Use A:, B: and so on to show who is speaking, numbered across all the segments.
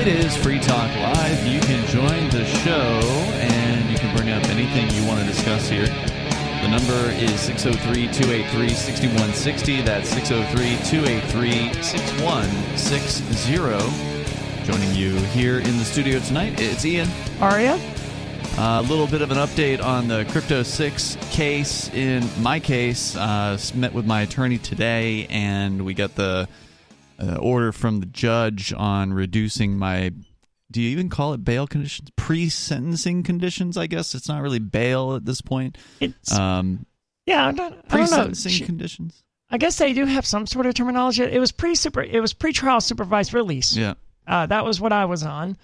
A: It is Free Talk Live. You can join the show and you can bring up anything you want to discuss here. The number is 603 283 6160. That's 603 283 6160. Joining you here in the studio tonight, it's Ian.
B: Aria?
A: A little bit of an update on the Crypto 6 case. In my case, uh, met with my attorney today, and we got the uh, order from the judge on reducing my. Do you even call it bail conditions? Pre sentencing conditions, I guess. It's not really bail at this point.
B: It's,
A: Um,
B: yeah, I don't, I
A: pre
B: don't know.
A: sentencing conditions?
B: I guess they do have some sort of terminology. It was pre super. It was pre trial supervised release.
A: Yeah.
B: Uh, that was what I was on,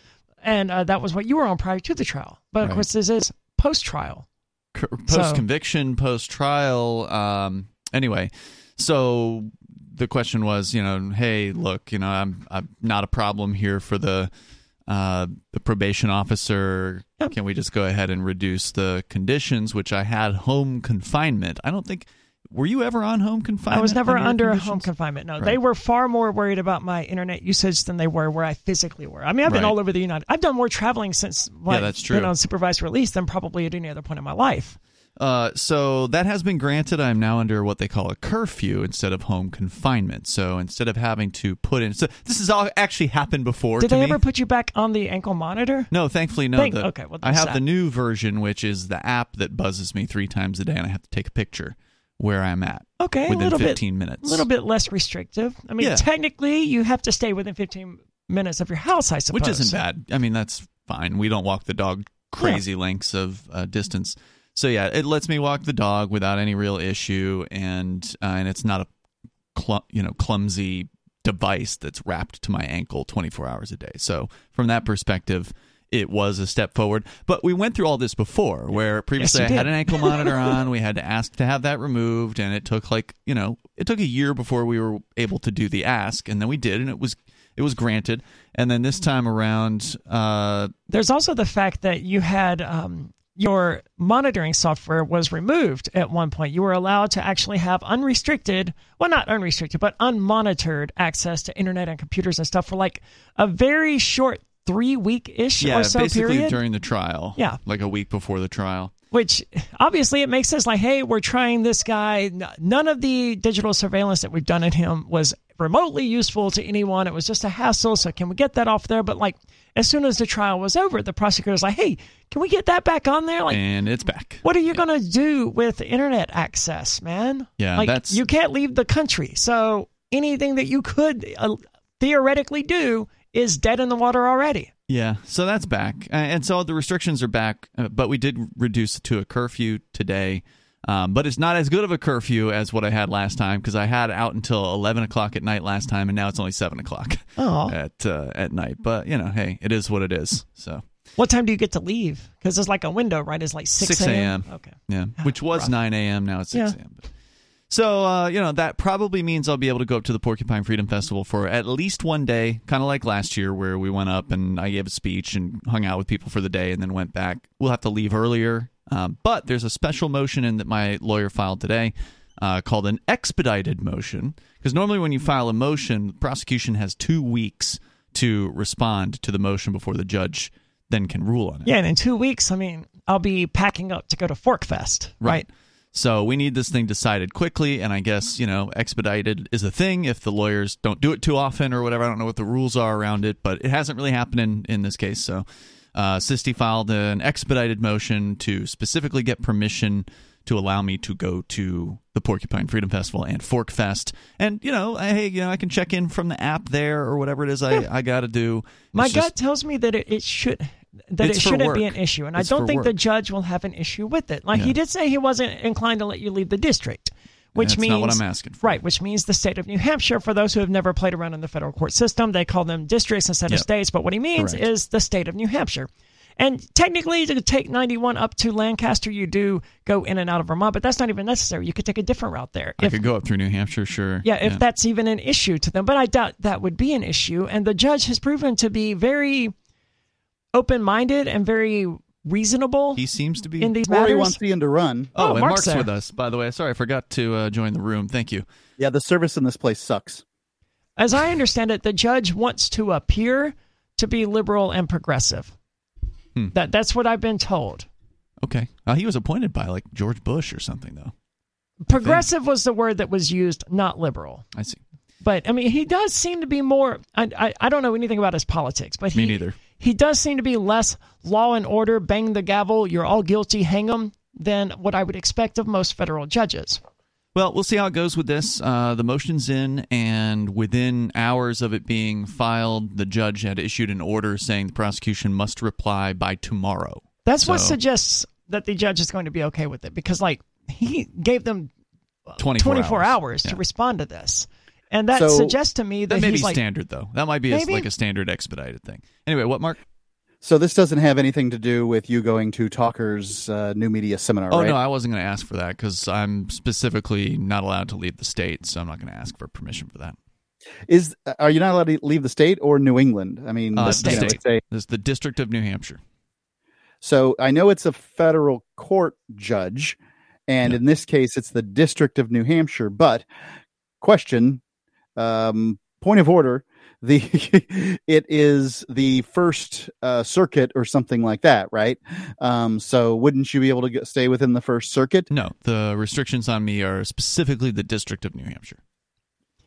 B: and uh, that was what you were on prior to the trial. But of
A: Right.
B: course, this is post trial.
A: Post conviction, post trial. Um, anyway, so the question was, you know, hey, look, you know, I'm I'm not a problem here for the uh, the probation officer.
B: Yep.
A: Can we just go ahead and reduce the conditions? Which I had home confinement. I don't think. Were you ever on home confinement?
B: I was never
A: under
B: under home confinement. No,
A: Right.
B: they were far more worried about my internet usage than they were where I physically were. I mean, I've been
A: Right.
B: all over the United. I've done more traveling since like,
A: that's
B: been on supervised release than probably at any other point in my life.
A: Uh, so that has been granted. I'm now under what they call a curfew instead of home confinement. So instead of having to put in, so this has all actually happened before.
B: Did they
A: me.
B: ever put you back on the ankle monitor?
A: No, thankfully, no.
B: Thank-
A: the-
B: okay, well,
A: I have the new version, which is the app that buzzes me three times a day, and I have to take a picture where I'm at
B: Okay, a
A: within
B: little
A: 15
B: bit,
A: minutes.
B: A little bit less restrictive. I mean,
A: Yeah.
B: technically, you have to stay within 15 minutes of your house, I suppose.
A: which isn't bad. I mean, that's fine. We don't walk the dog crazy lengths of uh, distance. So yeah, it lets me walk the dog without any real issue, and uh, and it's not a cl- you know clumsy device that's wrapped to my ankle 24 hours a day. So from that perspective. It was a step forward, but we went through all this before, where previously
B: you
A: I had an ankle monitor on. We had to ask to have that removed, and it took like you know, it took a year before we were able to do the ask, and then we did, and it was it was granted. And then this time around, uh,
B: There's also the fact that you had um, your monitoring software was removed at one point. You were allowed to actually have unrestricted, well, not unrestricted, but unmonitored access to internet and computers and stuff for like a very short three week ish
A: yeah,
B: or so
A: basically
B: period.
A: during the trial.
B: Yeah.
A: like a week before the trial.
B: which obviously it makes sense like hey we're trying this guy none of the digital surveillance that we've done in him was remotely useful to anyone it was just a hassle so can we get that off there but like as soon as the trial was over the prosecutor's like hey can we get that back on there like
A: and it's back.
B: what are you going to do with internet access man
A: Yeah,
B: like
A: that's-
B: you can't leave the country so anything that you could uh, theoretically do is dead in the water already
A: Yeah, so that's back, Uh, and so the restrictions are back. uh, But we did reduce it to a curfew today. Um, but it's not as good of a curfew as what I had last time because I had out until eleven o'clock at night last time, and now it's only seven o'clock at uh, at night. But you know, hey, it is what it is. So
B: what time do you get to leave because it's like a window right it's like 6
A: 6 a.m.
B: okay
A: Yeah, which was
B: rough.
A: 9 a.m. Now it's 6
B: Yeah.
A: a.m. But- So, uh, you know, that probably means I'll be able to go up to the Porcupine Freedom Festival for at least one day, kind of like last year where we went up and I gave a speech and hung out with people for the day and then went back. We'll have to leave earlier. Um, but there's a special motion in that my lawyer filed today uh, called an expedited motion. Because normally when you file a motion, the prosecution has two weeks to respond to the motion before the judge then can rule on it.
B: Yeah, and in two weeks, I mean, I'll be packing up to go to PorcFest.
A: Right. So we need this thing decided quickly, and I guess you know expedited is a thing if the lawyers don't do it too often or whatever. I don't know what the rules are around it, but it hasn't really happened in in this case. So, uh, Sisti filed an expedited motion to specifically get permission to allow me to go to the Porcupine Freedom Festival and PorcFest, and you know, hey, you know, I can check in from the app there or whatever it is I I got to do.
B: My
A: It's
B: gut tells me that it, it should that
A: It's
B: it shouldn't be an issue, and
A: It's
B: I don't think the judge will have an issue with it. Like he did say, he wasn't inclined to let you leave the district, which
A: That's
B: means
A: not what I'm asking for.
B: Right, which means the state of New Hampshire. For those who have never played around in the federal court system, they call them districts instead
A: Yep.
B: of states. But what he means
A: Correct.
B: is the state of New Hampshire. And technically, to take 91 up to Lancaster, you do go in and out of Vermont, but that's not even necessary. You could take a different route there.
A: I
B: If
A: could go up through New Hampshire, sure.
B: yeah, if that's even an issue to them. But I doubt that would be an issue. And the judge has proven to be very open minded and very reasonable
A: he seems to be
B: in these
C: Or he
B: matters.
C: wants Ian to run.
A: Oh,
B: Oh,
A: and
B: Mark's
A: Mark's, with us, by the way. Sorry, I forgot to uh, join the room. Thank you.
C: Yeah, the service in this place sucks.
B: As I understand it, the judge wants to appear to be liberal and progressive.
A: Hmm.
B: That that's what I've been told.
A: Okay. Uh, he was appointed by like George Bush or something, though.
B: Progressive was the word that was used, not liberal.
A: I see.
B: But I mean, he does seem to be more. I, I, I don't know anything about his politics, but he,
A: Me neither.
B: He does seem to be less law and order, bang the gavel, you're all guilty, hang hang 'em, than what I would expect of most federal judges.
A: Well, we'll see how it goes with this. Uh, the motion's in, and within hours of it being filed, the judge had issued an order saying the prosecution must reply by tomorrow.
B: That's what suggests that the judge is going to be okay with it because, like, he gave them
A: 24,
B: 24
A: hours,
B: hours,
A: Yeah.
B: to respond to this. And that
C: So-
B: suggests to me that,
A: That may be
B: like,
A: standard, though. That might be a, like a standard expedited thing. Anyway, what, Mark?
C: So this doesn't have anything to do with you going to Talkers uh, new media seminar,
A: Oh
C: right?
A: no, I wasn't going to ask for that because I'm specifically not allowed to leave the state, so I'm not going to ask for permission for that.
C: Is are you not allowed to leave the state or New England? I mean,
A: Uh, the
B: state.
C: know, it's a-
A: This is the District of New Hampshire.
C: so I know it's a federal court judge, and
A: Yeah.
C: in this case, it's the District of New Hampshire. But question, um, point of order: the it is the First uh, Circuit or something like that, right? Um, so wouldn't you be able to get, stay within the First Circuit?
A: No, the restrictions on me are specifically the District of New Hampshire.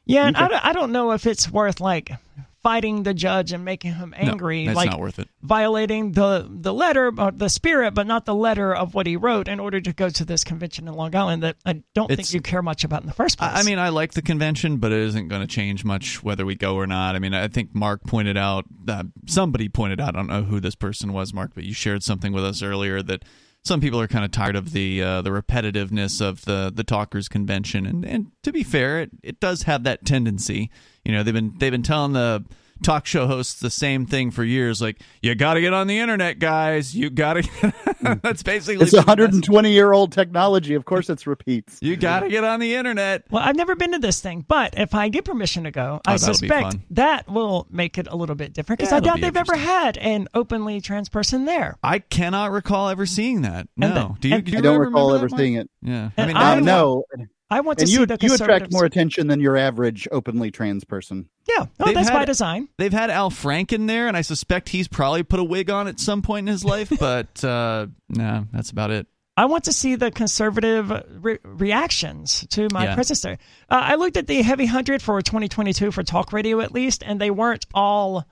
B: yeah, and
C: Okay.
B: I, don't, I don't know if it's worth, like, fighting the judge and making him angry.
A: no, that's
B: like,
A: not worth it.
B: violating the the letter or the spirit but not the letter of what he wrote in order to go to this convention in long island that i don't
A: It's-
B: think you care much about in the first place
A: I I mean, I like the convention, but it isn't going to change much whether we go or not. I mean, I think Mark pointed out, uh, somebody pointed out, I don't know who this person was, Mark, but you shared something with us earlier that some people are kind of tired of the uh, the repetitiveness of the the talkers convention, and and to be fair, it, it does have that tendency. You know, they've been they've been telling the talk show hosts the same thing for years like you got to get on the internet guys you got to get mm. that's basically
C: It's a 120 year old technology. Of course, it's repeats.
A: you got to get on the internet
B: well i've never been to this thing but if i get permission to go oh, i
A: Oh, that'll
B: suspect that will make it a little bit different because
A: Yeah,
B: i doubt
A: be
B: they've ever had an openly trans person there
A: I cannot recall ever seeing that. No.
B: The-
A: do you?
B: and-
A: do you
C: I don't recall ever
A: Mark?
C: seeing it.
A: Yeah. I mean,
B: I
C: um,
B: want-
C: no,
B: i want to
C: and
B: see
C: you
B: the conservative
C: you attract more attention than your average openly trans person.
B: yeah no
A: They've
B: that's by design
A: They've had Al Franken there, and I suspect he's probably put a wig on at some point in his life. But uh, no, that's about it.
B: I want to see the conservative re- reactions to my
A: Yeah.
B: predecessor. Uh, I looked at the Heavy Hundred for 2022 for talk radio at least, and they weren't all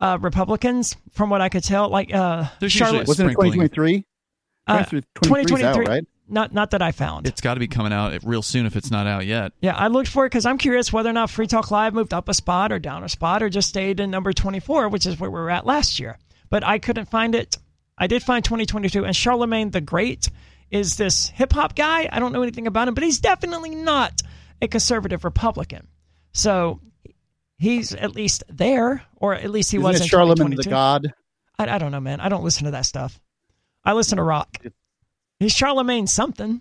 B: uh, Republicans from what I could tell. Like uh,
A: There's
B: Charlotte,
C: Wasn't it
A: Sprinkling.
C: 2023?
B: uh,
C: 2023 's out, right?
B: Not not that I found.
A: It's got to be coming out real soon if it's not out yet.
B: yeah, I looked for it because I'm curious whether or not Free Talk Live moved up a spot or down a spot or just stayed in number 24, which is where we were at last year. But I couldn't find it. I did find 2022, and Charlemagne the Great is this hip hop guy. I don't know anything about him, but he's definitely not a conservative Republican. So he's at least there, or at least he
C: Isn't
B: was
C: it
B: in
C: Charlemagne the
B: 2022.
C: God?
B: I, I don't know, man. I don't listen to that stuff. I listen to rock. He's Charlemagne something.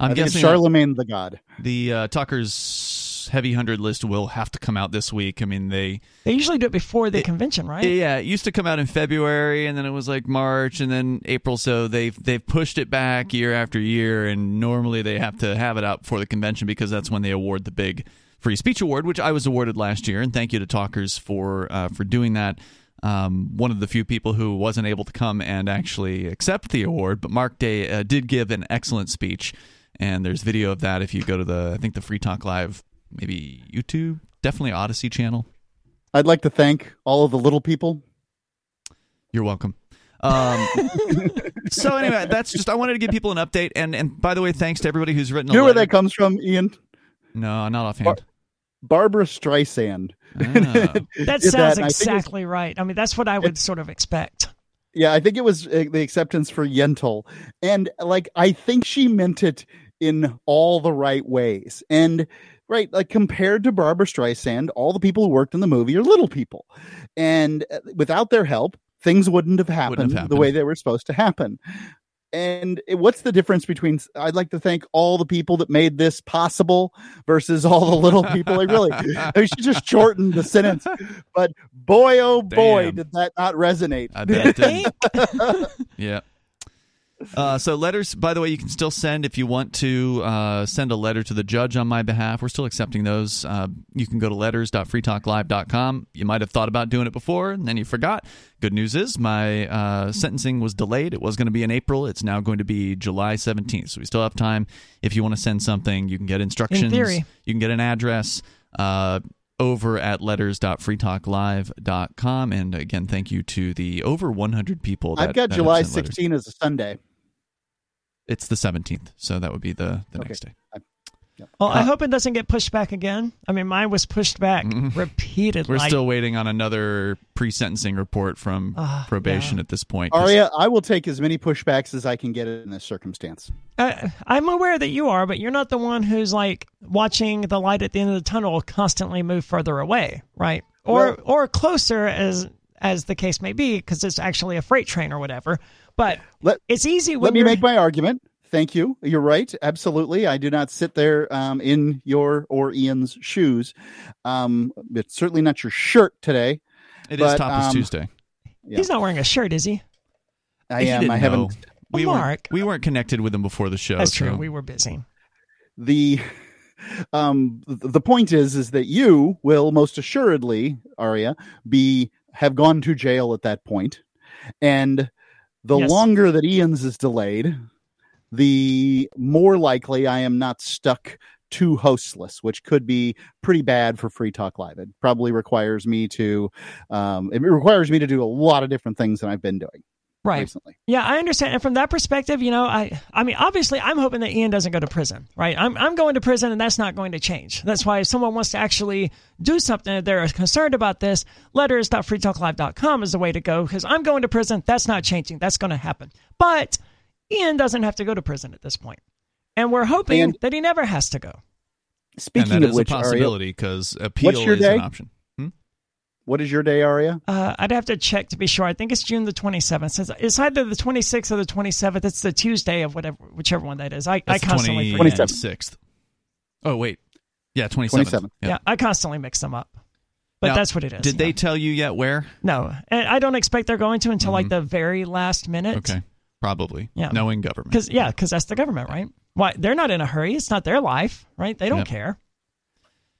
A: I'm
C: I think
A: guessing that
C: Charlemagne the God.
A: the uh, Talkers heavy hundred list will have to come out this week. I mean, they
B: They usually do it before the
A: It-
B: convention, right?
A: Yeah, it used to come out in February, and then it was like March, and then April. So they've they've pushed it back year after year, and normally they have to have it out before the convention because that's when they award the big free speech award, which I was awarded last year. And thank you to Talkers for uh, for doing that. Um, one of the few people who wasn't able to come and actually accept the award, but Mark Day uh, did give an excellent speech, and there's video of that if you go to the I think the Free Talk Live maybe YouTube, definitely Odysee channel.
C: I'd like to thank all of the little people.
A: You're welcome. Um, so anyway, that's just I wanted to give people an update, and and by the way, thanks to everybody who's written.
C: You know where that comes from, Ian?
A: No, not offhand.
C: Barbra Streisand.
A: Ah.
B: That sounds
C: that, and I was-
B: exactly right. I mean, that's what I would sort of expect.
C: Yeah, I think it was uh, the acceptance for Yentl. And like I think she meant it in all the right ways. And right, like compared to Barbra Streisand, all the people who worked in the movie are little people. And uh, without their help, things wouldn't have happened,
A: happened.
C: the way they were supposed to happen. And what's the difference between I'd like to thank all the people that made this possible versus all the little people? Like really, I should just shorten the sentence. But boy, oh boy,
A: Damn.
C: did that not resonate.
A: I bet it did. yeah. Uh, so letters, by the way, you can still send if you want to uh, send a letter to the judge on my behalf. We're still accepting those. Uh, you can go to letters.freetalklive.com. You might have thought about doing it before, and then you forgot. Good news is my uh, sentencing was delayed. It was going to be in April. It's now going to be July 17th. So we still have time. If you want to send something, you can get instructions.
B: In theory.
A: You can get an address. Uh, over at letters.freetalklive.com. And again, thank you to the over 100 people. That,
C: I've got
A: that
C: July
A: have sent letters.
C: 16 as a Sunday.
A: It's the 17th, so that would be the, the
C: Okay.
A: next day.
B: Well, I
A: Uh,
B: hope it doesn't get pushed back again. I mean, mine was pushed back repeatedly.
A: We're still waiting on another pre-sentencing report from
B: Ah,
A: probation at this point.
C: Aria, I will take as many pushbacks as I can get in this circumstance.
B: Uh, I'm aware that you are, but you're not the one who's like watching the light at the end of the tunnel constantly move further away, right? Or
C: Well-
B: or closer as as the case may be, because it's actually a freight train or whatever. But
C: Let-
B: it's easy when
C: Let me
B: you're
C: make my argument. Thank you. You're right. Absolutely. I do not sit there um, in your or Ian's shoes. Um, it's certainly not your shirt today.
A: it is
C: but,
A: Tapas
C: um,
A: Tuesday.
C: yeah.
B: He's not wearing a shirt, is he?
C: I
A: He
C: am. I haven't.
A: We
B: Well,
A: weren't, we weren't connected with him before the show.
B: That's true.
A: so-
B: We were busy.
C: the um the point is is that you will most assuredly Aria be have gone to jail at that point and the
B: Yes.
C: longer that Ian's is delayed the more likely I am not stuck too hostless which could be pretty bad for free talk live it probably requires me to um it requires me to do a lot of different things than I've been doing
B: Right.
C: recently
B: Yeah, I understand. And from that perspective, you know, I I mean, obviously, I'm hoping that Ian doesn't go to prison, right? I'm I'm going to prison, and that's not going to change. That's why if someone wants to actually do something, if they're concerned about this, letters.freetalklive.com is the way to go. Because I'm going to prison, that's not changing. That's going to happen. But Ian doesn't have to go to prison at this point, and we're hoping
C: And-
B: that he never has to go.
C: speaking
A: and that
C: of
A: is
C: which
A: a
C: Aria,
A: possibility because appeal
C: your
A: is
C: day?
A: an option.
C: What is your day Aria?
B: Uh, I'd have to check to be sure. I think it's June the 27th. Since it's either the 26th or the 27th. It's the Tuesday of whatever, whichever one that is. I, I constantly
A: the
B: forget.
A: 26th. Oh, wait. Yeah, 27th.
C: 27th.
B: Yeah. I constantly mix them up. But
A: Now,
B: that's what it is.
A: Did
B: yeah.
A: they tell you yet where?
B: No, and I don't expect they're going to until like the very last minute.
A: Okay. Probably.
B: Yeah.
A: Knowing government.
B: Because yeah, because that's the government, right? Why they're not in a hurry. It's not their life, right? They don't
A: Yep.
B: care.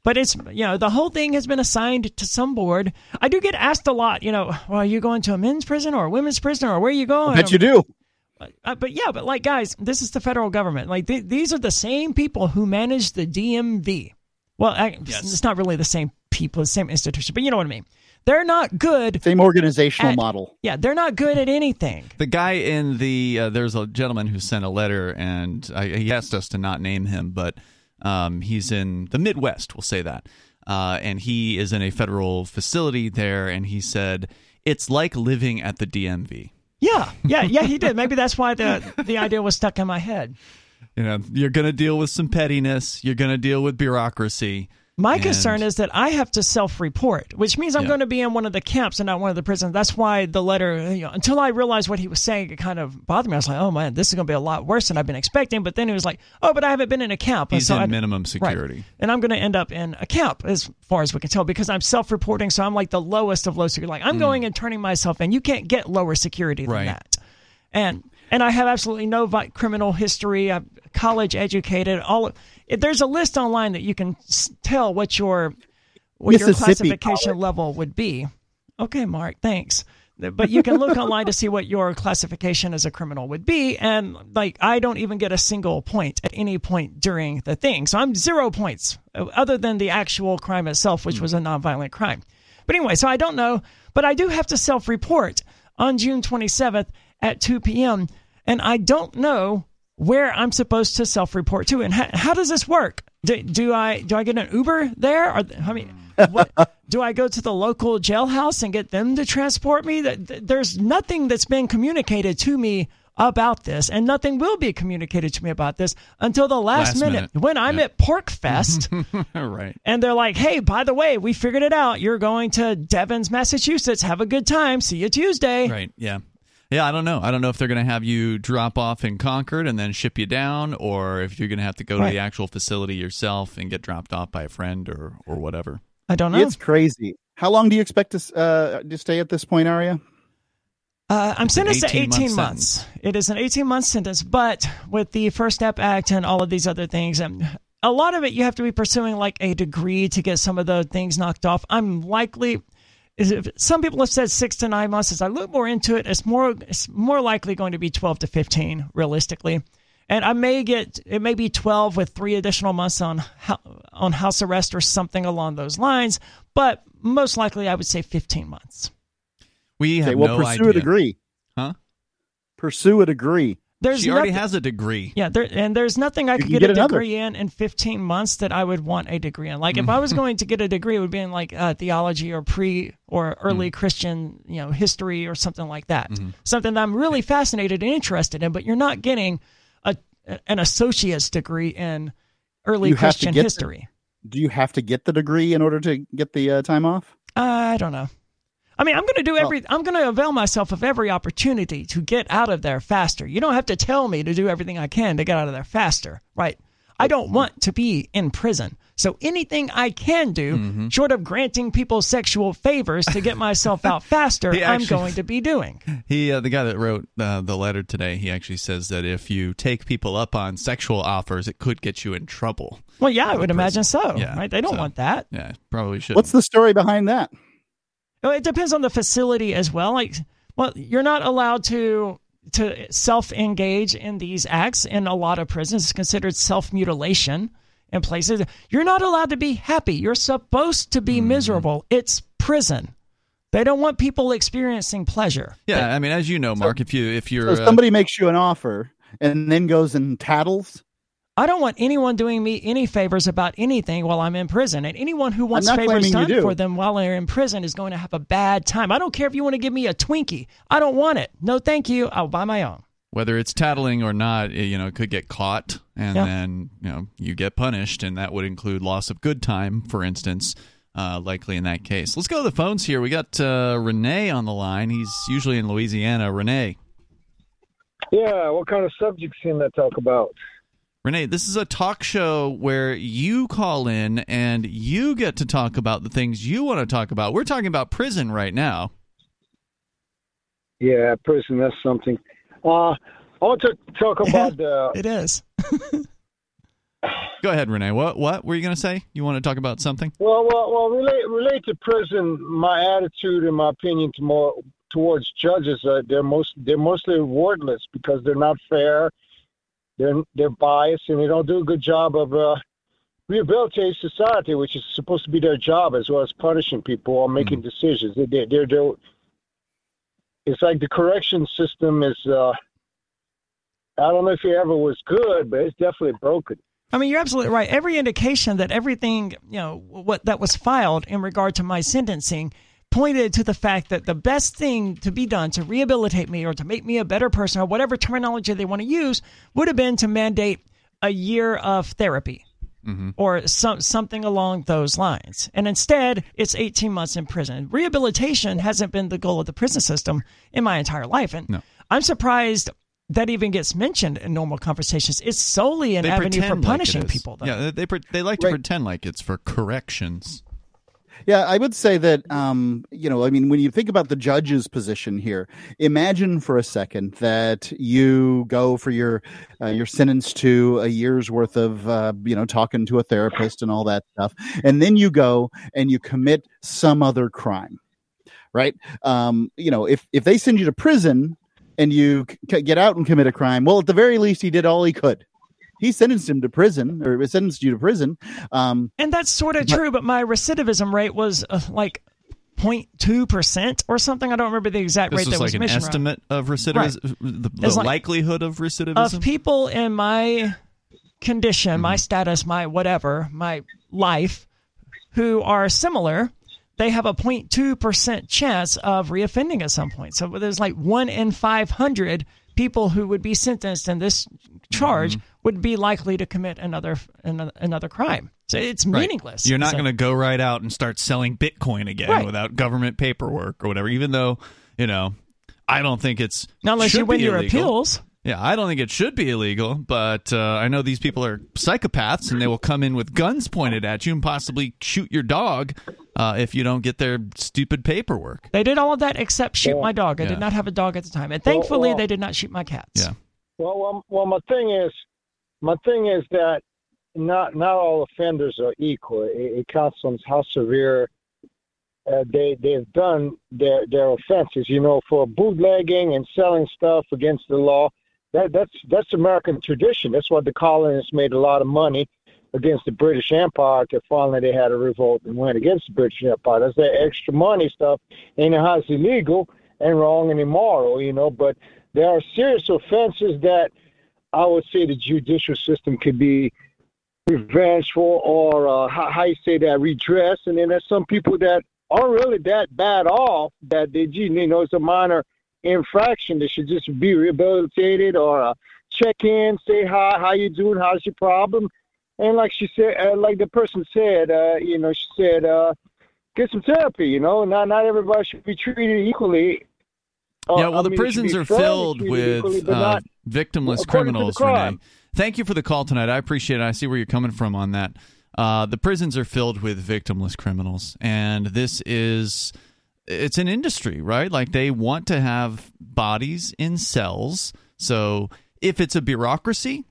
B: But it's you know the whole thing has been assigned to some board. I do get asked a lot. You know, well, are you going to a men's prison or a women's prison or where are you going?
C: I bet you do
B: Uh, but yeah, but like guys, this is the federal government. Like th- these are the same people who manage the DMV. Well, I,
A: Yes.
B: it's not really the same people, the same institution, but you know what I mean. They're not good.
C: same organizational
B: At-
C: model
B: Yeah, they're not good at anything.
A: The guy in the uh, there's a gentleman who sent a letter and I, he asked us to not name him, but um, he's in the Midwest. We'll say that, uh, and he is in a federal facility there, and he said it's like living at the DMV.
B: Yeah, yeah, yeah. He did. Maybe that's why the the idea was stuck in my head.
A: You know, you're going to deal with some pettiness. You're going to deal with bureaucracy.
B: My
A: And-
B: concern is that I have to self-report, which means I'm
A: Yeah.
B: going to be in one of the camps and not one of the prisons. That's why the letter, you know, until I realized what he was saying, it kind of bothered me. I was like, oh man, this is going to be a lot worse than I've been expecting. But then he was like, oh, but I haven't been in a camp. And
A: He's
B: so
A: in
B: I-
A: minimum
B: Right.
A: security.
B: And I'm going to end up in a camp as far as we can tell because I'm self-reporting. So I'm like the lowest of low security. Like I'm hmm. going and turning myself in. You can't get lower security than.
A: Right.
B: that. And and I have absolutely no vi- criminal history. I'm college educated. All of, there's a list online that you can tell what your what your classification level would be. Okay, Mark, thanks. But you can look online to see what your classification as a criminal would be, and like I don't even get a single point at any point during the thing, so I'm zero points other than the actual crime itself, which was a hmm. nonviolent crime. But anyway, so I don't know, but I do have to self-report on June 27th at 2 p.m. and I don't know where I'm supposed to self-report to, and how, how does this work? Do, do I do I get an Uber there? Or I mean, what, do I go to the local jailhouse and get them to transport me? There's nothing that's been communicated to me about this, and nothing will be communicated to me about this until the last,
A: Last
B: minute,
A: minute.
B: when I'm
A: Yeah.
B: at PorcFest.
A: right.
B: And they're like, hey, by the way, we figured it out. You're going to Devens, Massachusetts. Have a good time. See you Tuesday.
A: Right. Yeah. Yeah, I don't know. I don't know if they're going to have you drop off in Concord and then ship you down, or if you're going to have to go to the actual facility yourself and get dropped off by a friend or or whatever.
B: I don't know.
C: It's crazy. How long do you expect to uh, to stay at this point, Aria?
B: Uh, I'm sentenced to
A: 18
B: 18
A: month
B: months.
A: sentence.
B: It is an 18 month sentence, but with the First Step Act and all of these other things, and a lot of it you have to be pursuing like a degree to get some of the things knocked off. I'm likely. Is if some people have said six to nine months. As I look more into it, it's more it's more likely going to be 12 to 15 realistically. And I may get it may be 12 with three additional months on on house arrest or something along those lines, but most likely I would say 15 months.
A: We have
C: Okay, well,
A: no
C: pursue
A: idea.
C: a degree.
A: Huh?
C: Pursue a degree.
B: There's
A: She already
B: nothing-
A: has a degree.
B: Yeah, there, and there's nothing I could get,
C: get
B: a
C: another.
B: degree in in 15 months that I would want a degree in. Like if I was going to get a degree, it would be in like uh, theology or pre or early Christian, you know, history or something like that. Something that I'm really fascinated and interested in. But you're not getting a an associate's degree in early
C: You
B: Christian
C: get the-
B: history.
C: Do you have to get the degree in order to get the uh, time off?
B: I don't know. I mean, I'm going to do every. I'm going to avail myself of every opportunity to get out of there faster. You don't have to tell me to do everything I can to get out of there faster, right? I don't want to be in prison. So anything I can do,
A: Mm-hmm.
B: short of granting people sexual favors to get myself out faster,
A: He
B: I'm going to be doing.
A: He, uh, the guy that wrote uh, the letter today, he actually says that if you take people up on sexual offers, it could get you in trouble.
B: Well, yeah, I would imagine so.
A: Yeah,
B: right? They don't
A: so-
B: want that.
A: Yeah, probably should.
C: What's the story behind that?
B: Well, it depends on the facility as well. Like, well, you're not allowed to to self engage in these acts in a lot of prisons. It's considered self mutilation in places. You're not allowed to be happy. You're supposed to be miserable. It's prison. They don't want people experiencing pleasure.
A: Yeah, I mean, as you know, Mark, if you if you're
C: So
A: uh,
C: somebody makes you an offer and then goes and tattles.
B: I don't want anyone doing me any favors about anything while I'm in prison. And anyone who wants favors done
C: do.
B: for them while they're in prison is going to have a bad time. I don't care if you want to give me a Twinkie. I don't want it. No, thank you. I'll buy my own.
A: whether it's tattling or not, it, you know, it could get caught, and
B: Yeah.
A: then you know you get punished, and that would include loss of good time, for instance. Uh, likely in that case. Let's go to the phones here. We got uh, Renee on the line. He's usually in Louisiana. Renee,
D: Yeah, what kind of subjects can that talk about?
A: Renee, this is a talk show where you call in and you get to talk about the things you want to talk about. We're talking about prison right now.
D: Yeah, prison, that's something. Uh, I want to talk about the.
B: It is.
A: Go ahead, Renee. What what were you going to say? You want to talk about something?
D: Well, well, well. Relate relate to prison. My attitude and my opinion to more towards judges. Uh, they're most they're mostly wordless because they're not fair. They're they're biased and they don't do a good job of uh, rehabilitating society, which is supposed to be their job as well as punishing people or making decisions. They they they're, they're it's like the correction system is. Uh, I don't know if it ever was good, but it's definitely broken.
B: I mean, you're absolutely right. Every indication that everything, you know, what that was filed in regard to my sentencing pointed to the fact that the best thing to be done to rehabilitate me or to make me a better person or whatever terminology they want to use would have been to mandate a year of therapy mm-hmm. or some, something along those lines. And instead, it's 18 months in prison. Rehabilitation hasn't been the goal of the prison system in my entire life. And
A: No.
B: I'm surprised that even gets mentioned in normal conversations. It's solely an
A: They
B: avenue for
A: pretend like
B: punishing people. Though.
A: Yeah, they they, they like to
C: Right.
A: pretend like it's for corrections.
C: Yeah, I would say that, um, you know, I mean, when you think about the judge's position here, imagine for a second that you go for your uh, your sentence to a year's worth of, uh, you know, talking to a therapist and all that stuff, and then you go and you commit some other crime, right? Um, you know, if if they send you to prison and you c- get out and commit a crime, well, at the very least, he did all he could. He sentenced him to prison, or sentenced you to prison. Um,
B: And that's sort of true, but my recidivism rate was uh, like 0.2% or something. I don't remember the exact
A: This
B: rate
A: was
B: that was
A: like an
B: mentioned.
A: estimate of recidivism, the, the
B: like-
A: likelihood of recidivism.
B: of people in my condition,
A: Mm-hmm.
B: my status, my whatever, my life, who are similar, they have a 0.2% chance of reoffending at some point. So there's like one in 500 people who would be sentenced in this charge
A: Mm-hmm.
B: Would be likely to commit another another, another crime. So it's
A: Right.
B: meaningless.
A: You're not
B: So-
A: going to go right out and start selling Bitcoin again
B: Right.
A: without government paperwork or whatever. Even though you know, I don't think it's
B: Not unless you
A: should
B: win your
A: illegal.
B: appeals.
A: Yeah, I don't think it should be illegal, but uh, I know these people are psychopaths and they will come in with guns pointed at you and possibly shoot your dog uh, if you don't get their stupid paperwork.
B: They did all of that except shoot
D: Yeah.
B: my dog. I
A: Yeah.
B: did not have a dog at the time, and thankfully
D: well-
B: they did not shoot my cats.
A: Yeah.
D: Well, well, well, my thing is, my thing is that not not all offenders are equal. It, it counts on how severe uh, they they've done their their offenses. You know, for bootlegging and selling stuff against the law, that that's that's American tradition. That's what the colonists made a lot of money against the British Empire. Till finally they had a revolt and went against the British Empire. That's that extra money stuff. Ain't how it's illegal and wrong and immoral. You know, but there are serious offenses that I would say the judicial system could be revengeful or uh, how, how you say that redress. And then there's some people that aren't really that bad off that they, you know, it's a minor infraction. They should just be rehabilitated or uh, check in, say hi, how you doing, how's your problem, and like she said, uh, like the person said, uh, you know, she said, uh, get some therapy. You know, not not everybody should be treated equally. Uh,
A: yeah, well,
D: I
A: the
D: mean,
A: prisons are filled with uh, victimless
D: according to the
A: criminals. Renee. Thank you for the call tonight. I appreciate it. I see where you're coming from on that. Uh, the prisons are filled with victimless criminals, and this is it's an industry, right? Like they want to have bodies in cells. So if it's a bureaucracy,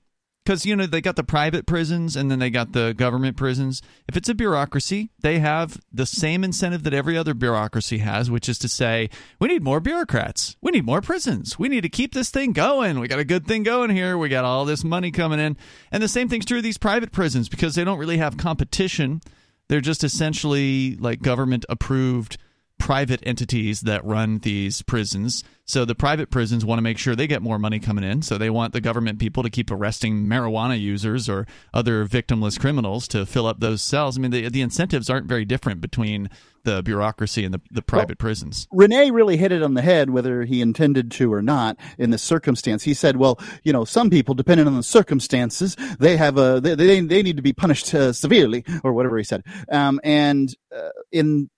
A: because you know they got the private prisons and then they got the government prisons. If it's a bureaucracy, they have the same incentive that every other bureaucracy has, which is to say, we need more bureaucrats, we need more prisons, we need to keep this thing going. We got a good thing going here. We got all this money coming in, and the same thing's true of these private prisons because they don't really have competition. They're just essentially like government approved private entities that run these prisons. So the private prisons want to make sure they get more money coming in. So they want the government people to keep arresting marijuana users or other victimless criminals to fill up those cells. I mean, the, the incentives aren't very different between the bureaucracy and the, the private prisons.
C: Renee really hit it on the head, whether he intended to or not, in this circumstance. He said, "Well, you know, some people, depending on the circumstances, they have a they they, they need to be punished uh, severely, or whatever he said." Um, and uh, in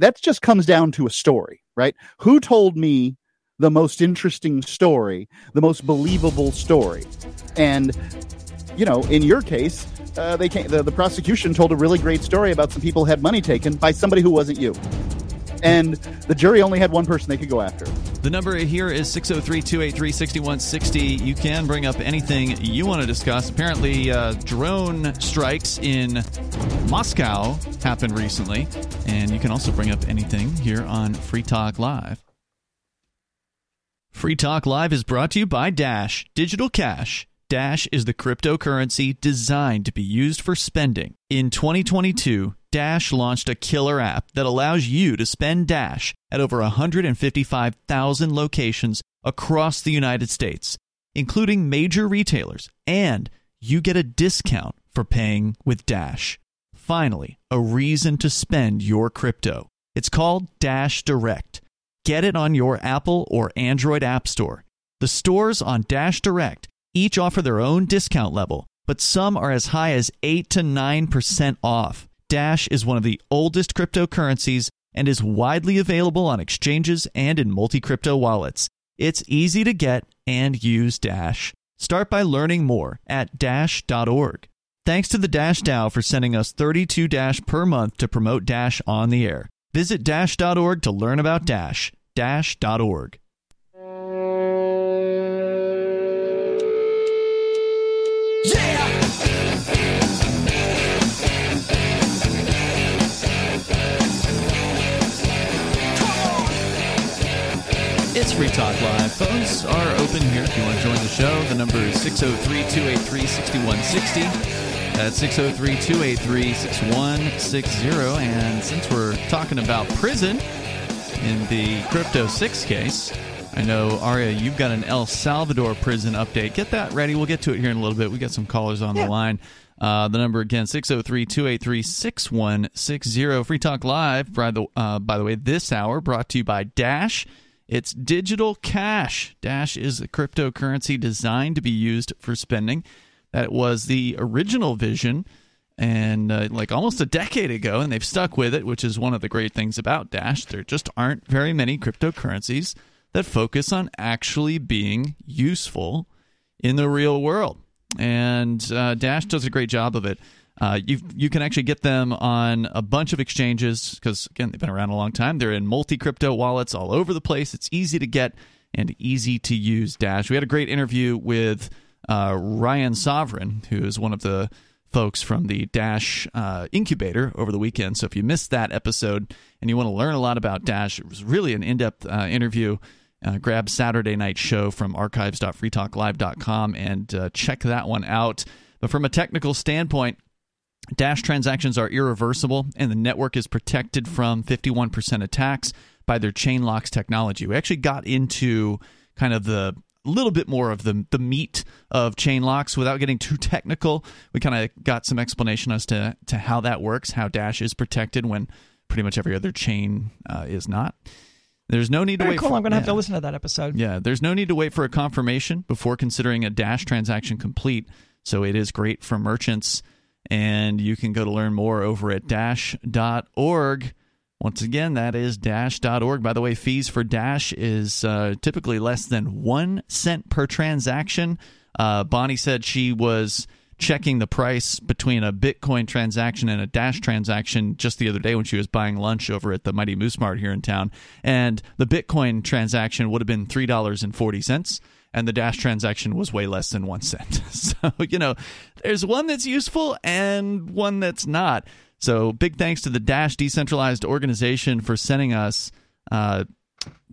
C: that just comes down to a story, right? Who told me the most interesting story, the most believable story, and you know, in your case, uh, they came, the, the prosecution told a really great story about some people had money taken by somebody who wasn't you. And the jury only had one person they could go after.
A: The number here is 603 283 6160. You can bring up anything you want to discuss. Apparently, uh, drone strikes in Moscow happened recently, and you can also bring up anything here on Free Talk Live. Free Talk Live is brought to you by Dash Digital Cash. Dash is the cryptocurrency designed to be used for spending. In 2022, Dash launched a killer app that allows you to spend Dash at over 155,000 locations across the United States, including major retailers, and you get a discount for paying with Dash. Finally, a reason to spend your crypto. It's called Dash Direct. Get it on your Apple or Android App Store. The stores on Dash Direct each offer their own discount level, but some are as high as 8 to 9% off. Dash is one of the oldest cryptocurrencies and is widely available on exchanges and in multi crypto wallets. It's easy to get and use Dash. Start by learning more at dash.org. Thanks to the Dash DAO for sending us 32 Dash per month to promote Dash on the air. Visit dash.org to learn about Dash. Dash.org. It's Free Talk Live. Phones are open here if you want to join the show. The number is 603 283 6160. That's 603 283 6160. And since we're talking about prison in the Crypto 6 case, I know, Aria, you've got an El Salvador prison update. Get that ready. We'll get to it here in a little bit. we got some callers on
B: Yeah.
A: the line. Uh, the number again, 603 283 6160. Free Talk Live, by the, uh, by the way, this hour brought to you by Dash. It's digital cash. Dash is a cryptocurrency designed to be used for spending. That was the original vision, and uh, like almost a decade ago, and they've stuck with it, which is one of the great things about Dash. There just aren't very many cryptocurrencies that focus on actually being useful in the real world. And uh, Dash does a great job of it. Uh, you you can actually get them on a bunch of exchanges because again they've been around a long time. They're in multi crypto wallets all over the place. It's easy to get and easy to use. Dash. We had a great interview with uh, Ryan Sovereign, who is one of the folks from the Dash uh, incubator over the weekend. So if you missed that episode and you want to learn a lot about Dash, it was really an in depth uh, interview. Uh, grab Saturday night show from archives.freetalklive.com and check that one out. But from a technical standpoint, Dash transactions are irreversible, and the network is protected from 51% attacks by their ChainLocks technology. We actually got into kind of the little bit more of the the meat of ChainLocks without getting too technical. We kind of got some explanation as to to how that works, how Dash is protected when pretty much every other chain uh, is not. There's no need
B: Very
A: to wait.
B: cool.
A: For,
B: I'm going to have to listen to that episode.
A: Yeah, there's no need to wait for a confirmation before considering a Dash transaction complete. So it is great for merchants, and you can go to learn more over at dash.org. Once again, that is dash.org. By the way, fees for Dash is uh, typically less than one cent per transaction. Uh, Bonnie said she was checking the price between a Bitcoin transaction and a Dash transaction just the other day when she was buying lunch over at the Mighty Moose Mart here in town. And the Bitcoin transaction would have been $3.40 and the Dash transaction was way less than one cent. So, you know, there's one that's useful and one that's not. So, big thanks to the Dash decentralized organization for sending us. Uh,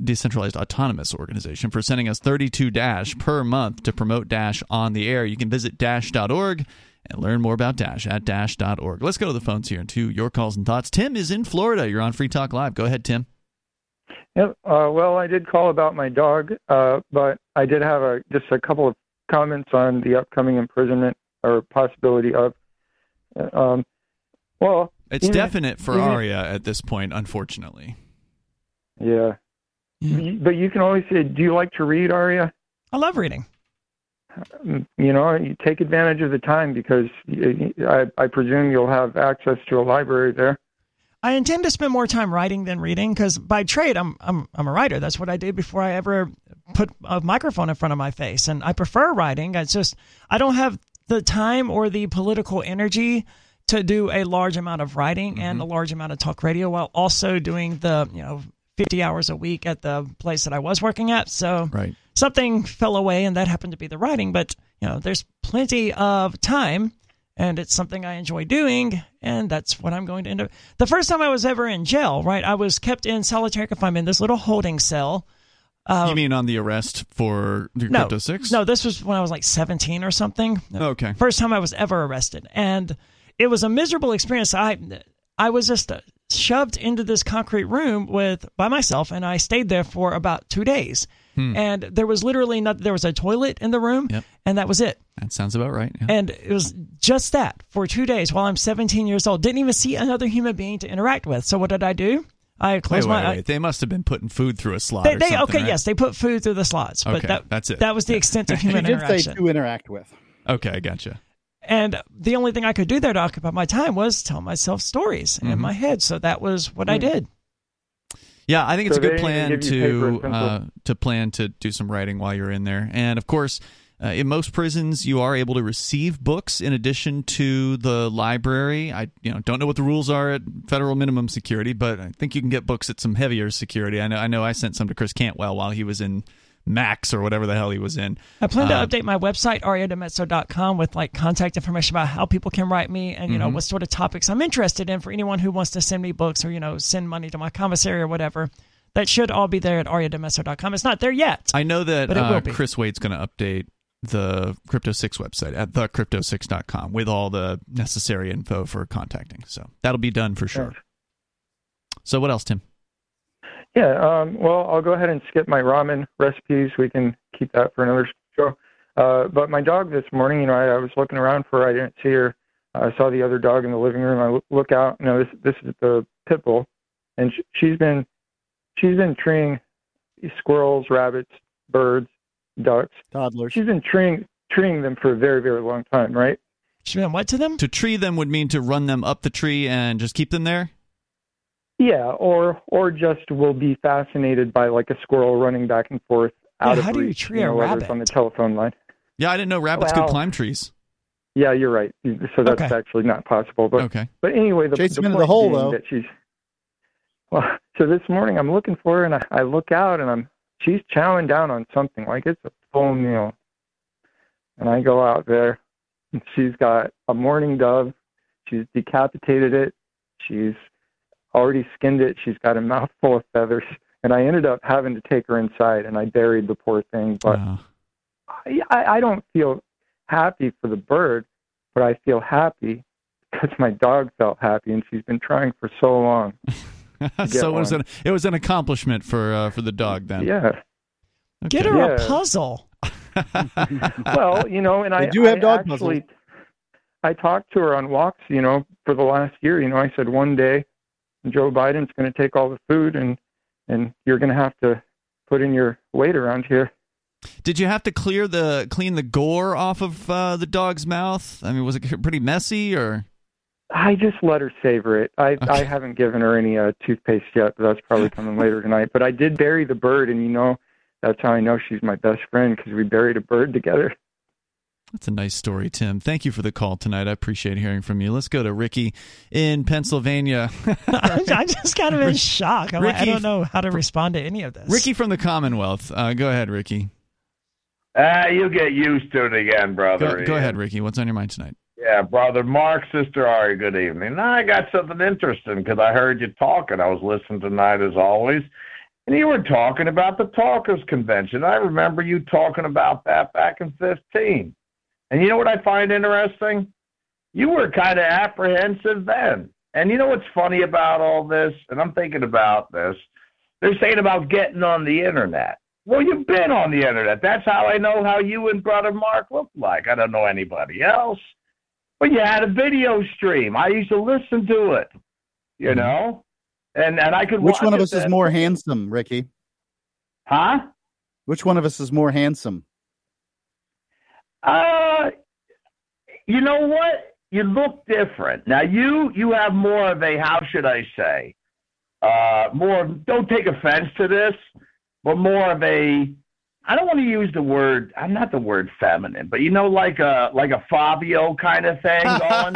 A: decentralized autonomous organization for sending us 32 dash per month to promote dash on the air you can visit dash.org and learn more about dash at dash.org let's go to the phones here and to your calls and thoughts tim is in florida you're on free talk live go ahead tim
E: Yep. Uh, well, I did call about my dog, uh, but I did have a, just a couple of comments on the upcoming imprisonment or possibility of. Uh, Um, well,
A: it's
E: even-
A: definite for
E: even-
A: aria at this point unfortunately
E: yeah. You- But you can always say, "Do you like to read, Aria?"
B: I love reading.
E: Mm, You know, you take advantage of the time because I, I presume you'll have access to a library there.
B: I intend to spend more time writing than reading because by trade I'm I'm I'm a writer. That's what I did before I ever put a microphone in front of my face, and I prefer writing. It's just I don't have the time or the political energy to do a large amount of writing and mm-hmm. a large amount of talk radio while also doing the you know 50 hours a week at the place that I was working at. So
A: right
B: something fell away, and that happened to be the writing. But you know, there's plenty of time, and it's something I enjoy doing, and that's what I'm going to end up. The first time I was ever in jail, right? I was kept in solitary confinement, in this little holding cell.
A: you mean on the arrest for the
B: Um, No,
A: crypto 6
B: no, this was when I was like 17 or something.
A: okay
B: First time I was ever arrested, and it was a miserable experience. I I was just uh, shoved into this concrete room with by myself, and I stayed there for about two days. And there was literally not. There was a toilet in the room,
A: Yep.
B: and that was it.
A: that sounds about right yeah.
B: And it was just that for two days while I'm 17 years old. Didn't even see another human being to interact with. So what did I do? I closed
A: wait
B: my.
A: wait they must have been putting food through a slot
B: They, they okay,
A: right?
B: yes, they put food through the slots, but
A: Okay,
B: that
A: that's it.
B: That was the extent of
C: She
B: human
C: did say
B: interaction.
C: to interact with.
A: okay i gotcha
B: And the only thing I could do there to occupy my time was tell myself stories
A: Mm-hmm.
B: in my head. So that was what I did.
A: Yeah, I think it's
E: So
A: a good plan
E: give you paper
A: to uh, to plan to do some writing while you're in there, and of course. Uh, in most prisons, you are able to receive books in addition to the library. I, you know, don't know what the rules are at federal minimum security, but I think you can get books at some heavier security. I know, I know, I sent some to Chris Cantwell while he was in Max or whatever the hell he was in.
B: I plan to
A: Uh,
B: update my website, ariadimezzo.com, with like contact information about how people can write me and,
A: Mm-hmm.
B: you know, what sort of topics I'm interested in for anyone who wants to send me books or, you know, send money to my commissary or whatever. That should all be there at ariadimezzo.com. It's not there yet.
A: I know that
B: But it will
A: uh,
B: be.
A: Chris Wade's going to update the Crypto Six website at thecrypto6.com with all the necessary info for contacting. So that'll be done for sure. So what else, Tim?
E: Yeah, um, well, I'll go ahead and skip my ramen recipes. We can keep that for another show. Uh, but my dog this morning, you know, I, I was looking around for her. I didn't see her. I saw the other dog in the living room. I loo- look out. You know, this this is the pit bull, and sh- she's been she's been treeing squirrels, rabbits, birds, ducks.
C: Toddlers.
E: She's been treeing treeing them for a very very long time, right?
B: Should we what to them?
A: To tree them would mean to run them up the tree and just keep them there.
E: Yeah, or or just will be fascinated by like a squirrel running back and forth out
B: Yeah,
E: of
B: how do you tree a
E: know, whether it's
B: rabbit?
E: on the telephone line.
A: Yeah, I didn't know rabbits
E: Well-
A: could climb trees.
E: Yeah, you're right. So that's
B: Okay.
E: actually not possible. But
A: Okay.
E: but anyway, the,
C: Chase
E: the
C: him into the hole, though.
E: that she's well. So this morning I'm looking for her, and I, I look out, and I'm she's chowing down on something like it's a full meal. And I go out there, and she's got a mourning dove. She's decapitated it. She's already skinned it. She's got a mouthful of feathers. And I ended up having to take her inside, and I buried the poor thing. But
A: Wow.
E: I, I I don't feel happy for the bird, but I feel happy because my dog felt happy, and she's been trying for so long.
A: so it was an it was an accomplishment for uh, for the dog then.
E: Yeah.
A: Okay.
B: Get her a puzzle.
E: Well, you know, and I
C: do have
E: I
C: dog
E: actually, I talked to her on walks, you know, for the last year. You know, I said one day Joe Biden's going to take all the food, and and you're going to have to put in your weight around here.
A: Did you have to clear the clean the gore off of uh, the dog's mouth? I mean, was it pretty messy or?
E: I just let her savor it. I
A: Okay.
E: I haven't given her any uh, toothpaste yet, but that's probably coming later tonight. But I did bury the bird, and you know, that's how I know she's my best friend because we buried a bird together.
A: That's a nice story, Tim. Thank you for the call tonight. I appreciate hearing from you. Let's go to Ricky in Pennsylvania.
B: I just kind of in shock. I'm like, I don't know how to respond to any of this.
A: Ricky from the Commonwealth. Uh, go ahead, Ricky.
F: Ah, you get used to it again, brother.
A: Go, go ahead, Ricky. What's on your mind tonight?
F: Yeah, brother Mark, sister Ari, good evening. Now, I got something interesting because I heard you talking. I was listening tonight as always, and you were talking about the Talkers Convention. I remember you talking about that back in 15. And you know what I find interesting? You were kind of apprehensive then. And you know what's funny about all this? And I'm thinking about this. They're saying about getting on the internet. Well, you've been on the internet. That's how I know how you and brother Mark look like. I don't know anybody else. But you had a video stream. I used to listen to it. You
A: Mhm.
F: know, and and I could.
C: Which one of us is more handsome, Ricky?
F: Huh?
C: Which one of us is more handsome?
F: Uh, you know what? You look different now. You you have more of a how should I say? Uh, more. Don't take offense to this, but more of a. I don't want to use the word. I'm not the word feminine, but you know, like a like a Fabio kind of thing going.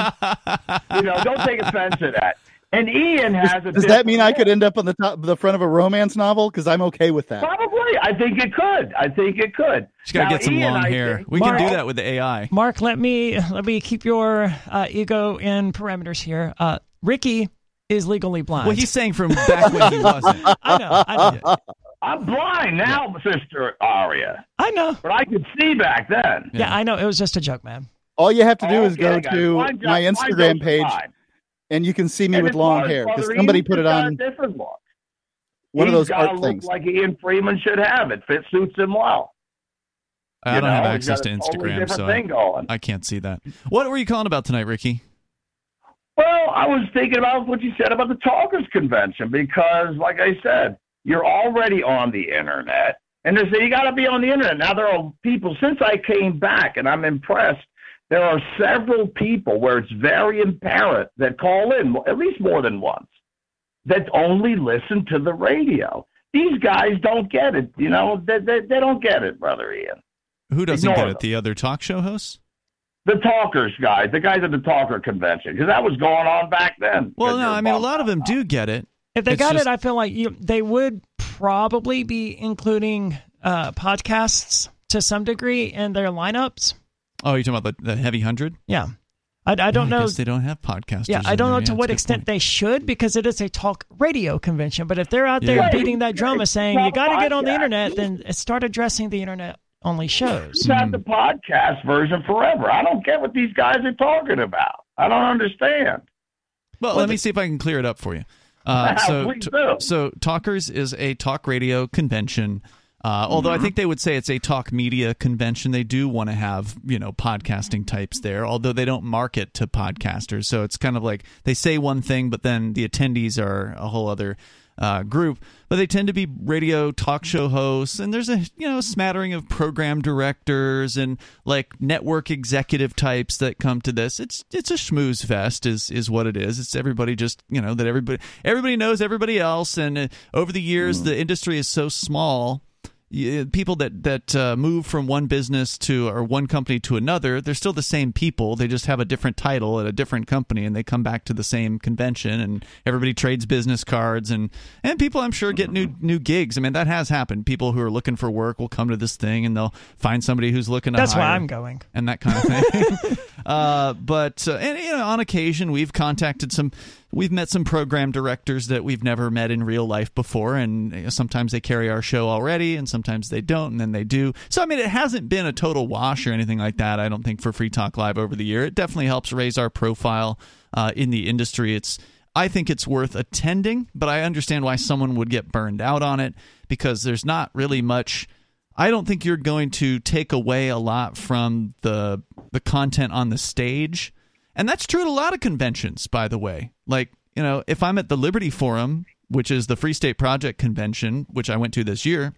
F: you know, don't take offense to that. And Ian has a.
C: Does that mean I could end up on the top, the front of a romance novel? Because I'm okay with that.
F: Probably. I think it could. I think it could.
A: She's got to
F: Now,
A: get some
F: Ian,
A: long
F: I
A: hair.
F: think-
A: We
B: Mark-
A: can do that with the AI.
B: Mark, let me let me keep your uh, ego in parameters here. Uh, Ricky is legally blind.
A: Well, he's saying from back when he wasn't.
B: I know, I know,
F: I'm blind now, Sister Aria,
B: I know.
F: but I could see back then.
B: Yeah. I know. It was just a joke, man.
C: All you have to do is
F: Okay,
C: go to my Instagram page,
F: fine.
C: And you can see me
F: And
C: with long hair. Because somebody put it on
F: a different look.
C: one of
F: He's
C: those
F: gotta
C: art
F: look
C: things.
F: Like Ian Freeman should have it. Fit suits him well.
A: I
F: You
A: don't have
F: know, he's
A: access to
F: a totally
A: Instagram, so. I, I can't see that. What were you calling about tonight, Ricky?
F: Well, I was thinking about what you said about the Talkers Convention because, like I said, you're already on the internet, and they say you got to be on the internet. Now there are people since I came back, and I'm impressed. There are several people where it's very apparent that call in at least more than once that only listen to the radio. These guys don't get it. You know, they, they, they don't get it, brother Ian.
A: Who doesn't
F: Ignore
A: get it?
F: them.
A: The other talk show hosts?
F: The talkers guys, the guys at the talker convention, because that was going on back then.
A: Well, no, I mean, a lot of them
F: now.
A: do get it.
B: If they
A: It's
B: got
A: just-
B: it, I feel like you, they would probably be including uh, podcasts to some degree in their lineups.
A: Oh, you're talking about the, the Heavy Hundred?
B: Yeah, I, I don't
A: I
B: know.
A: guess they don't have podcasters.
B: Yeah, I don't
A: there.
B: know to
A: Yeah,
B: what
A: that's a good
B: extent they should because it is a talk radio convention. But if they're out there
A: Yeah.
B: beating that drum and saying you got to get on the internet, then start addressing the internet only shows.
F: We've had the podcast version forever. I don't get what these guys are talking about. I don't understand.
A: Well, let me see if I can clear it up for you. Uh, so, t- so Talkers is a talk radio convention. Uh, although I think they would say it's a talk media convention, they do want to have you know podcasting types there. Although they don't market to podcasters, so it's kind of like they say one thing, but then the attendees are a whole other uh, group. But they tend to be radio talk show hosts, and there's a you know smattering of program directors and like network executive types that come to this. It's it's a schmooze fest, is is what it is. It's everybody just you know that everybody everybody knows everybody else, and uh, over the years the industry is so small people that that uh, move from one business to or one company to another, they're still the same people. They just have a different title at a different company, and they come back to the same convention, and everybody trades business cards, and and people I'm sure get new new gigs. I mean that has happened. People who are looking for work will come to this thing, and they'll find somebody who's looking to.
B: That's why I'm going,
A: and that kind of thing. uh, but uh, and you know, on occasion we've contacted some we've met some program directors that we've never met in real life before, and sometimes they carry our show already, and sometimes they don't, and then they do. So, I mean, it hasn't been a total wash or anything like that, I don't think, for Free Talk Live over the year. It definitely helps raise our profile uh, in the industry. It's I think it's worth attending, but I understand why someone would get burned out on it because there's not really much. I don't think you're going to take away a lot from the the content on the stage and that's true at a lot of conventions, by the way. Like, you know, if I'm at the Liberty Forum, which is the Free State Project convention, which I went to this year,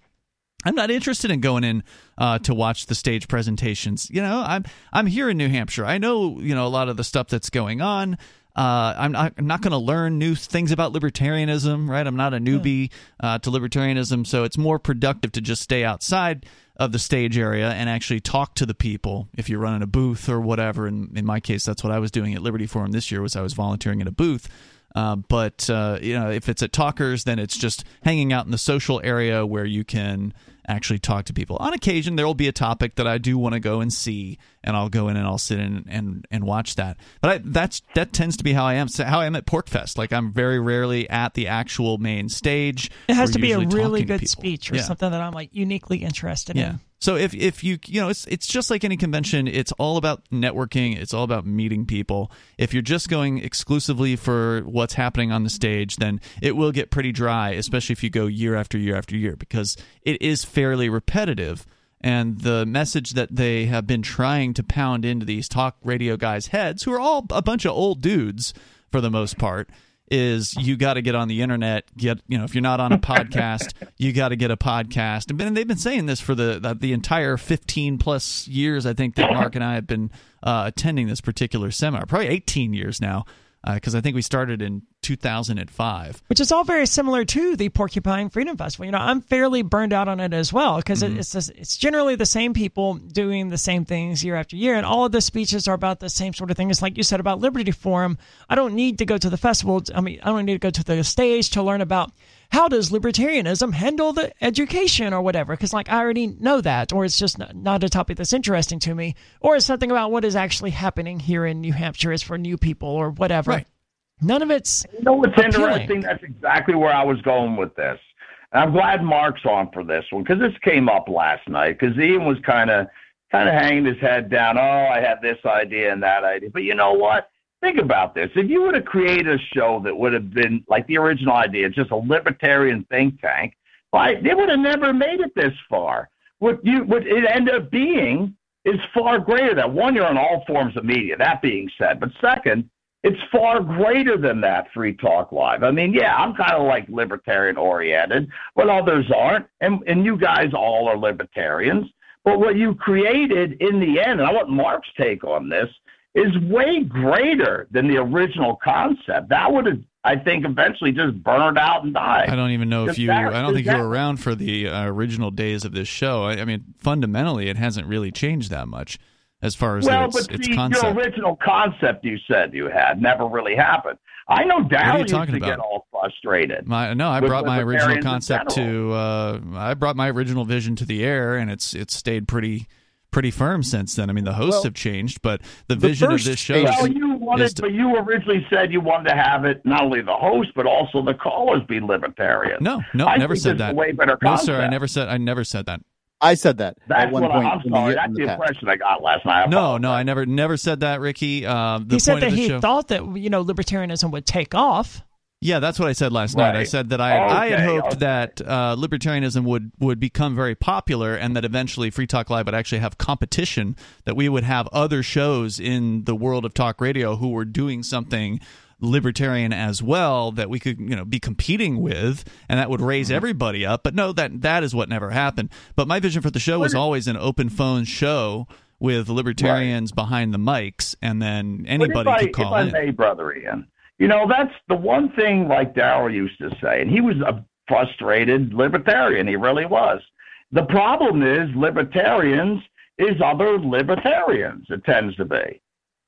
A: I'm not interested in going in uh, to watch the stage presentations. You know, I'm I'm here in New Hampshire. I know you know a lot of the stuff that's going on. Uh, I'm not, I'm not going to learn new things about libertarianism, right? I'm not a newbie uh, to libertarianism, so it's more productive to just stay outside of the stage area and actually talk to the people if you're running a booth or whatever. And in my case that's what i was doing at liberty forum this year was i was volunteering at a booth. Uh, but uh, you know if it's at talkers then it's just hanging out in the social area where you can actually talk to people. On occasion, there will be a topic that I do want to go and see, and I'll go in and I'll sit in and and watch that. But I, that's that tends to be how I am. So How I am at PorcFest. Like I'm very rarely at the actual main stage.
B: It has to be a really good speech or yeah. something that I'm like uniquely interested
A: yeah.
B: in.
A: So if if you you know it's it's just like any convention, it's all about networking, it's all about meeting people. If you're just going exclusively for what's happening on the stage, then it will get pretty dry, especially if you go year after year after year because it is fairly repetitive. And the message that they have been trying to pound into these talk radio guys' heads who are all a bunch of old dudes for the most part is you got to get on the internet get you know if you're not on a podcast you got to get a podcast. And they've been saying this for the the, the entire 15 plus years i think that mark and i have been uh, attending this particular seminar probably 18 years now because uh, I think we started in 2005.
B: Which is all very similar to the Porcupine Freedom Festival. You know, I'm fairly burned out on it as well because mm-hmm. it's it's generally the same people doing the same things year after year, and all of the speeches are about the same sort of thing. It's like you said about Liberty Forum. I don't need to go to the festival. I mean, I don't need to go to the stage to learn about how does libertarianism handle the education or whatever? Because like i already know that or it's just not, not, a topic that's interesting to me or it's something about what is actually happening here in new hampshire is for new people or whatever.
A: Right.
B: none of it's
G: you know what's
B: appealing.
G: interesting? That's exactly where i was going with this. And i'm glad mark's on for this one because this came up last night because ian was kind of kind of hanging his head down. Oh i had this idea and that idea. But you know what Think about this. If you would have created a show that would have been like the original idea, just a libertarian think tank, right, they would have never made it this far. What you what it ended up being is far greater than one, you're on all forms of media, that being said. But second, it's far greater than that free talk live. I mean, yeah, I'm kind of like libertarian oriented, but others aren't. And and you guys all are libertarians. But what you created in the end, and I want Mark's take on this, is way greater than the original concept. That would have, I think, eventually just burned out and died.
A: I don't even know if you. That, I don't think that, you were around for the uh, original days of this show. I, I, mean, fundamentally, it hasn't really changed that much as far as
G: well,
A: its,
G: but
A: its concept.
G: Your original concept you said you had never really happened. I know Darryl used to
A: about?
G: get all frustrated.
A: My, no, I brought my original concept to. Uh, I brought my original vision to the air, and it's it's stayed pretty pretty firm since then. I mean, the hosts well, have changed, but the, the vision of this show.
G: Well, you wanted, to, but you originally said you wanted to have it not only the host but also the callers be libertarian.
A: No, no,
G: I
A: never said that.
G: way better
A: no, sir, I never said. I never said that.
C: I said that
G: That's
C: at one
G: what
C: point.
G: I'm sorry. That's the, the impression I got last night.
A: No, no, I never, never said that, Ricky. Uh,
B: he said that he
A: show,
B: thought that you know libertarianism would take off.
A: Yeah, that's what I said last
G: right.
A: night. I said that I,
G: okay,
A: I had hoped
G: okay.
A: that uh, libertarianism would, would become very popular and that eventually Free Talk Live would actually have competition, that we would have other shows in the world of talk radio who were doing something libertarian as well that we could you know be competing with and that would raise
G: Mm-hmm.
A: everybody up but no that that is what never happened but my vision for the show was always an open phone show with libertarians right. behind the mics and then anybody
G: I,
A: could call
G: if
A: in
G: may, brother Ian you know, that's the one thing like Darryl used to say, and he was a frustrated libertarian. He really was. The problem is libertarians is other libertarians. It tends to be.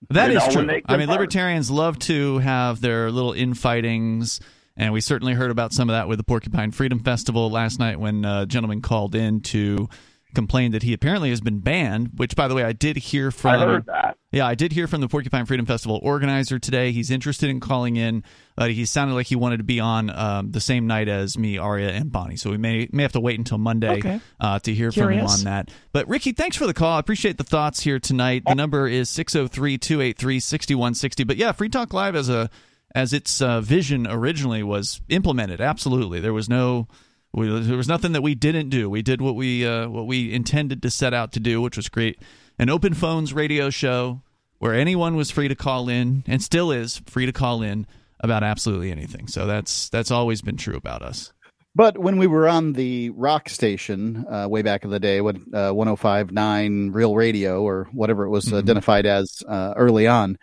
A: That
G: You
A: is
G: know,
A: true. I mean, libertarians love to have their little infightings, and we certainly heard about some of that with the Porcupine Freedom Festival last night when uh, a gentleman called in to complain that he apparently has been banned. Which, by the way, I did hear from.
G: I heard that.
A: Yeah, I did hear from the Porcupine Freedom Festival organizer today. He's interested in calling in. Uh, he sounded like he wanted to be on um, the same night as me, Aria, and Bonnie. So we may may have to wait until Monday
B: Okay.
A: uh, to hear from him on that. But Ricky, thanks for the call. I appreciate the thoughts here tonight. The number is 603-283-6160. But yeah, Free Talk Live as a as its uh, vision originally was implemented. Absolutely, there was no. We, there was nothing that we didn't do. We did what we uh, what we intended to set out to do, which was create an open phones radio show where anyone was free to call in, and still is free to call in about absolutely anything. So that's that's always been true about us.
C: But when we were on the rock station uh, way back in the day, when uh, 105.9 Real Radio or whatever it was
A: Mhm.
C: identified as uh, early on,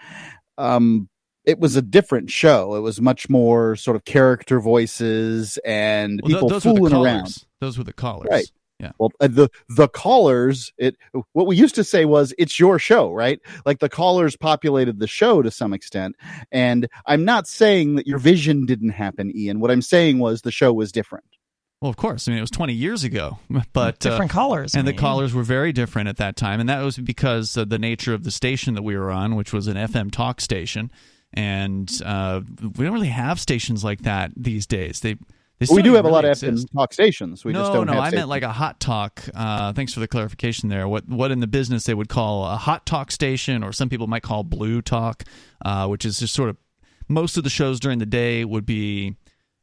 C: um, it was a different show. It was much more sort of character voices and
A: Well, th-
C: people
A: those were the
C: fooling
A: callers.
C: around.
A: Those were the callers.
C: Right.
A: Yeah.
C: Well, uh, the the callers, it what we used to say was it's your show, right? Like the callers populated the show to some extent. And I'm not saying that your vision didn't happen, Ian. What I'm saying was the show was different.
A: Well, of course. I mean, it was 20 years ago, but uh,
B: Different callers. I
A: and the callers were very different at that time, and that was because of the nature of the station that we were on, which was an FM talk station, and uh, we don't really have stations like that these days. They,
C: we do have a lot
A: really
C: of
A: exist.
C: FM talk stations. We
A: no,
C: just don't
A: no, I meant like a hot talk. Uh, thanks for the clarification there. What what in the business they would call a hot talk station, or some people might call blue talk, uh, which is just sort of most of the shows during the day would be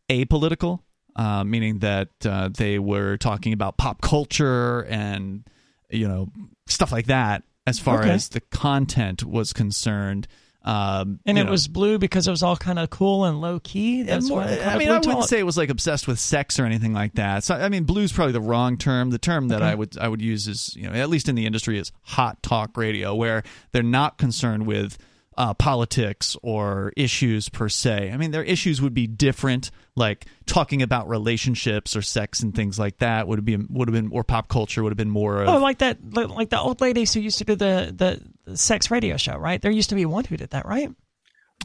A: apolitical, uh, meaning that uh, they were talking about pop culture and you know stuff like that. As far
B: Okay.
A: as the content was concerned, um,
B: and it
A: know,
B: was blue because it was all kind of cool and low key. That's
A: more-
B: why
A: I mean, I wouldn't say it was like obsessed with sex or anything like that. So, I mean, blues probably the wrong term. The term that
B: Okay.
A: I would I would use is, you know, at least in the industry, is hot talk radio, where they're not concerned with uh, politics or issues per se. I mean, their issues would be different, like talking about relationships or sex and things like that. Would have been would have been or pop culture would have been more. Of,
B: Oh, like that, like like the old ladies who used to do the the sex radio show, right? There used to be one who did that, right?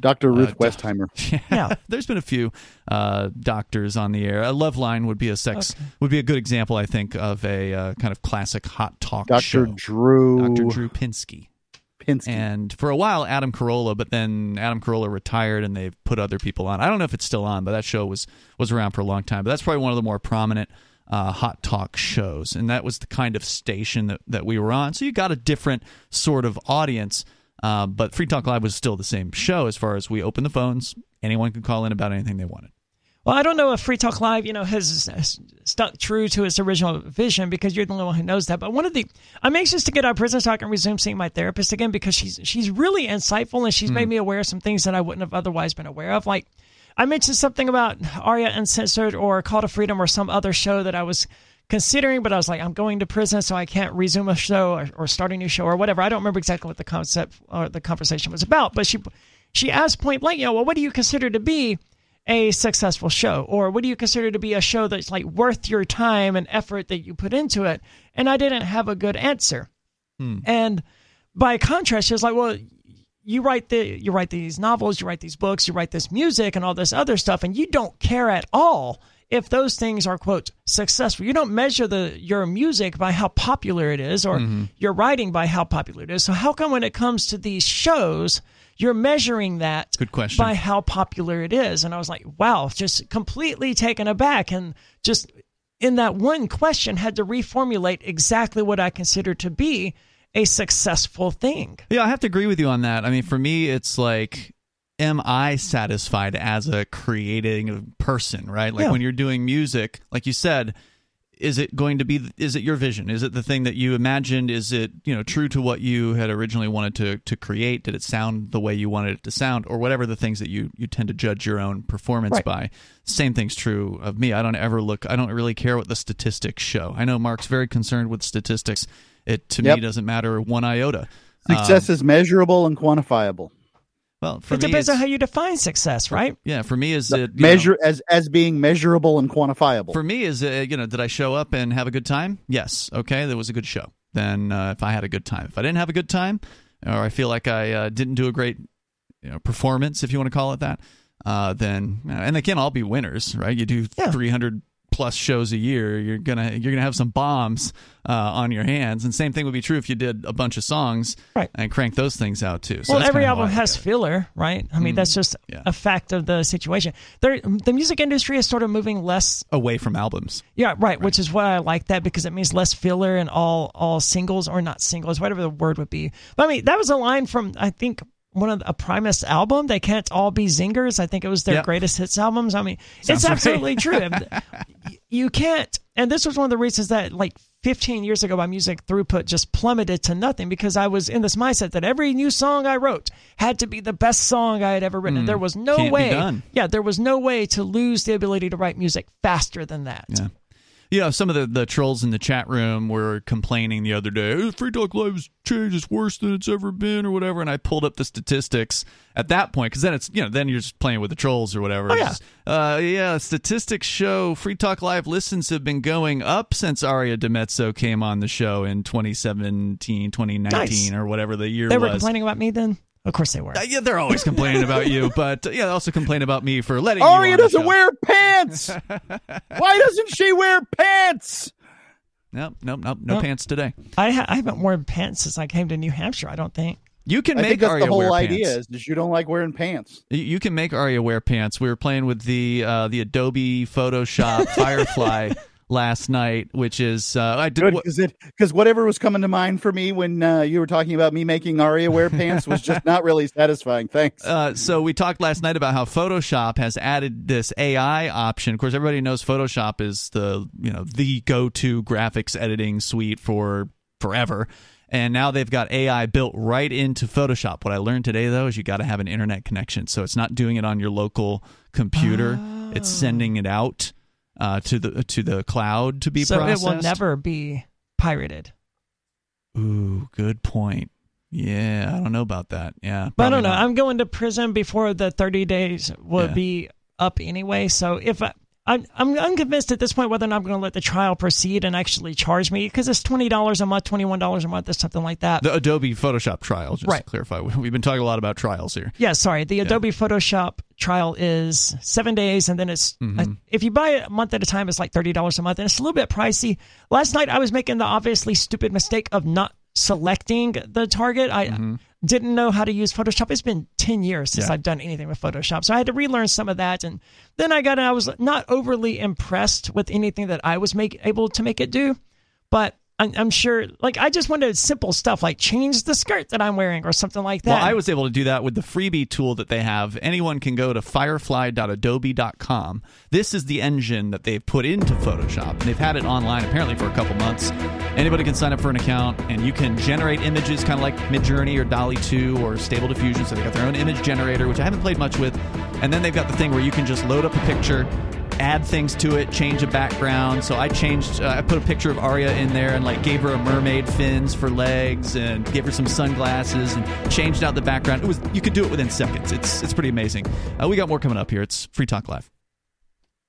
C: Dr. Ruth
A: Uh,
C: Westheimer.
B: Yeah.
A: there's been a few uh, doctors on the air. A Loveline would be a sex
B: Okay.
A: would be a good example, I think, of a uh, kind of classic hot talk
C: Dr.
A: show.
C: Drew
A: Dr. Drew Pinsky.
C: Pinsky.
A: And for a while, Adam Carolla, but then Adam Carolla retired, and they've put other people on. I don't know if it's still on, but that show was was around for a long time. But that's probably one of the more prominent uh, hot talk shows, and that was the kind of station that, that we were on. So you got a different sort of audience. Uh, but Free Talk Live was still the same show as far as we opened the phones. Anyone could call in about anything they wanted.
B: Well, I don't know if Free Talk Live, you know, has has stuck true to its original vision because you're the only one who knows that. But one of the, I'm anxious to get out of prison so I can resume seeing my therapist again because she's she's really insightful and she's made me aware of some things that I wouldn't have otherwise been aware of. Like I mentioned something about Aria Uncensored or Call to Freedom or some other show that I was considering, but I was like, I'm going to prison, so I can't resume a show or, or start a new show or whatever. I don't remember exactly what the concept or the conversation was about, but she she asked point blank, you know, well, what do you consider to be a successful show? Or what do you consider to be a show that's like worth your time and effort that you put into it? And i didn't have a good answer. Hmm. And by contrast she was like well you write the you write these novels you write these books you write this music and all this other stuff and you don't care at all if those things are quote successful you don't measure the your music by how popular it is or mm-hmm. your writing by how popular it is so how come when it comes to these shows you're measuring that
A: Good question.
B: by how popular it is. And I was like, wow, just completely taken aback. And just in that one question, had to reformulate exactly what I consider to be a successful thing.
A: Yeah, I have to agree with you on that. I mean, for me, it's like, am I satisfied as a creating person, right? Like
B: Yeah.
A: when you're doing music, like you said, is it going to be, is it your vision? Is it the thing that you imagined? Is it, you know, true to what you had originally wanted to, to create? Did it sound the way you wanted it to sound? Or whatever the things that you, you tend to judge your own performance
B: Right.
A: by. Same thing's true of me. I don't ever look, I don't really care what the statistics show. I know Mark's very concerned with statistics. It, to
C: Yep.
A: me, doesn't matter one iota. Um,
C: Success is measurable and quantifiable.
A: Well, for
B: it
A: me,
B: depends on how you define success, right?
A: Yeah, for me is it you know,
C: measure as as being measurable and quantifiable.
A: For me, is uh, you know, did I show up and have a good time? Yes. Okay, that was a good show. Then, uh, if I had a good time, if I didn't have a good time, or I feel like I uh, didn't do a great you know, performance, if you want to call it that, uh, then and again, all be winners, right? You do
B: Yeah.
A: 300 plus shows a year, you're gonna you're gonna have some bombs uh, on your hands, and same thing would be true if you did a bunch of songs
B: Right.
A: and crank those things out too. So
B: well, every album has filler, right? I mean, that's just
A: yeah.
B: a fact of the situation. There, the music industry is sort of moving less
A: away from albums.
B: Yeah, right, Which is why I like that because it means less filler and all all singles or not singles, whatever the word would be. But I mean, that was a line from I think one of the, a Primus album. They can't all be zingers. I think it was their
A: Yep.
B: greatest hits albums. I mean,
A: Sounds
B: it's
A: right.
B: absolutely true. You can't, and this was one of the reasons that like 15 years ago, my music throughput just plummeted to nothing because I was in this mindset that every new song I wrote had to be the best song I had ever written. And there was no way, yeah, there was no way to lose the ability to write music faster than that.
A: Yeah. You know, some of the, the trolls in the chat room were complaining the other day, "Hey, Free Talk Live's change is worse than it's ever been, or whatever. And I pulled up the statistics at that point because then it's, you know, then you're just playing with the trolls or whatever.
B: Oh, yeah.
A: just, uh, yeah, statistics show Free Talk Live listens have been going up since Aria DiMezzo came on the show in 2017, 2019,
B: Nice.
A: or whatever the year
B: They were
A: was.
B: complaining about me then? Of course they were.
A: Uh, yeah, they're always complaining about you, but yeah, they also complain about me for letting
C: Aria
A: you on
C: doesn't wear pants. Why doesn't she wear pants?
A: Nope, nope, nope, no
B: Nope.
A: pants today.
B: I, ha- I haven't worn pants since I came to New Hampshire. I don't think.
A: You can
C: I
A: make
C: think that's
A: Aria
C: the
A: wear
C: whole idea
A: pants.
C: is, is you don't like wearing pants.
A: You- You can make Aria wear pants. We were playing with the uh, the Adobe Photoshop Firefly last night, which is uh, I did.
C: Because whatever was coming to mind for me when uh, you were talking about me making Aria wear pants was just not really satisfying. Thanks.
A: uh, so we talked last night about how Photoshop has added this AI option. Of course, everybody knows Photoshop is the you know the go to graphics editing suite for forever. And now they've got AI built right into Photoshop. What I learned today, though, is you got to have an internet connection. So it's not doing it on your local computer; it's sending it out uh, to the to the cloud to be
B: so
A: processed.
B: it will never be pirated.
A: Ooh, good point. Yeah, I don't know about that. Yeah,
B: But I don't know.
A: not.
B: I'm going to prison before the 30 days will
A: Yeah.
B: be up anyway. So if I, I'm, I'm unconvinced at this point whether or not I'm going to let the trial proceed and actually charge me because it's twenty dollars a month, twenty one dollars a month, or something like that.
A: the Adobe Photoshop trial. Just to
B: Right.
A: clarify, we've been talking a lot about trials here.
B: Yeah, sorry. The Adobe Photoshop trial is seven days, and then it's
A: Mm-hmm.
B: uh, if you buy it a month at a time, it's like thirty dollars a month, and it's a little bit pricey. Last night, I was making the obviously stupid mistake of not selecting the target. I
A: Mm-hmm.
B: Didn't know how to use Photoshop. It's been ten years since
A: Yeah.
B: I've done anything with Photoshop, so I had to relearn some of that, and then I got. I was not overly impressed with anything that I was make able to make it do, but. I'm, I'm sure, like, I just wanted simple stuff like change the skirt that I'm wearing or something like that.
A: Well, I was able to do that with the freebie tool that they have. Anyone can go to firefly.adobe.com. This is the engine that they've put into Photoshop. And they've had it online apparently for a couple months. Anybody can sign up for an account and you can generate images kind of like Midjourney or DALL-E 2 or Stable Diffusion. So they've got their own image generator, which I haven't played much with. And then they've got the thing where you can just load up a picture add things to it, change a background. So I changed, uh, I put a picture of Aria in there and like gave her a mermaid fins for legs and gave her some sunglasses and changed out the background. It was you could do it within seconds. It's it's pretty amazing. Uh, we got more coming up here. It's Free Talk Live.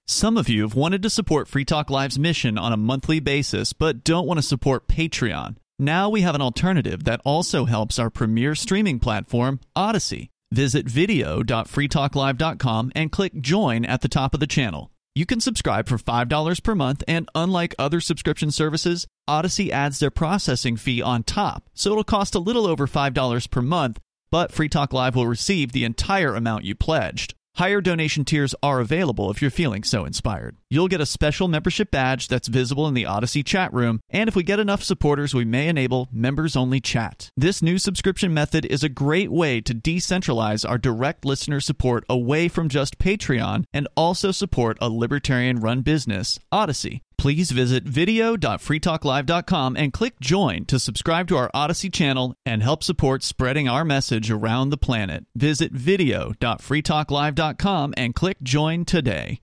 A: Some of you have wanted to support Free Talk Live's mission on a monthly basis, but don't want to support Patreon. Now we have an alternative that also helps our premier streaming platform, Odysee. Visit video.freetalklive.com and click join at the top of the channel. You can subscribe for $5 per month, and unlike other subscription services, Odysee adds their processing fee on top, so it'll cost a little over $5 per month, but Free Talk Live will receive the entire amount you pledged. Higher donation tiers are available if you're feeling so inspired. You'll get a special membership badge that's visible in the Odysee chat room, and if we get enough supporters, we may enable members only chat. This new subscription method is a great way to decentralize our direct listener support away from just Patreon and also support a libertarian run business, Odysee. Please visit video.freetalklive.com and click join to subscribe to our Odysee channel and help support spreading our message around the planet. Visit video.freetalklive.com and click join today.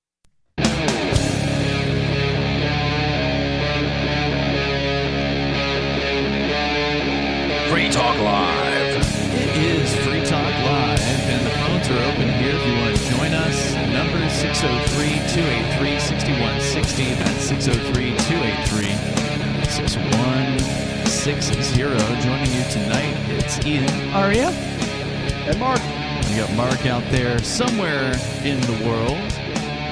H: Talk Live.
A: It is Free Talk Live, and the phones are open here if you want to join us. Number 603-283-6160. That's 603-283-6160. Joining you tonight, it's Ian.
B: Aria.
C: And Mark.
A: We got Mark out there somewhere in the world.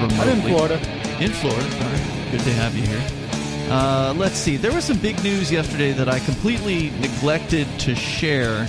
A: Remotely.
C: I'm in Florida.
A: In Florida. All right. Good to have you here. Uh, let's see. There was some big news yesterday that I completely neglected to share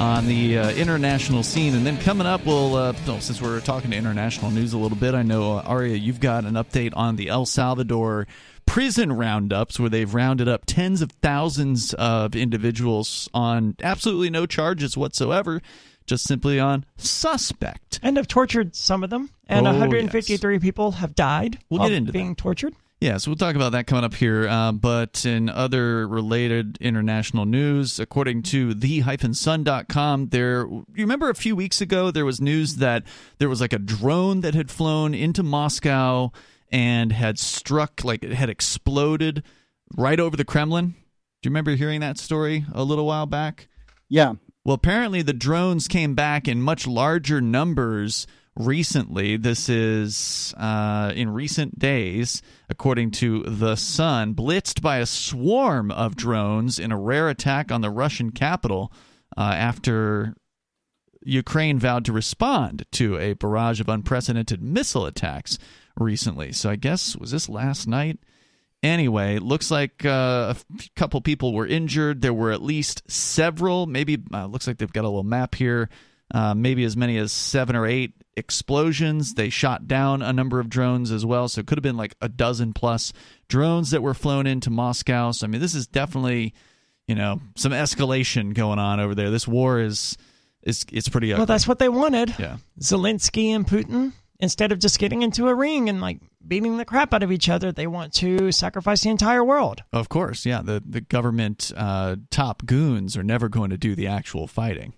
A: on the uh, international scene. And then coming up, we'll, uh, well, since we're talking to international news a little bit, I know, uh, Aria, you've got an update on the El Salvador prison roundups where they've rounded up tens of thousands of individuals on absolutely no charges whatsoever, just simply on suspect.
B: And have tortured some of them. And
A: Oh,
B: 153 people have died
A: We'll
B: while
A: get into
B: being
A: that.
B: tortured.
A: Yeah, so we'll talk about that coming up here. Uh, but in other related international news, according to the-sun.com, there you remember a few weeks ago there was news that there was like a drone that had flown into Moscow and had struck like it had exploded right over the Kremlin. Do you remember hearing that story a little while back?
C: Yeah.
A: Well, apparently the drones came back in much larger numbers recently. This is uh, in recent days, according to The Sun, blitzed by a swarm of drones in a rare attack on the Russian capital uh, after Ukraine vowed to respond to a barrage of unprecedented missile attacks recently. So I guess, was this last night? Anyway, looks like uh, a f- couple people were injured. There were at least several, maybe, uh, looks like they've got a little map here, uh, maybe as many as seven or eight explosions. They shot down a number of drones as well. So it could have been like a dozen plus drones that were flown into Moscow. So, I mean, this is definitely, you know, some escalation going on over there. This war is. is it's pretty ugly.
B: Well, that's what they wanted.
A: yeah.
B: Zelensky and Putin, instead of just getting into a ring and like beating the crap out of each other, they want to sacrifice the entire world.
A: Of course, yeah. The the government uh, top goons are never going to do the actual fighting.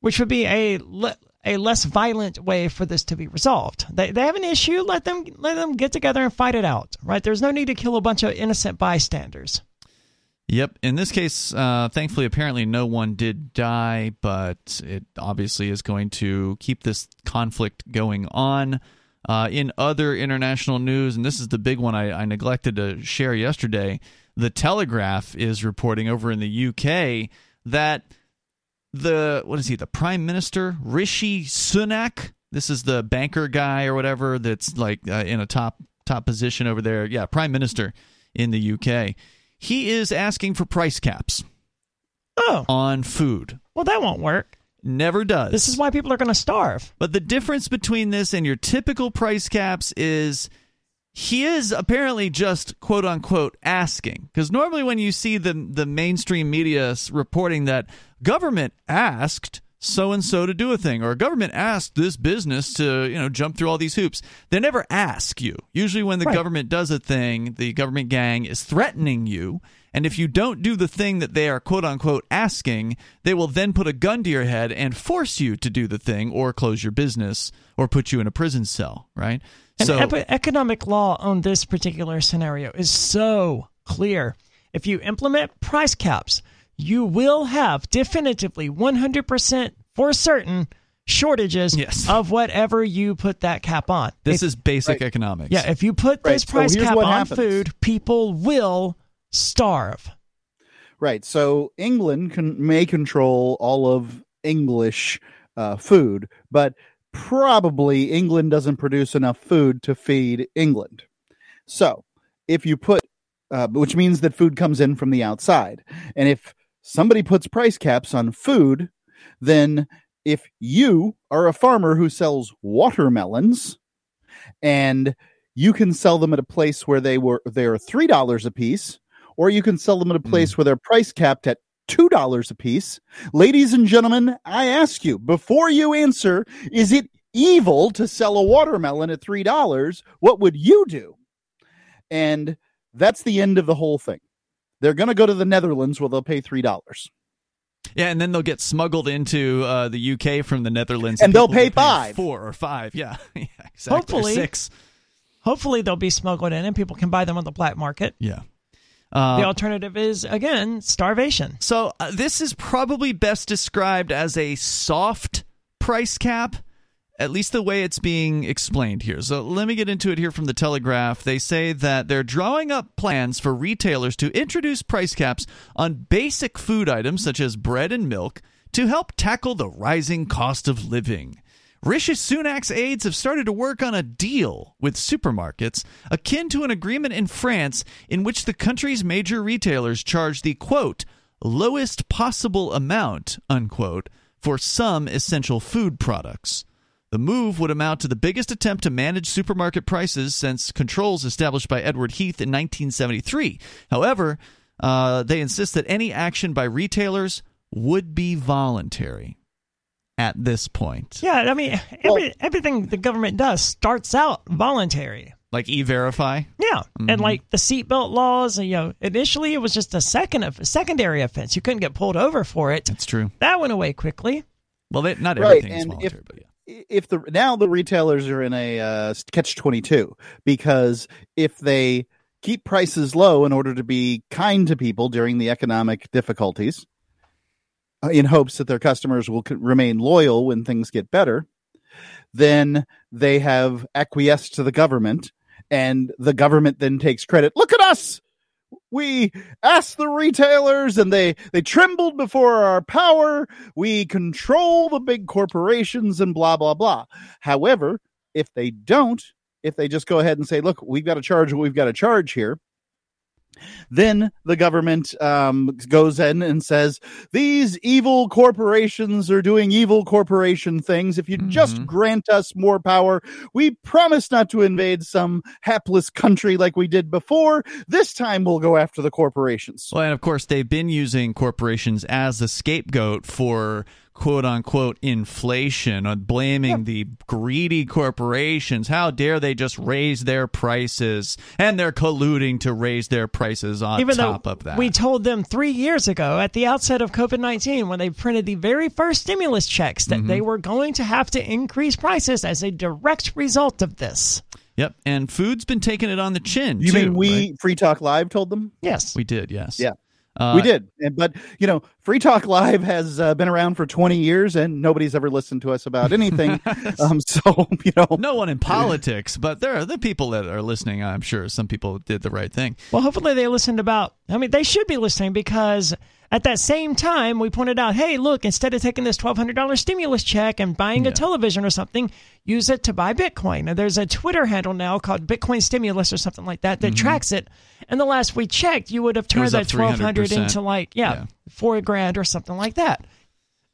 B: which would be a le- a less violent way for this to be resolved. They they have an issue, let them let them get together and fight it out. Right? There's no need to kill a bunch of innocent bystanders.
A: Yep. In this case, uh, thankfully, apparently no one did die, but it obviously is going to keep this conflict going on. Uh, in other international news, and this is the big one I, I neglected to share yesterday, the Telegraph is reporting over in the UK that the what is he? The Prime Minister Rishi Sunak. This is the banker guy or whatever that's like uh, in a top top position over there. Yeah, Prime Minister in the UK. He is asking for price caps
B: Oh,
A: on food.
B: well, that won't work.
A: Never does.
B: This is why people are going to starve.
A: But the difference between this and your typical price caps is he is apparently just quote unquote asking. Because normally when you see the the mainstream media reporting that government asked so and so to do a thing or government asked this business to you know jump through all these hoops they never ask you usually when the
B: Right.
A: government does a thing the government gang is threatening you and if you don't do the thing that they are quote unquote asking they will then put a gun to your head and force you to do the thing or close your business or put you in a prison cell right
B: And
A: so
B: epi- economic law on this particular scenario is so clear. If you implement price caps, you will have definitively 100% for certain shortages
A: Yes.
B: of whatever you put that cap on.
A: this
B: If-
A: is basic
C: Right.
A: economics
B: yeah, if you put
C: Right,
B: this
C: so
B: price
C: here's
B: cap on
C: happens.
B: food, people will starve.
C: Right. So England can may control all of English uh, food, but probably England doesn't produce enough food to feed England. So if you put, uh, which means that food comes in from the outside, and if somebody puts price caps on food, then if you are a farmer who sells watermelons and you can sell them at a place where they were they are three dollars a piece or you can sell them at a hmm. place where they're price capped at two dollars a piece. Ladies and gentlemen, I ask you before you answer, is it evil to sell a watermelon at three dollars? What would you do? And that's the end of the whole thing. They're going to go to the Netherlands where they'll pay three dollars.
A: Yeah, and then they'll get smuggled into uh, the UK from the Netherlands,
C: And they'll
A: people will
C: pay
A: be paying
C: five.
A: four or five. Yeah, yeah exactly. Or
B: Hopefully.
A: six.
B: Hopefully, they'll be smuggled in and people can buy them on the black market.
A: Yeah. Uh,
B: the alternative is, again, starvation.
A: So uh, this is probably best described as a soft price cap. At least the way it's being explained here. So let me get into it here from the Telegraph. They say that they're drawing up plans for retailers to introduce price caps on basic food items such as bread and milk to help tackle the rising cost of living. Rishi Sunak's aides have started to work on a deal with supermarkets akin to an agreement in France in which the country's major retailers charge the quote lowest possible amount unquote for some essential food products. The move would amount to the biggest attempt to manage supermarket prices since controls established by Edward Heath in 1973. However, uh, they insist that any action by retailers would be voluntary at this point.
B: Yeah, I mean, every, well, everything the government does starts out voluntary.
A: Like e-verify.
B: Yeah, mm-hmm. and like the seatbelt laws. You know, initially it was just a second of secondary offense. You couldn't get pulled over for it.
A: That's true.
B: That went away quickly.
A: Well, they, not everything right, is voluntary,
C: if,
A: but yeah.
C: If the now the retailers are in a uh, catch twenty two because if they keep prices low in order to be kind to people during the economic difficulties, uh, in hopes that their customers will remain loyal when things get better, then they have acquiesced to the government, and the government then takes credit. Look at us! We asked the retailers and they, they trembled before our power. We control the big corporations and blah, blah, blah. However, if they don't, if they just go ahead and say, look, we've got to charge what we've got to charge here, then the government um, goes in and says, These evil corporations are doing evil corporation things. If you mm-hmm. just grant us more power, we promise not to invade some hapless country like we did before. This time we'll go after the corporations.
A: Well, and of course, they've been using corporations as the scapegoat for quote unquote inflation on blaming the greedy corporations. How dare they just raise their prices? And they're colluding to raise their prices on
B: Even
A: top
B: though
A: of that.
B: We told them three years ago at the outset of COVID 19 when they printed the very first stimulus checks that mm-hmm. they were going to have to increase prices as a direct result of this.
A: Yep, and food's been taking it on the chin.
C: You
A: too,
C: mean we
A: right?
C: Free Talk Live told them?
B: Yes,
A: we did. Yes.
C: Yeah. Uh, we did, but you know, Free Talk Live has uh, been around for 20 years, and nobody's ever listened to us about anything. um, so you know,
A: no one in politics, but there are the people that are listening. I'm sure some people did the right thing.
B: Well, hopefully they listened about. I mean, they should be listening because at that same time, we pointed out, hey, look, instead of taking this $1,200 stimulus check and buying yeah. a television or something, use it to buy Bitcoin. And there's a Twitter handle now called Bitcoin Stimulus or something like that that mm-hmm. tracks it. And the last we checked, you would have turned that 1200 into like, yeah, yeah, four grand or something like that.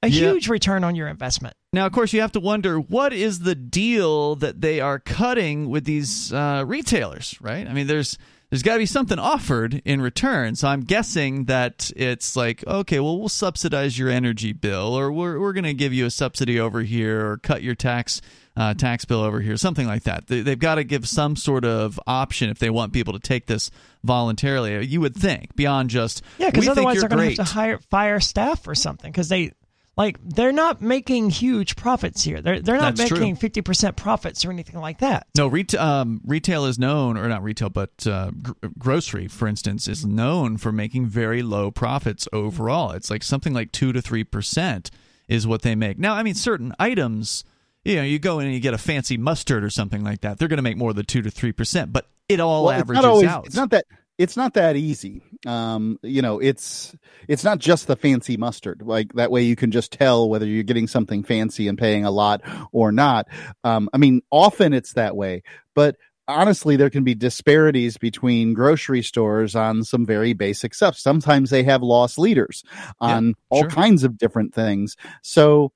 B: A huge return on your investment.
A: Now, of course, you have to wonder what is the deal that they are cutting with these uh, retailers, right? I mean, there's there's got to be something offered in return. So I'm guessing that it's like, okay, well, we'll subsidize your energy bill, or we're, we're going to give you a subsidy over here, or cut your tax uh, tax bill over here, something like that. They, have got to give some sort of option if they want people to take this voluntarily. You would think beyond just
B: yeah, because otherwise they're going to have to hire fire staff or something because they like they're not making huge profits here. They're they're not
A: That's
B: making fifty percent profits or anything like that.
A: No, retail um, retail is known, or not retail, but uh, gr- grocery, for instance, is known for making very low profits overall. It's like something like two to three percent is what they make. Now, I mean, certain items, you know, you go in and you get a fancy mustard or something like that, they're going to make more than two to three percent, but it all well, averages
C: always,
A: out.
C: It's not that it's not that easy. Um, you know, it's it's not just the fancy mustard. Like that way, you can just tell whether you're getting something fancy and paying a lot or not. Um, I mean, often it's that way, but honestly, there can be disparities between grocery stores on some very basic stuff. Sometimes they have loss leaders on yeah, all sure. kinds of different things. So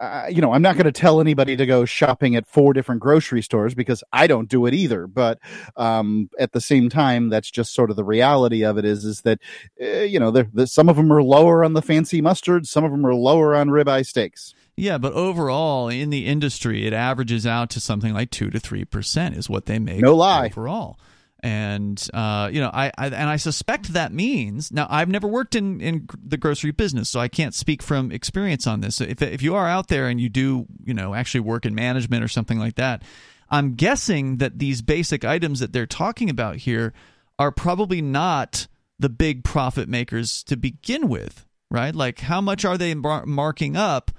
C: uh, you know, I'm not going to tell anybody to go shopping at four different grocery stores because I don't do it either. But um, at the same time, that's just sort of the reality of it. Is is that uh, you know, some of them are lower on the fancy mustard, some of them are lower on ribeye steaks.
A: Yeah, but overall in the industry, it averages out to something like two to three percent is what they make.
C: No lie.
A: Overall and uh, you know I, I, and I suspect that means now I've never worked in, in the grocery business so I can't speak from experience on this. So if, if you are out there and you do you know actually work in management or something like that I'm guessing that these basic items that they're talking about here are probably not the big profit makers to begin with right? Like how much are they mar- marking up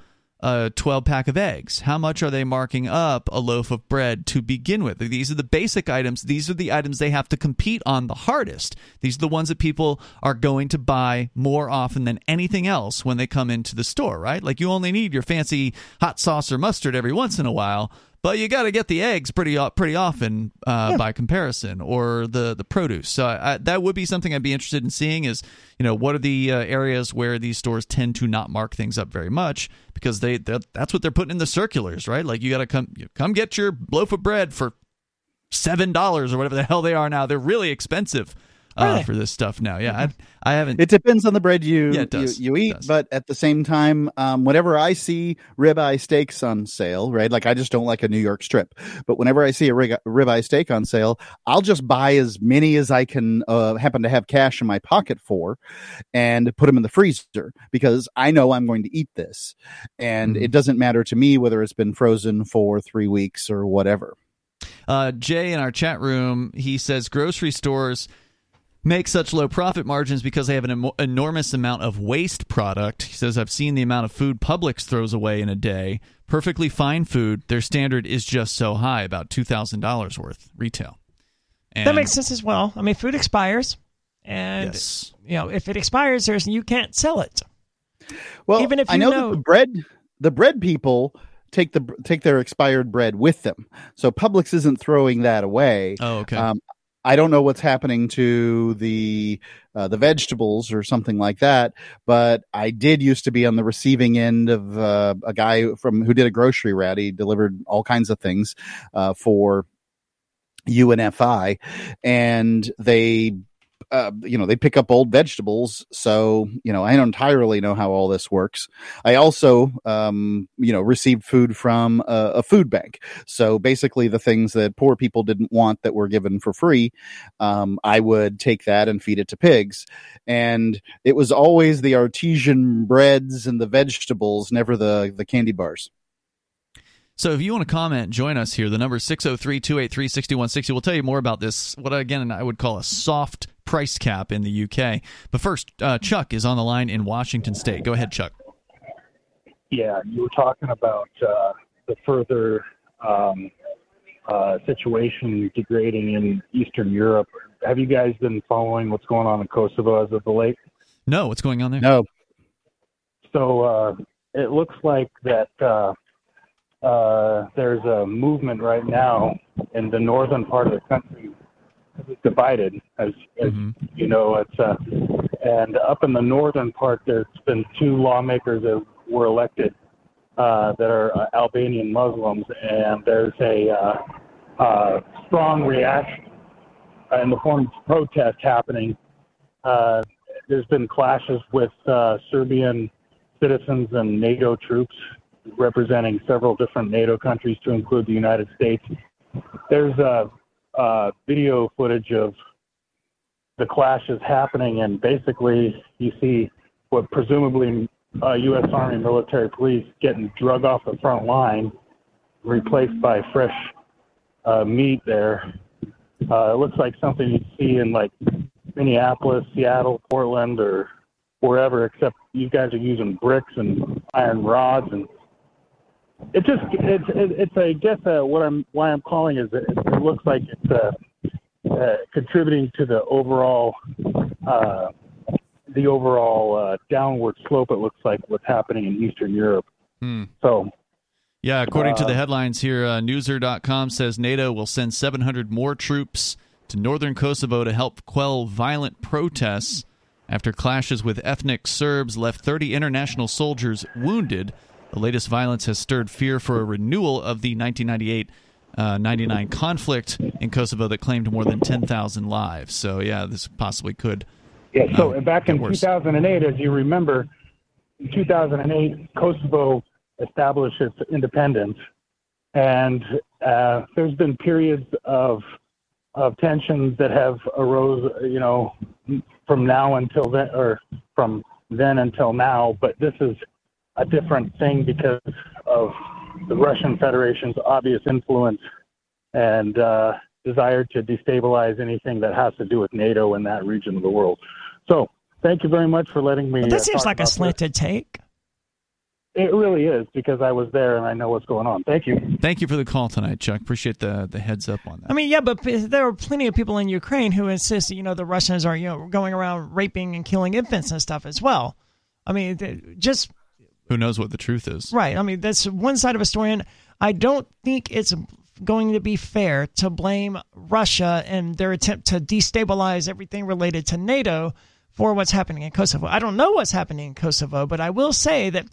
A: a 12 pack of eggs? How much are they marking up a loaf of bread to begin with? These are the basic items. These are the items they have to compete on the hardest. These are the ones that people are going to buy more often than anything else when they come into the store, right? Like you only need your fancy hot sauce or mustard every once in a while but you got to get the eggs pretty pretty often uh, yeah. by comparison, or the the produce. So I, that would be something I'd be interested in seeing. Is you know what are the uh, areas where these stores tend to not mark things up very much because they that's what they're putting in the circulars, right? Like you got to come come get your loaf of bread for seven dollars or whatever the hell they are now. They're really expensive uh, for this stuff now. Yeah, I, I, haven't.
C: It depends on the bread you yeah, you, you, eat, but at the same time, um, whenever I see ribeye steaks on sale, right? Like I just don't like a New York strip, but whenever I see a rib- ribeye steak on sale, I'll just buy as many as I can uh, happen to have cash in my pocket for, and put them in the freezer because I know I'm going to eat this, and mm-hmm. it doesn't matter to me whether it's been frozen for three weeks or whatever.
A: Uh, Jay in our chat room, he says grocery stores make such low profit margins because they have an em- enormous amount of waste product. He says, I've seen the amount of food Publix throws away in a day. Perfectly fine food, their standard is just so high, about $2,000 worth retail.
B: And that makes sense as well. I mean, food expires. And, yes. you know, if it expires, there's you can't sell it.
C: Well, even if I know, know the bread, the bread people take the take their expired bread with them. So Publix isn't throwing that away.
A: Oh, okay. Um,
C: I don't know what's happening to the uh, the vegetables or something like that, but I did used to be on the receiving end of uh, a guy from who did a grocery rat. He delivered all kinds of things uh, for UNFI, and they uh, you know, they pick up old vegetables. So, you know, I don't entirely know how all this works. I also, um, you know, received food from a, a, food bank. So basically, the things that poor people didn't want that were given for free, um, I would take that and feed it to pigs. And it was always the artesian breads and the vegetables, never the the candy bars.
A: So if you want to comment, join us here. The number is 603 283 6160. We'll tell you more about this, what again I would call a soft price cap in the UK. But first, uh, Chuck is on the line in Washington State. Go ahead, Chuck.
H: Yeah, you were talking about uh, the further um, uh, situation degrading in Eastern Europe. Have you guys been following what's going on in Kosovo as of the late?
A: No, what's going on there?
C: No.
H: So uh, it looks like that uh, there's a movement right now in the northern part of the country divided, as, as mm-hmm. you know. It's uh, and up in the northern part, there's been two lawmakers that were elected uh, that are uh, Albanian Muslims, and there's a uh, uh, strong reaction in the form of protest happening. Uh, there's been clashes with uh, Serbian citizens and NATO troops representing several different NATO countries to include the United States. There's a, a video footage of the clashes happening, and basically you see what presumably uh, U.S. Army military police getting drug off the front line, replaced by fresh uh, meat there. Uh, it looks like something you'd see in like Minneapolis, Seattle, Portland, or wherever, except you guys are using bricks and iron rods and it just it's it's I guess uh, what I'm why I'm calling is it, it looks like it's uh, uh, contributing to the overall uh, the overall uh, downward slope. It looks like what's happening in Eastern Europe.
A: Hmm.
H: So.
A: Yeah, according to the uh, headlines here, uh, Newser.com says NATO will send 700 more troops to northern Kosovo to help quell violent protests after clashes with ethnic Serbs left 30 international soldiers wounded the latest violence has stirred fear for a renewal of the 1998 uh, 99 conflict in Kosovo that claimed more than 10,000 lives. So, yeah, this possibly could.
H: Yeah, so uh, back in 2008, as you remember, in 2008, Kosovo established its independence. And uh, there's been periods of of tensions that have arose, you know, from now until then, or from then until now. But this is a different thing because of the Russian Federation's obvious influence and uh, desire to destabilize anything that has to do with NATO in that region of the world. So, thank you very much for letting me.
B: Well, that uh, seems like a slanted
H: this.
B: take.
H: it really is because I was there and I know what's going on. Thank you.
A: Thank you for the call tonight, Chuck. Appreciate the the heads up on that.
B: I mean, yeah, but there are plenty of people in Ukraine who insist, you know, the Russians are, you know, going around raping and killing infants and stuff as well. I mean, just
A: Who knows what the truth is?
B: right. I mean, that's one side of a story, and I don't think it's going to be fair to blame Russia and their attempt to destabilize everything related to NATO for what's happening in Kosovo. I don't know what's happening in Kosovo, but I will say that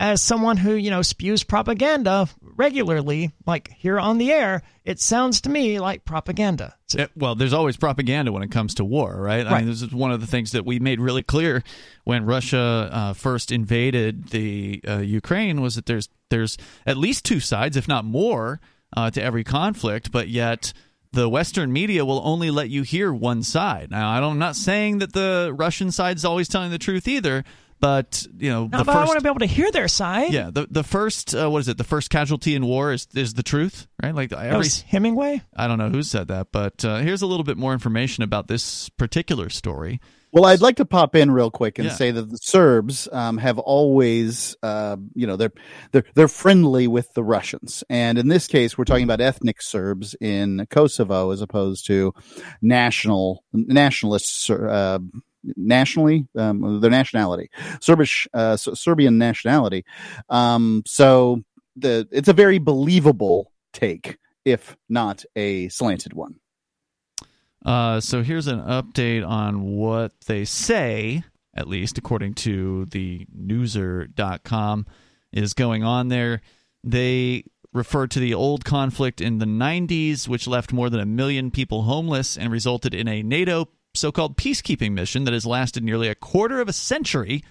B: as someone who, you know, spews propaganda regularly, like here on the air, it sounds to me like propaganda.
A: Yeah, well, there's always propaganda when it comes to war, right? I mean, this is one of the things that we made really clear when Russia uh, first invaded the uh, Ukraine was that there's there's at least two sides, if not more, uh, to every conflict, but yet the Western media will only let you hear one side. Now, I'm not saying that the Russian side's always telling the truth either, but you know,
B: No,
A: the
B: but I want to be able to hear their side.
A: yeah, the the first uh, what is it? The first casualty in war is is the truth, right? Like
B: That
A: every
B: was Hemingway.
A: I don't know who said that, but uh, here's a little bit more information about this particular story.
C: Well, I'd like to pop in real quick and
A: Yeah.
C: say that the Serbs um, have always, uh, you know, they're they're they're friendly with the Russians, and in this case, we're talking about ethnic Serbs in Kosovo as opposed to national nationalists. Uh, nationally, um, their nationality, Serbish, uh, Serbian nationality. Um, so the it's a very believable take, if not a slanted one.
A: Uh, so here's an update on what they say, at least according to the newser.com, is going on there. They refer to the old conflict in the 90s, which left more than a million people homeless and resulted in a NATO so called peacekeeping mission that has lasted nearly a quarter of a century,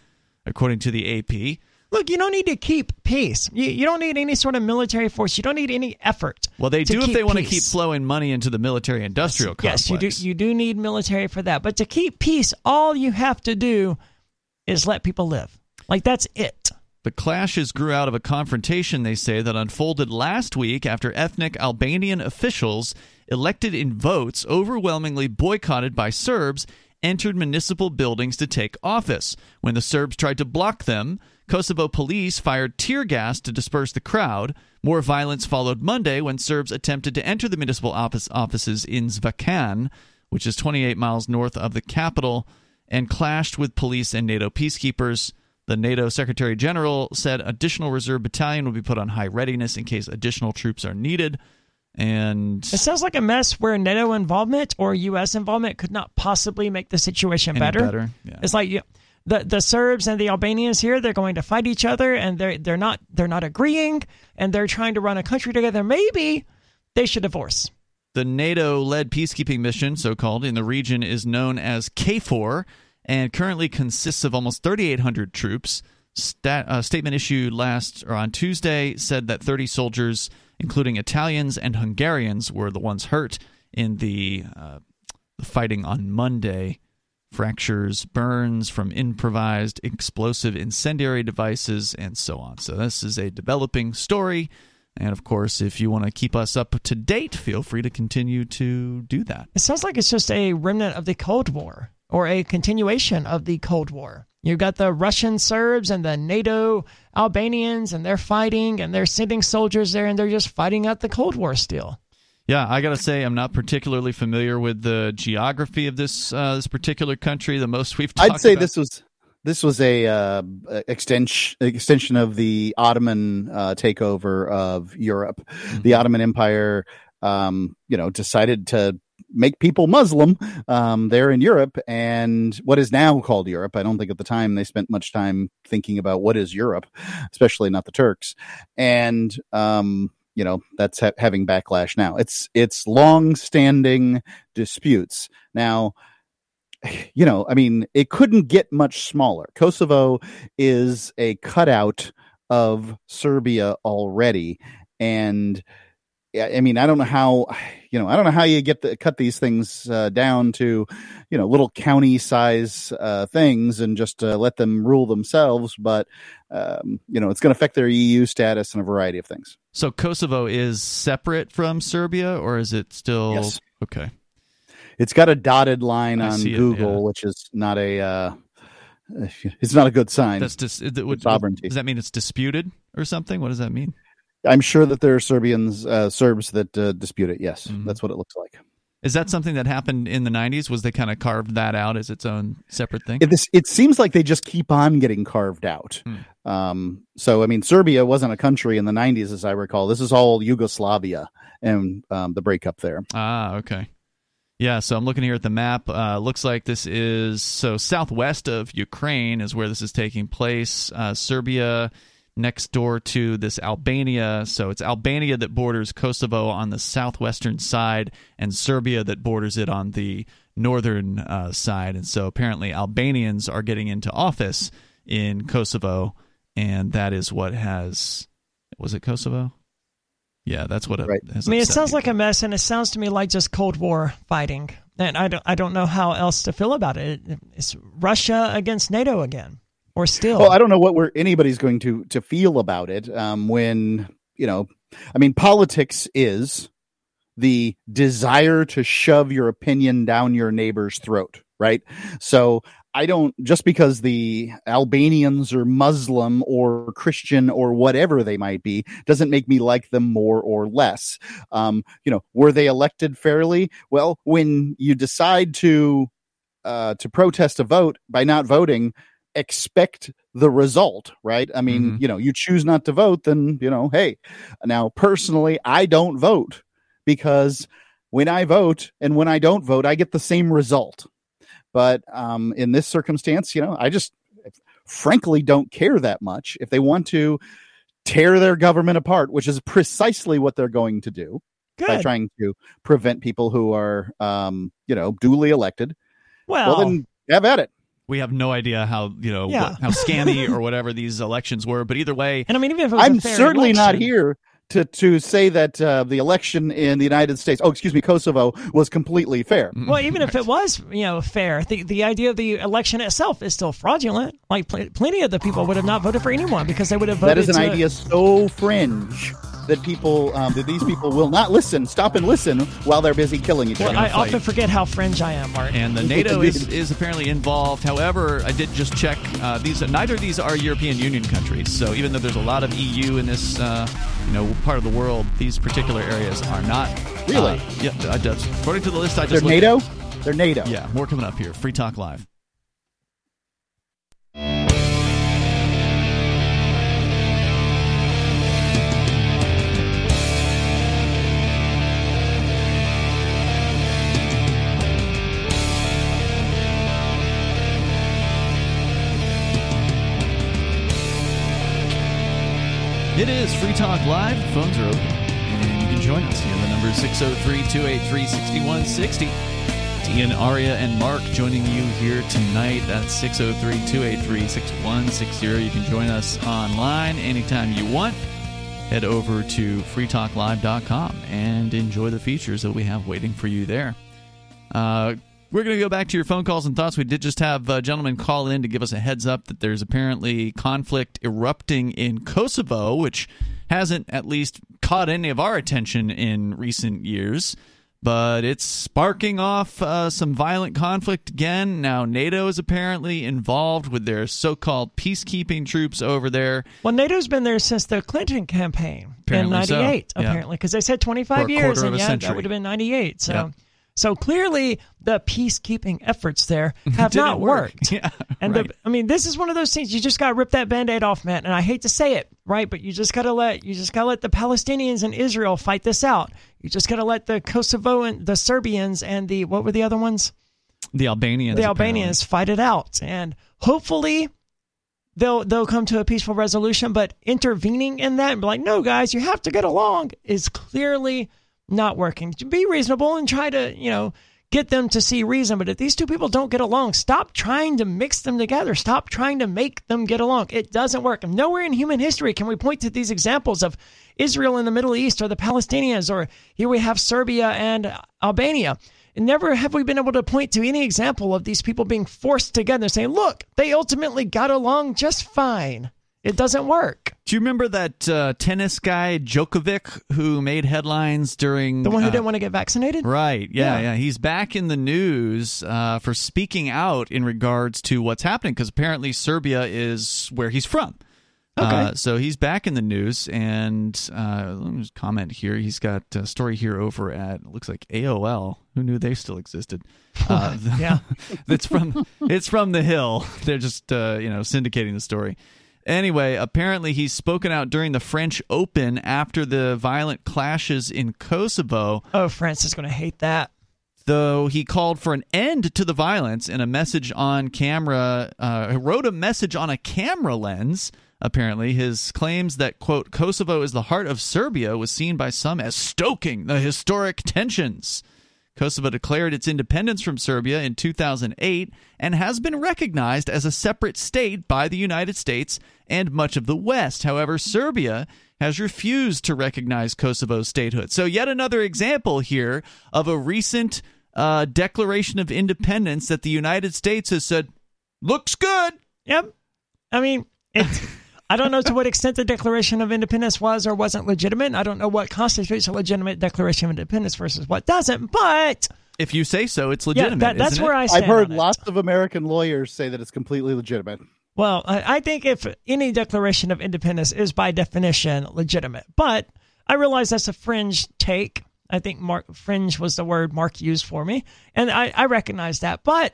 A: according to the AP.
B: Look, you don't need to keep peace. You, you don't need any sort of military force. You don't need any effort.
A: Well, they do if they want to keep flowing money into the military industrial complex.
B: Yes, you do. You do need military for that. But to keep peace, all you have to do is let people live. Like that's it.
A: The clashes grew out of a confrontation, they say, that unfolded last week after ethnic Albanian officials, elected in votes overwhelmingly boycotted by Serbs, entered municipal buildings to take office. When the Serbs tried to block them, Kosovo police fired tear gas to disperse the crowd. More violence followed Monday when Serbs attempted to enter the municipal office offices in Zvakan, which is 28 miles north of the capital, and clashed with police and NATO peacekeepers. The NATO Secretary General said additional reserve battalion will be put on high readiness in case additional troops are needed. And
B: It sounds like a mess where NATO involvement or U.S. involvement could not possibly make the situation better.
A: better, yeah.
B: It's like you, the the Serbs and the Albanians here. They're going to fight each other, and they're they're not they're not agreeing, and they're trying to run a country together. Maybe they should divorce.
A: the NATO led peacekeeping mission, so called, in the region is known as KFOR and currently consists of almost 3,800 troops. Stat, a statement issued last or on Tuesday said that 30 soldiers, including Italians and Hungarians, were the ones hurt in the, uh, the fighting on Monday. Fractures, burns from improvised explosive incendiary devices, and so on. So, this is a developing story. And of course, if you want to keep us up to date, feel free to continue to do that.
B: It sounds like it's just a remnant of the Cold War or a continuation of the Cold War. You've got the Russian Serbs and the NATO Albanians, and they're fighting and they're sending soldiers there, and they're just fighting out the Cold War still.
A: Yeah, I got to say, I'm not particularly familiar with the geography of this uh, this particular country. The most we've talked
C: I'd say
A: about-
C: this was this was a uh, extension extension of the Ottoman uh, takeover of Europe.
A: Mm-hmm.
C: The Ottoman Empire, um, you know, decided to make people Muslim um, there in Europe and what is now called Europe. I don't think at the time they spent much time thinking about what is Europe, especially not the Turks. And um, you know that's ha- having backlash now. It's it's long standing disputes now you know, I mean, it couldn't get much smaller. Kosovo is a cutout of Serbia already, and I mean, I don't know how, you know, I don't know how you get the cut these things uh, down to, you know, little county size uh, things and just uh, let them rule themselves. But um, you know, it's going to affect their EU status and a variety of things.
A: So Kosovo is separate from Serbia, or is it still
C: Yes.
A: okay?
C: It's got a dotted line
A: I
C: on
A: see it,
C: Google,
A: yeah.
C: which is not a uh, it's not a good sign.
A: That's just it, would,
C: sovereignty.
A: Does that mean it's disputed or something? What does that mean?
C: I'm sure that there are Serbians, uh, Serbs that uh, dispute it. Yes,
A: Mhm.
C: that's what it looks like.
A: Is that something that happened in the 90s? Was they kind of carved that out as its own separate thing?
C: It, this, it seems like they just keep on getting carved out.
A: Hmm.
C: Um, so, I mean, Serbia wasn't a country in the 90s, as I recall. This is all Yugoslavia and um, the breakup there.
A: Ah, okay. Yeah, so I'm looking here at the map. Uh, looks like this is so southwest of Ukraine is where this is taking place. Uh, Serbia next door to this Albania. So it's Albania that borders Kosovo on the southwestern side, and Serbia that borders it on the northern uh, side. And so apparently Albanians are getting into office in Kosovo, and that is what has was it Kosovo? Yeah, that's what it
C: Right.
A: has
B: I mean, it sounds
A: people.
B: like a mess, and it sounds to me like just Cold War fighting. And I don't, I don't know how else to feel about it. It's Russia against NATO again, or still.
C: Well, I don't know what we're anybody's going to to feel about it um, when you know. I mean, politics is the desire to shove your opinion down your neighbor's throat, right? So I don't just because the Albanians are Muslim or Christian or whatever they might be doesn't make me like them more or less. Um, you know, were they elected fairly? Well, when you decide to uh, to protest a vote by not voting, expect the result, right? I mean,
A: Mhm.
C: you know, you choose not to vote, then, you know, hey. Now, personally, I don't vote because when I vote and when I don't vote, I get the same result. But um, in this circumstance, you know, I just frankly don't care that much. If they want to tear their government apart, which is precisely what they're going to do by trying to prevent people who are, um, you know, duly elected,
B: well,
C: well, then have at it.
A: We have no idea how you know
B: Yeah.
A: what, how scammy or whatever these elections were. But either way,
B: and I mean, even if it was a
C: I'm
B: fair
C: certainly not here to to say that uh, the election in the United States, oh, excuse me, Kosovo was completely fair.
B: Well, even if it was, you know, fair, the the idea of the election itself is still fraudulent. Like pl- plenty of the people would have not voted for anyone because they would have voted.
C: That is an
B: to-
C: idea so fringe that people um, that these people will not listen, stop and listen while they're busy killing each
B: Well,
C: other.
B: I
A: fight.
B: often forget how fringe I am, Mark.
A: and the NATO is, is apparently involved. However, I did just check uh, these. Neither of these are European Union countries. So even though there's a lot of EU in this, uh, you know, part of the world, these particular areas are not.
C: Really?
A: Uh, yeah. I just, according to the list I just
C: They're
A: just looked
C: NATO. They're NATO.
A: Yeah. More coming up here. Free Talk Live. It is Free Talk Live. Phones are open. And you can join us here. The number is 603 283 6160. It's Ian, Aria, and Mark joining you here tonight. That's 603 283 6160. You can join us online anytime you want. Head over to freetalklive.com and enjoy the features that we have waiting for you there. Uh, we're going to go back to your phone calls and thoughts. We did just have a gentleman call in to give us a heads up that there's apparently conflict erupting in Kosovo, which hasn't at least caught any of our attention in recent years. But it's sparking off uh, some violent conflict again. Now, NATO is apparently involved with their so called peacekeeping troops over there.
B: Well, NATO's been there since the Clinton campaign
A: Apparently
B: in
A: so,
B: '98,
A: yeah.
B: apparently, because they said
A: For
B: 25
A: a
B: years, and yeah,
A: century.
B: that would have been '98. So,
A: Yeah.
B: So clearly the peacekeeping efforts there have not
A: work.
B: worked.
A: Yeah,
B: And
A: right.
B: the, I mean, this is one of those things you just got to rip that band-aid off, man. And I hate to say it, right? But you just got to let you just got to let the Palestinians and Israel fight this out. You just got to let the Kosovo and the Serbians and the what were the other ones?
A: the Albanians.
B: the
A: apparently.
B: Albanians fight it out, and hopefully they'll they'll come to a peaceful resolution. But intervening in that and be like, no, guys, you have to get along is clearly not working. Be reasonable and try to you know get them to see reason. But if these two people don't get along, stop trying to mix them together. Stop trying to make them get along. It doesn't work. Nowhere in human history can we point to these examples of Israel in the Middle East or the Palestinians, or here we have Serbia and Albania. And never have we been able to point to any example of these people being forced together, saying, look, they ultimately got along just fine. It doesn't work.
A: Do you remember that uh, tennis guy Djokovic who made headlines during
B: The one who
A: uh,
B: didn't want to get vaccinated?
A: Right. Yeah,
B: Yeah.
A: yeah. He's back in the news uh, for speaking out in regards to what's happening because apparently Serbia is where he's from. Uh,
B: Okay.
A: so he's back in the news, and uh, let me just comment here. He's got a story here over at looks like AOL. Who knew they still existed? Uh,
B: Yeah.
A: it's from it's from the Hill. They're just uh, you know syndicating the story. Anyway, apparently he's spoken out during the French Open after the violent clashes in Kosovo.
B: Oh, France is going to hate that.
A: though he called for an end to the violence in a message on camera uh, wrote a message on a camera lens apparently. His claims that quote kosovo is the heart of serbia was seen by some as stoking the historic tensions kosovo declared its independence from serbia in 2008 and has been recognized as a separate state by the united states and much of the west however serbia has refused to recognize Kosovo's statehood. So, yet another example here of a recent uh, declaration of independence that the United States has said looks good.
B: Yep. I mean, it's. I don't know to what extent the Declaration of Independence was or wasn't legitimate. I don't know what constitutes a legitimate Declaration of Independence versus what doesn't. But
A: If you say so, it's
B: yeah,
A: legitimate.
B: that, that's
A: isn't
B: where
A: it?
B: I stand.
C: I've heard
B: on it.
C: lots of American lawyers say that it's completely legitimate.
B: Well, I, I think if any Declaration of Independence is by definition legitimate, but I realize that's a fringe take. I think Mark fringe was the word Mark used for me, and I, I recognize that. But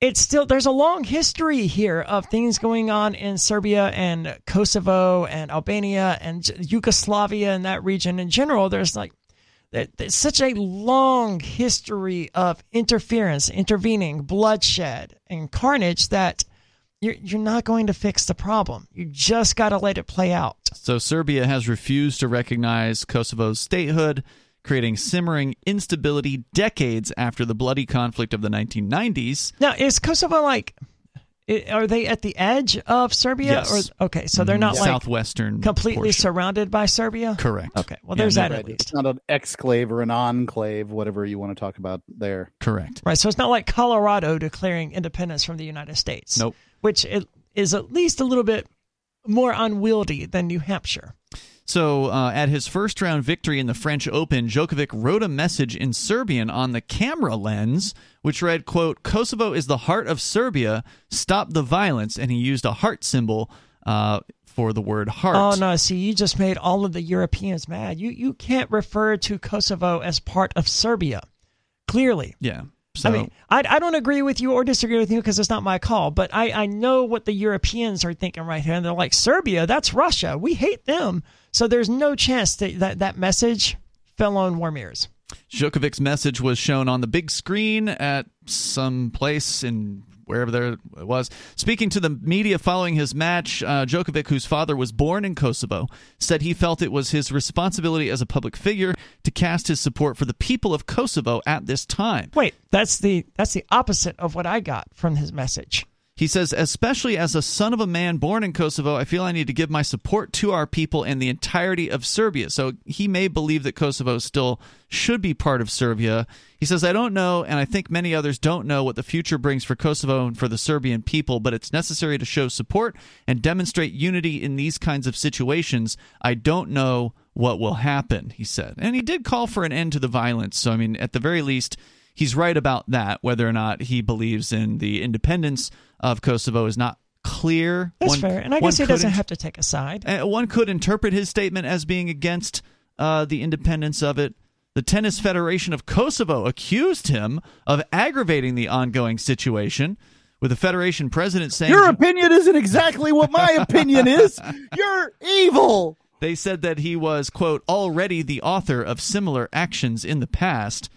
B: it's still there's a long history here of things going on in Serbia and Kosovo and Albania and Yugoslavia and that region in general. There's like there's such a long history of interference, intervening, bloodshed, and carnage that you're you're not going to fix the problem. You just got to let it play out.
A: So, Serbia has refused to recognize Kosovo's statehood, creating simmering instability decades after the bloody conflict of the 1990s.
B: Now, is Kosovo like? i- Are they at the edge of Serbia?
A: Yes.
B: Or okay, so they're not mm, like
A: Southwestern.
B: completely
A: portion.
B: surrounded by Serbia.
A: Correct.
B: Okay, well,
A: Yeah,
B: there's
A: no,
B: that
C: Right.
B: at least.
C: It's not an exclave or an enclave, whatever you want to talk about there.
A: Correct.
B: Right, so it's not like Colorado declaring independence from the United States.
A: Nope.
B: Which it is at least a little bit more unwieldy than New Hampshire.
A: So, uh, at his first round victory in the French Open, Djokovic wrote a message in Serbian on the camera lens, which read, quote, Kosovo is the heart of Serbia. Stop the violence. And he used a heart symbol uh, for the word heart.
B: Oh no! See, you just made all of the Europeans mad. You you can't refer to Kosovo as part of Serbia. Clearly,
A: Yeah. So,
B: I mean, I, I don't agree with you or disagree with you because it's not my call. But I I know what the Europeans are thinking right here, and they're like Serbia. That's Russia. We hate them. So there's no chance that that, that message fell on warm ears.
A: Djokovic's message was shown on the big screen at some place in wherever there was. Speaking to the media following his match, uh, Djokovic, whose father was born in Kosovo, said he felt it was his responsibility as a public figure to cast his support for the people of Kosovo at this time.
B: Wait, that's the that's the opposite of what I got from his message.
A: He says, especially as a son of a man born in Kosovo, I feel I need to give my support to our people and the entirety of Serbia. So he may believe that Kosovo still should be part of Serbia. He says, I don't know, and I think many others don't know what the future brings for Kosovo and for the Serbian people, but it's necessary to show support and demonstrate unity in these kinds of situations. I don't know what will happen, he said. And he did call for an end to the violence. So, I mean, at the very least, he's right about that. Whether or not he believes in the independence of Kosovo is not clear.
B: That's
A: One-
B: fair, and I guess he doesn't have to take a side.
A: uh, one could interpret his statement as being against uh, the independence of it. The Tennis Federation of Kosovo accused him of aggravating the ongoing situation, with the federation president saying
C: Your opinion isn't exactly what my opinion is. You're evil.
A: they said that he was quote already the author of similar actions in the past,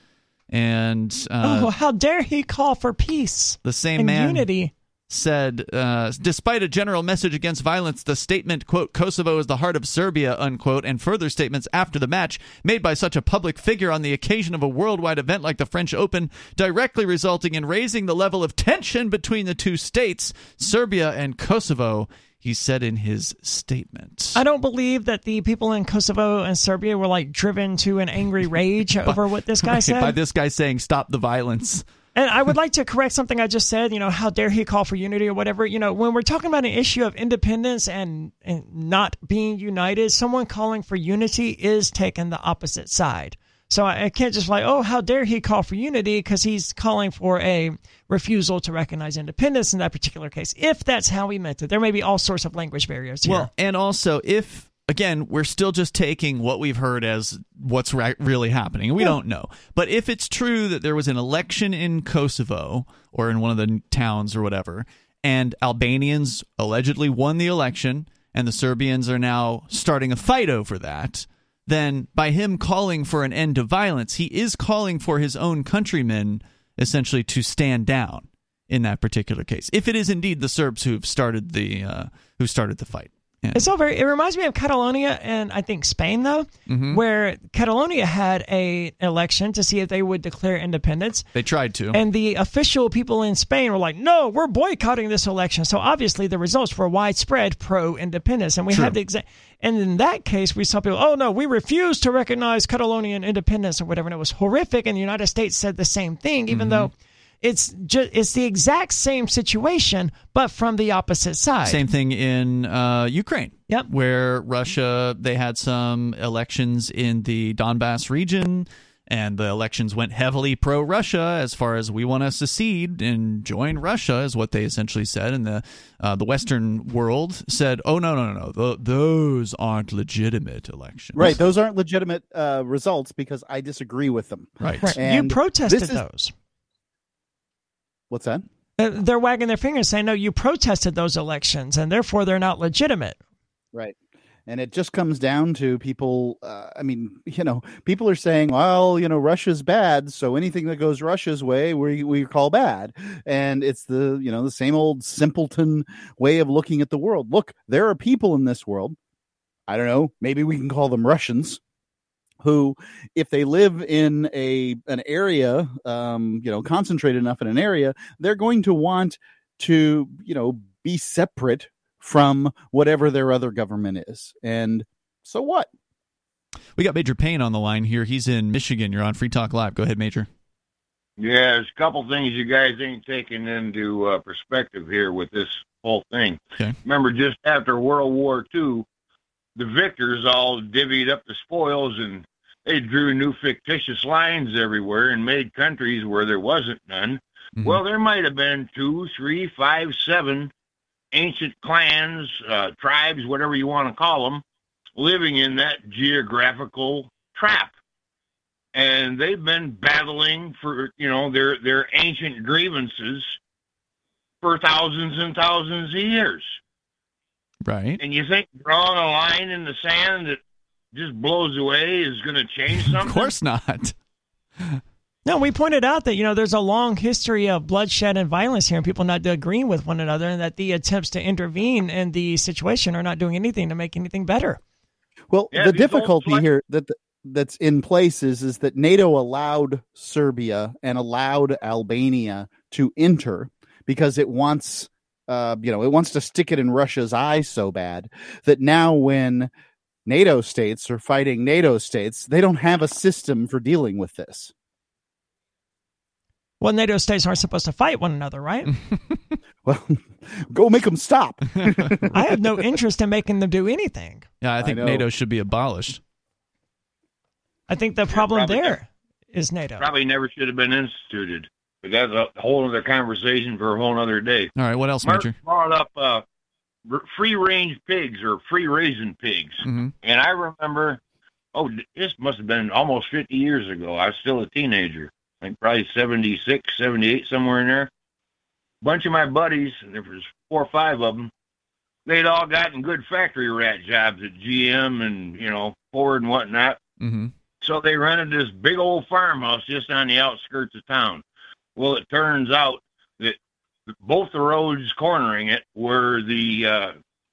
A: and uh,
B: oh, how dare he call for peace
A: the same man
B: unity?
A: said, uh, despite a general message against violence, the statement, quote, Kosovo is the heart of Serbia, unquote, and further statements after the match made by such a public figure on the occasion of a worldwide event like the French Open, directly resulting in raising the level of tension between the two states, Serbia and Kosovo, he said in his statement.
B: I don't believe that the people in Kosovo and Serbia were like driven to an angry rage over what this guy said.
A: by this guy saying, stop the violence.
B: And I would like to correct something I just said. You know, how dare he call for unity or whatever? You know, when we're talking about an issue of independence and, and not being united, someone calling for unity is taking the opposite side. So I, I can't just like, oh, how dare he call for unity because he's calling for a refusal to recognize independence in that particular case. If that's how he meant it, there may be all sorts of language barriers here.
A: Well, and also if again, we're still just taking what we've heard as what's ra- really happening. We don't know. But if it's true that there was an election in Kosovo or in one of the towns or whatever, and Albanians allegedly won the election, and the Serbians are now starting a fight over that, then by him calling for an end to violence, he is calling for his own countrymen essentially to stand down in that particular case. If it is indeed the Serbs who've started the uh, who started the fight. Yeah.
B: It's all very. It reminds me of Catalonia and I think Spain though,
A: Mhm.
B: where Catalonia had a election to see if they would declare independence,
A: They tried to.
B: and the official people in Spain were like, "No, we're boycotting this election." So obviously the results were widespread pro-independence, and we
A: True.
B: had the exact. And in that case, we saw people, "Oh no, we refuse to recognize Catalonian independence or whatever," and it was horrific. And the United States said the same thing, even though. It's just it's the exact same situation, but from the opposite side.
A: Same thing in uh, Ukraine.
B: Yep.
A: Where Russia, they had some elections in the Donbass region, and the elections went heavily pro Russia as far as we want to secede and join Russia, is what they essentially said. And the, uh, the Western world said, oh, no, no, no, no. Th- those aren't legitimate elections.
C: Right. Those aren't legitimate uh, results because I disagree with them.
A: Right.
B: Right. You protested
C: this is-
B: those.
C: What's that?
B: Uh, They're wagging their fingers saying, no, you protested those elections and therefore they're not legitimate.
C: Right. And it just comes down to people. Uh, I mean, you know, people are saying, well, you know, Russia's bad. So anything that goes Russia's way, we, we call bad. And it's the, you know, the same old simpleton way of looking at the world. Look, there are people in this world. I don't know. Maybe we can call them Russians who if they live in a an area um you know concentrated enough in an area they're going to want to you know be separate from whatever their other government is and so what
A: We got Major Payne on the line here. He's in Michigan. You're on Free Talk Live. Go ahead, Major.
F: Yeah, there's a couple things you guys ain't taking into uh, perspective here with this whole thing.
A: Okay.
F: Remember, just after World War II, the victors all divvied up the spoils and they drew new fictitious lines everywhere and made countries where there wasn't none.
A: Mhm.
F: Well, there might have been two, three, five, seven ancient clans, uh, tribes, whatever you want to call them, living in that geographical trap and they've been battling for you know their their ancient grievances for thousands and thousands of years.
A: Right.
F: And you think drawing a line in the sand that just blows away is going to change something?
A: Of course not.
B: No, we pointed out that, you know, there's a long history of bloodshed and violence here and people not agreeing with one another and that the attempts to intervene in the situation are not doing anything to make anything better.
C: well
F: Yeah,
C: the difficulty
F: flag-
C: here that that's in place is is that nato allowed serbia and allowed albania to enter because it wants uh you know it wants to stick it in russia's eye so bad that now when nato states are fighting nato states they don't have a system for dealing with this
B: Well, NATO states aren't supposed to fight one another, right?
C: well go make them stop
B: I have no interest in making them do anything.
A: Yeah, I think
C: know.
A: NATO should be abolished.
B: I think the problem
F: probably
B: there is NATO.
F: Probably never should have been instituted. But that's a whole other conversation for a whole other day.
A: All right. What else,
F: Mark
A: Major?
F: brought up uh, free range pigs or free raising pigs.
A: hmm
F: And I remember, oh, this must have been almost 50 years ago. I was still a teenager, like probably 76, 78, somewhere in there. bunch of my buddies, there was four or five of them, they'd all gotten good factory rat jobs at GM and, you know, Ford and whatnot.
A: hmm
F: So they rented this big old farmhouse just on the outskirts of town. Well, it turns out that both the roads cornering it were the uh,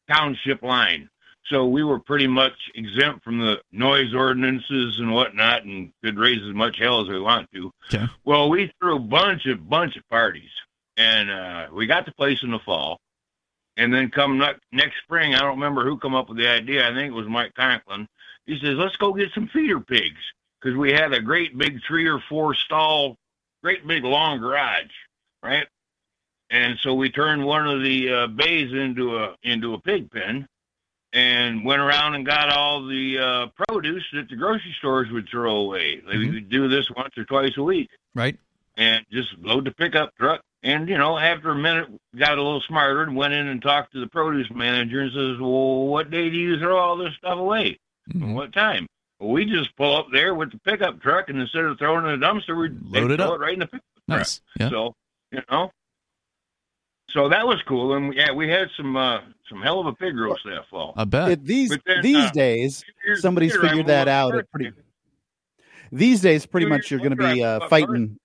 F: township line. So we were pretty much exempt from the noise ordinances and whatnot and could raise as much hell as we want to.
A: Okay.
F: Well, we threw a bunch of bunch of parties and uh, we got the place in the fall. And then come ne- next spring, I don't remember who come up with the idea. I think it was Mike Conklin. He says, let's go get some feeder pigs because we had a great big three or four stall great big long garage, right? And so we turned one of the uh, bays into a into a pig pen, and went around and got all the uh, produce that the grocery stores would throw away. They
A: Mhm.
F: would do this once or twice a week,
A: Right.
F: and just load the pickup truck. And you know, after a minute, got a little smarter and went in and talked to the produce manager and says, "Well, what day do you throw all this stuff away?
A: Mhm.
F: what time?" Well, we just pull up there with the pickup truck, and instead of throwing it in the dumpster, we
A: Load it
F: throw
A: up.
F: it right in the pickup
A: Nice. Yeah.
F: so you know, so that was cool, and yeah, we had some uh, some hell of a pig roast that fall.
A: I bet.
C: It, these
F: then,
C: these
F: uh,
C: days, somebody's
F: later, I
C: figured that out.
F: to
C: At pretty these days, pretty
F: Two
C: much you're going to be uh,
F: moved to
C: fighting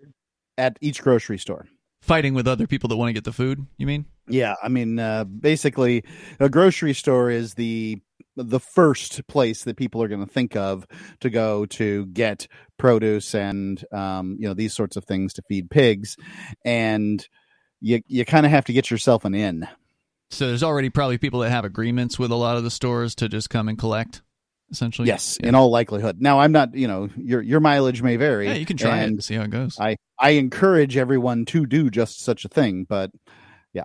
C: at each grocery store.
A: Fighting with other people that want to get the food. You mean?
C: Yeah, I mean, uh, basically, a grocery store is the the first place that people are going to think of to go to get produce and um, you know these sorts of things to feed pigs, and you you kind of have to get yourself an in.
A: So there's already probably people that have agreements with a lot of the stores to just come and collect. Essentially.
C: Yes,
A: Yeah.
C: in all likelihood. Now, I'm not. You know, your your mileage may vary.
A: Yeah, you can try
C: and
A: and see how it goes.
C: I I encourage everyone to do just such a thing, but yeah.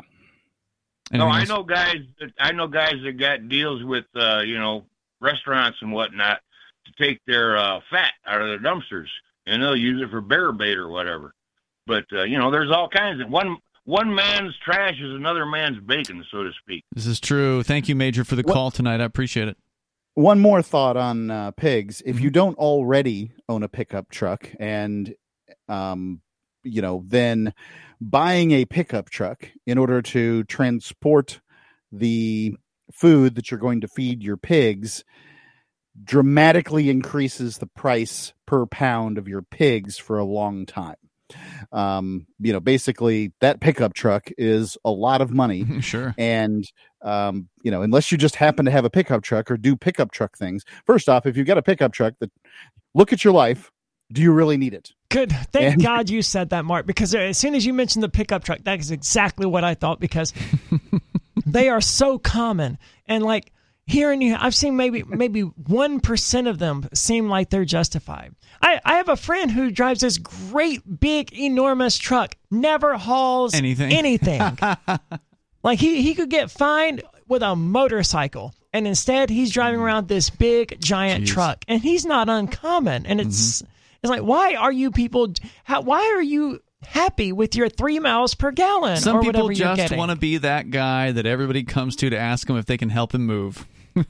F: No,
A: Anything
F: I know guys. That, I know guys that got deals with uh, you know restaurants and whatnot to take their uh, fat out of their dumpsters, and they'll use it for bear bait or whatever. But uh, you know, there's all kinds of one one man's trash is another man's bacon, so to speak.
A: This is true. Thank you, Major, for the
C: What-
A: call tonight. I appreciate it.
C: One more thought on uh, pigs. If
A: Mm-hmm.
C: you don't already own a pickup truck and, um, you know, then buying a pickup truck in order to transport the food that you're going to feed your pigs dramatically increases the price per pound of your pigs for a long time. Um, you know, basically, that pickup truck is a lot of money
A: sure.
C: and um, you know, unless you just happen to have a pickup truck or do pickup truck things. First off, if you've got a pickup truck, that look at your life. Do you really need it?
B: Good. Thank
C: And-
B: God you said that, Mark, because as soon as you mentioned the pickup truck, that is exactly what I thought because they are so common. And like here in New I've seen maybe maybe one percent of them seem like they're justified. I, I have a friend who drives this great big enormous truck, never hauls
A: Anything.
B: anything. like he, he could get fined with a motorcycle. And instead he's driving around this big giant
A: Jeez.
B: truck. And he's not uncommon. And mm-hmm. it's it's like, why are you people? How, why are you happy with your three miles per gallon
A: Some
B: or
A: people just want to be that guy that everybody comes to to ask him if they can help him move.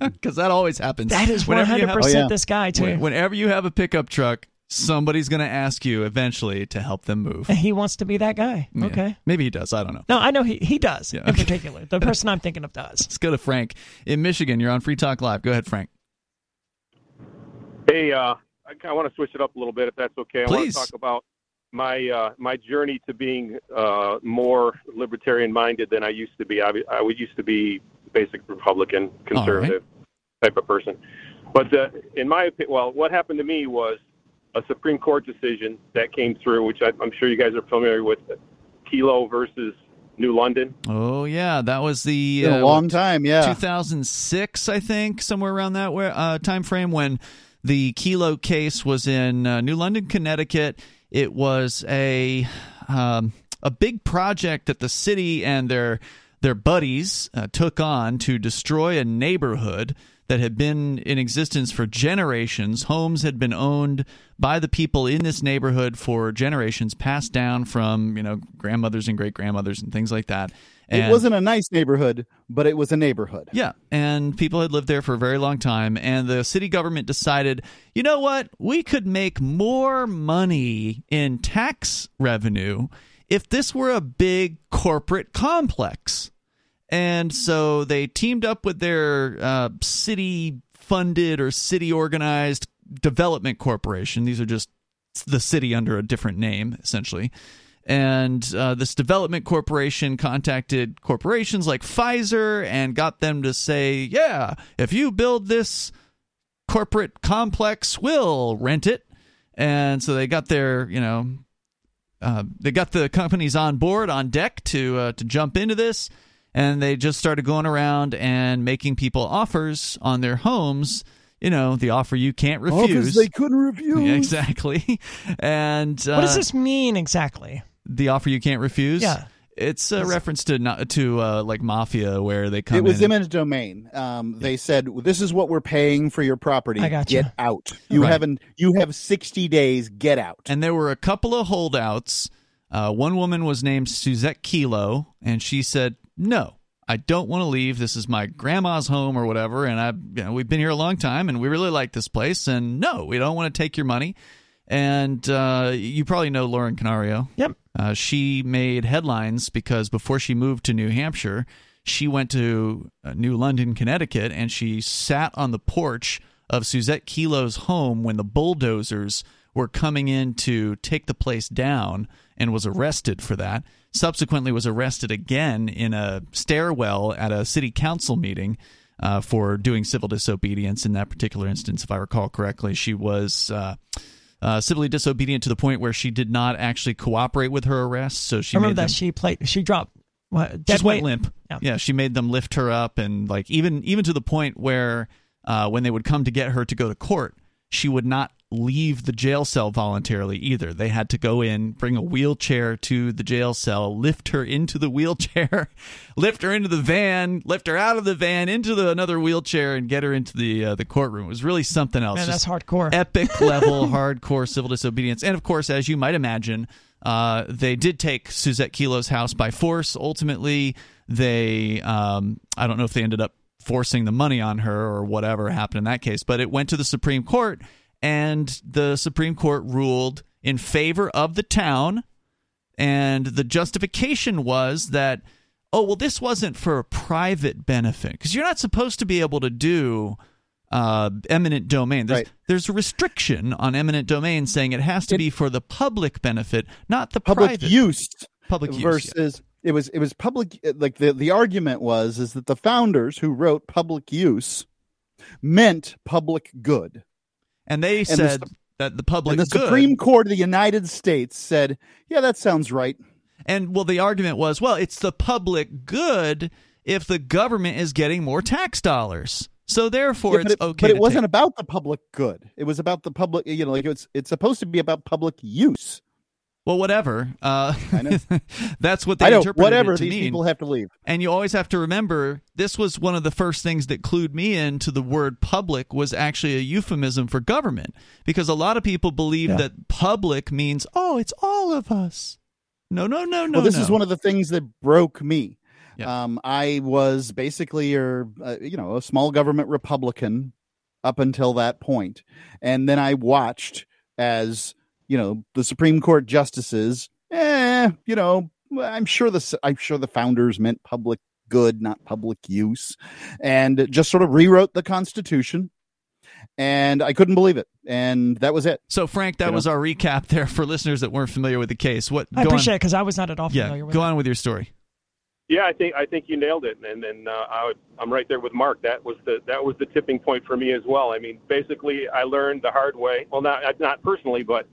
A: Because that always happens.
B: that is one
A: Whenever you
B: hundred
A: have-
C: Oh,
B: percent
C: yeah.
B: this guy too.
A: Whenever you have a pickup truck, somebody's going to ask you eventually to help them move.
B: and he wants to be that guy.
A: Yeah.
B: Okay.
A: Maybe he does. I don't know.
B: No, I know he he does
A: Yeah,
B: in particular. The person I'm thinking of does.
A: Let's go to Frank in Michigan. You're on Free Talk Live. Go ahead, Frank.
I: Hey, uh, I kind of want to switch it up a little bit, if that's okay. I want to talk about my uh, my journey to being uh, more libertarian minded than I used to be. I, I would used to be basic Republican, conservative type of person. But uh, in my opinion, well, what happened to me was a Supreme Court decision that came through, which I, I'm sure you guys are familiar with, Kelo versus New London.
A: Oh yeah, that was the
C: Been a
A: uh,
C: long
A: what,
C: time, yeah.
A: 2006, I think, somewhere around that where, uh, time frame when the Kelo case was in uh, New London, Connecticut. It was a um, a big project that the city and their their buddies uh, took on to destroy a neighborhood that had been in existence for generations. Homes had been owned by the people in this neighborhood for generations, passed down from you know grandmothers and great grandmothers and things like that.
C: it wasn't a nice neighborhood, but it was a neighborhood.
A: yeah, and people had lived there for a very long time, and the city government decided, you know what, we could make more money in tax revenue if this were a big corporate complex. And so they teamed up with their uh, city funded or city organized development corporation. These are just the city under a different name, essentially. And uh, this development corporation contacted corporations like Pfizer and got them to say, yeah, if you build this corporate complex, we'll rent it. And so they got their, you know, uh, they got the companies on board on deck to uh, to jump into this, and they just started going around and making people offers on their homes you know, the offer you can't refuse.
C: Offers they couldn't refuse.
A: Yeah, exactly. And uh,
B: what does this mean exactly?
A: The offer you can't refuse.
B: Yeah.
A: It's a reference to not to uh, like mafia where they come.
C: It was
A: in and-
C: eminent domain. Um, they said, "This is what we're paying for your property.
B: I gotcha.
C: Get out. You
A: Right.
C: haven't. You have sixty days. Get out."
A: and there were a couple of holdouts. Uh, one woman was named Suzette Kelo, and she said, "No, I don't want to leave. This is my grandma's home or whatever, and I, you know, we've been here a long time, and we really like this place. And no, we don't want to take your money." And uh, you probably know Lauren Canario.
B: Yep.
A: Uh, she made headlines because before she moved to New Hampshire, she went to uh, New London, Connecticut, and she sat on the porch of Suzette Kelo's home when the bulldozers were coming in to take the place down and was arrested for that. Subsequently, was arrested again in a stairwell at a city council meeting uh, for doing civil disobedience. In that particular instance, if I recall correctly, she was. Uh, uh, civilly disobedient to the point where she did not actually cooperate with her arrest. So she
B: I remember
A: them,
B: that she played. She dropped what, dead weight.
A: went limp.
B: Yeah.
A: Yeah. she made them lift her up, and like even even to the point where uh, when they would come to get her to go to court, she would not leave the jail cell voluntarily either. They had to go in, bring a wheelchair to the jail cell, lift her into the wheelchair, lift her into the van, lift her out of the van into the another wheelchair, and get her into the uh, the courtroom. It was really something else.
B: Man, that's hardcore.
A: epic level hardcore civil disobedience. And of course, as you might imagine, uh, they did take Suzette Kelo's house by force. Ultimately, they um, I don't know if they ended up forcing the money on her or whatever happened in that case, but it went to the Supreme Court, and the Supreme Court ruled in favor of the town. And the justification was that, oh, well, this wasn't for a private benefit because you're not supposed to be able to do uh, eminent domain. There's,
C: Right.
A: there's a restriction on eminent domain saying it has to
C: It-
A: be for the public benefit, not the
C: Public
A: private
C: use
A: public use.
C: versus it was it was public. Like the the argument was is that the founders who wrote public use meant public good.
A: And they
C: the
A: said
C: Sup-
A: that the public
C: and the
A: good.
C: Supreme Court of the United States said, "Yeah, that sounds right."
A: And well, the argument was, well, it's the public good if the government is getting more tax dollars. So therefore,
C: Yeah,
A: it's
C: it,
A: okay.
C: but it wasn't
A: take-
C: about the public good. It was about the public. You know, like it's it's supposed to be about public use.
A: Well, whatever. Uh, that's what they
C: I know.
A: interpreted
C: Whatever.
A: it to
C: These
A: mean.
C: people have to leave.
A: And you always have to remember this was one of the first things that clued me into the word public was actually a euphemism for government because a lot of people believe
B: Yeah.
A: that public means oh it's all of us. No, no, no, no.
C: well, this
A: no.
C: is one of the things that broke me.
A: Yeah.
C: Um, I was basically, your, uh, you know, a small government Republican up until that point, and then I watched as you know the Supreme Court justices. Eh, you know, I'm sure the I'm sure the founders meant public good, not public use, and just sort of rewrote the Constitution. And I couldn't believe it, and that was it.
A: So Frank, that
C: You know?
A: was our recap there for listeners that weren't familiar with the case. What
B: I
A: go
B: appreciate
A: on.
B: it because I was not at all
A: Yeah,
B: familiar with
A: go
B: it.
A: on with your story.
I: Yeah, I think I think you nailed it, and and uh, I would, I'm right there with Mark. That was the that was the tipping point for me as well. I mean, basically, I learned the hard way. Well, not not personally, but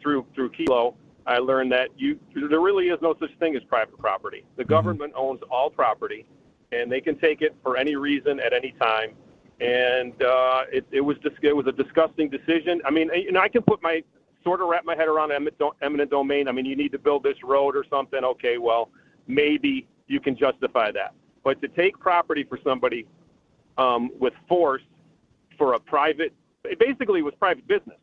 I: through through Kelo, I learned that you there really is no such thing as private property. The government owns all property, and they can take it for any reason at any time. And uh, it it was dis- it was a disgusting decision. I mean, you know, I can put my sort of wrap my head around eminent, domain. I mean, you need to build this road or something. Okay, well, maybe you can justify that. But to take property for somebody um, with force for a private, it basically was private businesses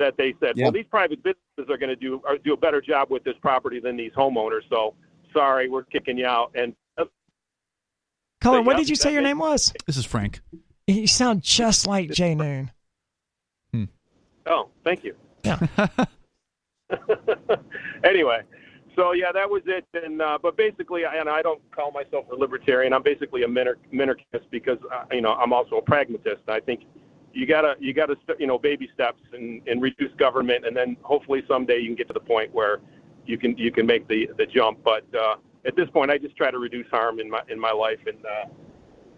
I: that they said,
C: Yeah.
I: well, these private businesses are going to do are, do a better job with this property than these homeowners. So sorry, we're kicking you out. And uh,
B: Colin, what
I: Yep,
B: did you say your name was?
A: This is Frank.
B: You sound just like Jay Noon.
I: oh, thank you.
B: Yeah.
I: anyway, so yeah, that was it. And uh, but basically, I- and I don't call myself a libertarian. I'm basically a minor- minarchist because uh, you know I'm also a pragmatist. I think you gotta you gotta you know baby steps and, and reduce government, and then hopefully someday you can get to the point where you can you can make the the jump. But uh, at this point, I just try to reduce harm in my in my life, and uh,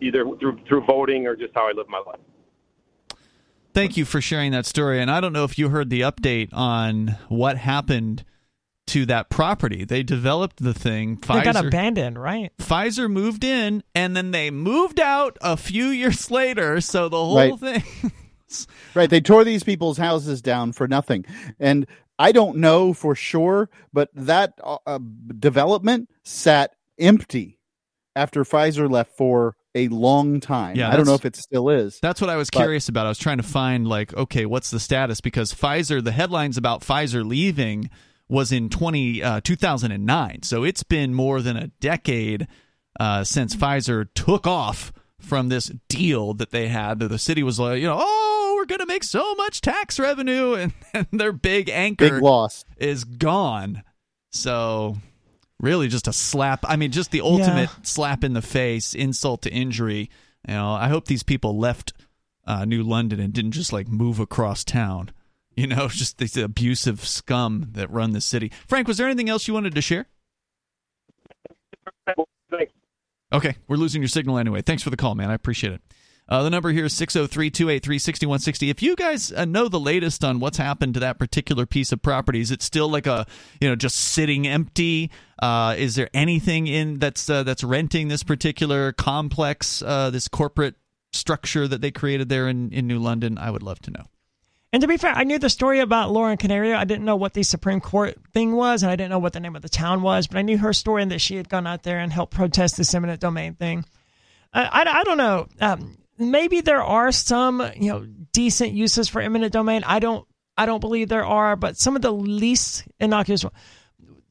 I: either through through voting or just how I live my life.
A: Thank you for sharing that story. And I don't know if you heard the update on what happened to that property. They developed the thing.
B: They got abandoned, right?
A: Pfizer moved in, and then they moved out a few years later. So the whole
C: Right.
A: thing.
C: Right. They tore these people's houses down for nothing. And I don't know for sure, but that uh, uh development sat empty after Pfizer left for a long time.
A: Yeah,
C: I don't know if it still is.
A: That's what I was
C: But-
A: curious about. I was trying to find like, okay, what's the status? Because Pfizer, the headlines about Pfizer leaving was in 20, uh, 2009. So it's been more than a decade uh, since Pfizer took off from this deal that they had. That the city was like, you know, oh, we're going to make so much tax revenue, and, and their big anchor
C: Big loss.
A: is gone. So really just a slap. I mean, just the ultimate slap in the face, insult to injury. You know, I hope these people left uh, New London and didn't just like move across town. You know, just these abusive scum that run the city. Frank, was there anything else you wanted to share? Okay, we're losing your signal anyway. Thanks for the call, man. I appreciate it. Uh, the number here is 603 283 6160. If you guys uh, know the latest on what's happened to that particular piece of property, is it still like a, you know, just sitting empty? Uh, is there anything in that's uh, that's renting this particular complex, uh, this corporate structure that they created there in, in New London? I would love to know.
B: And to be fair, I knew the story about Lauren Canario. I didn't know what the Supreme Court thing was, and I didn't know what the name of the town was, but I knew her story and that she had gone out there and helped protest this eminent domain thing. I, I, I don't know. Um, maybe there are some, you know, decent uses for eminent domain. I don't, I don't believe there are, but some of the least innocuous.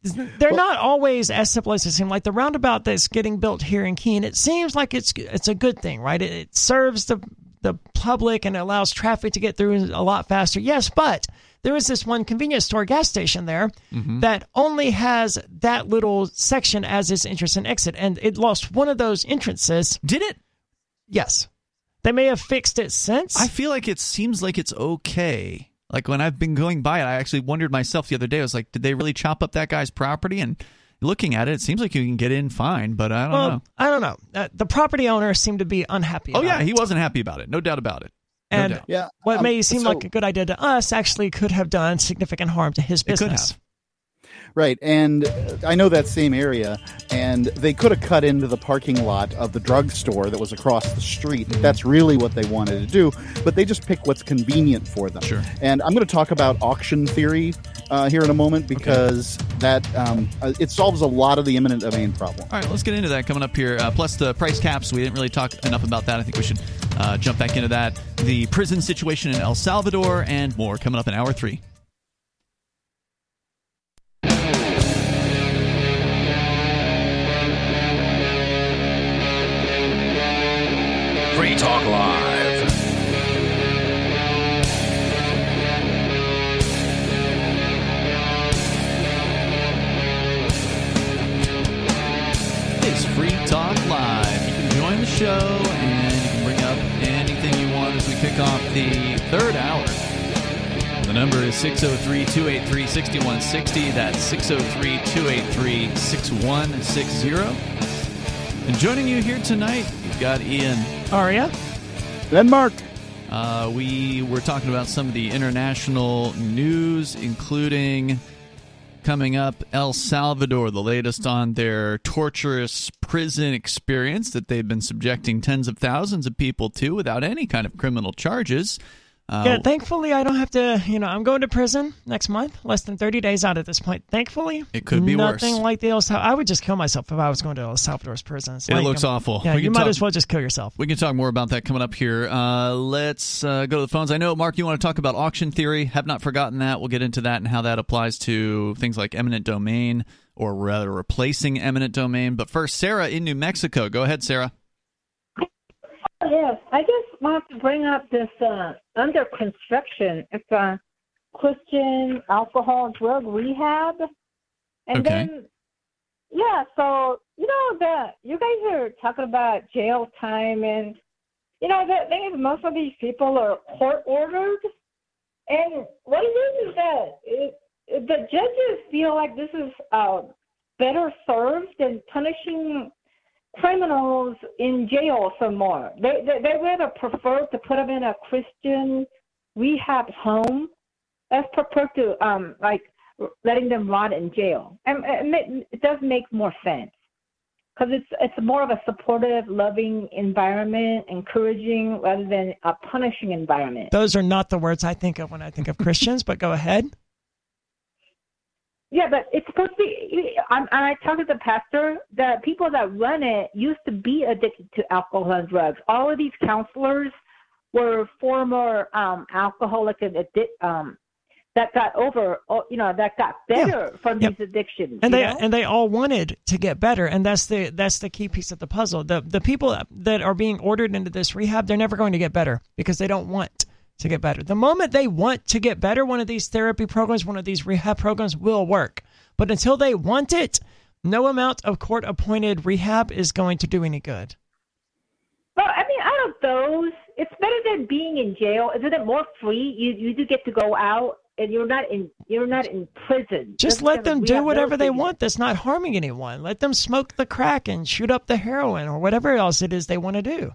B: They're not always as simple as it seems. Like the roundabout that's getting built here in Keene, it seems like it's it's a good thing, right? It, it serves the the public and allows traffic to get through a lot faster. Yes, but there is this one convenience store gas station there mm-hmm. that only has that little section as its entrance and exit, and it lost one of those entrances.
A: Did it?
B: Yes, they may have fixed it since.
A: I feel like it seems like it's okay. Like when I've been going by it, I actually wondered myself the other day. I was like, did they really chop up that guy's property? And looking at it, it seems like you can get in fine, but I don't
B: well,
A: know.
B: I don't know. Uh, the property owner seemed to be unhappy.
A: Oh
B: about
A: yeah,
B: it.
A: he wasn't happy about it. No doubt about it. No
B: And
A: doubt.
C: Yeah.
B: what
C: um,
B: may seem
C: so-
B: like a good idea to us actually could have done significant harm to his
A: It could
B: business.
A: have.
C: Right. And uh, I know that same area, and they could have cut into the parking lot of the drugstore that was across the street. if That's really what they wanted to do, but they just pick what's convenient for them.
A: Sure.
C: And I'm going to talk about auction theory uh, here in a moment because that um, uh, it solves a lot of the imminent domain problem.
A: All right, let's get into that coming up here. Uh, plus the price caps. We didn't really talk enough about that. I think we should uh, jump back into that. The prison situation in El Salvador and more coming up in hour three.
J: Free Talk Live.
A: Talk Live. You can join the show and you can bring up anything you want as we kick off the third hour. The number is 603 283 6160. That's 603 283 6160. And joining you here tonight, we've got Ian.
B: Aria?
C: Then Mark.
A: Uh, we were talking about some of the international news, including coming up El Salvador, the latest on their torturous prison experience that they've been subjecting tens of thousands of people to without any kind of criminal charges. Uh,
B: yeah, thankfully I don't have to. You know, I'm going to prison next month. Less than 30 days out at this point. Thankfully,
A: It could be worse.
B: nothing like the El Salvador. I would just kill myself if I was going to El Salvador's prison.
A: It
B: like,
A: looks
B: um,
A: awful.
B: Yeah,
A: We
B: you might
A: talk-
B: as well just kill yourself.
A: We can talk more about that coming up here. Uh, let's uh, go to the phones. I know, Mark, you want to talk about auction theory. Have not forgotten that. We'll get into that and how that applies to things like eminent domain or rather replacing eminent domain. But first, Sarah in New Mexico. Go ahead, Sarah.
K: Yes, I just want to bring up this uh, under construction. It's a Christian alcohol drug rehab, and
A: Okay.
K: then yeah. So you know the you guys are talking about jail time, and you know the thing is most of these people are court ordered, and what it is is that it, the judges feel like this is uh, better served than punishing criminals in jail some more. They, they they rather prefer to put them in a Christian rehab home as prepared to um like letting them rot in jail. And it, it does make more sense because it's it's more of a supportive, loving environment, encouraging rather than a punishing environment.
B: Those are not the words I think of when I think of Christians, but go ahead.
K: Yeah, but it's supposed to be. I'm, I talked to the pastor. The people that run it used to be addicted to alcohol and drugs. All of these counselors were former um, alcoholic and addict, um, that got over, oh, you know, that got better from
B: Yep.
K: these addictions.
B: and they
K: know?
B: and they all wanted to get better and that's the that's the key piece of the puzzle the the people that are being ordered into this rehab they're never going to get better because they don't want to get better the moment they want to get better one of these therapy programs one of these rehab programs will work but until they want it no amount of court appointed rehab is going to do any good
K: Well, I mean, out of those, it's better than being in jail. Isn't it more free? You you do get to go out, and you're not in you're not in prison.
B: just
K: That's
B: let them do whatever they want that's not harming anyone let them smoke the crack and shoot up the heroin or whatever else it is they want to do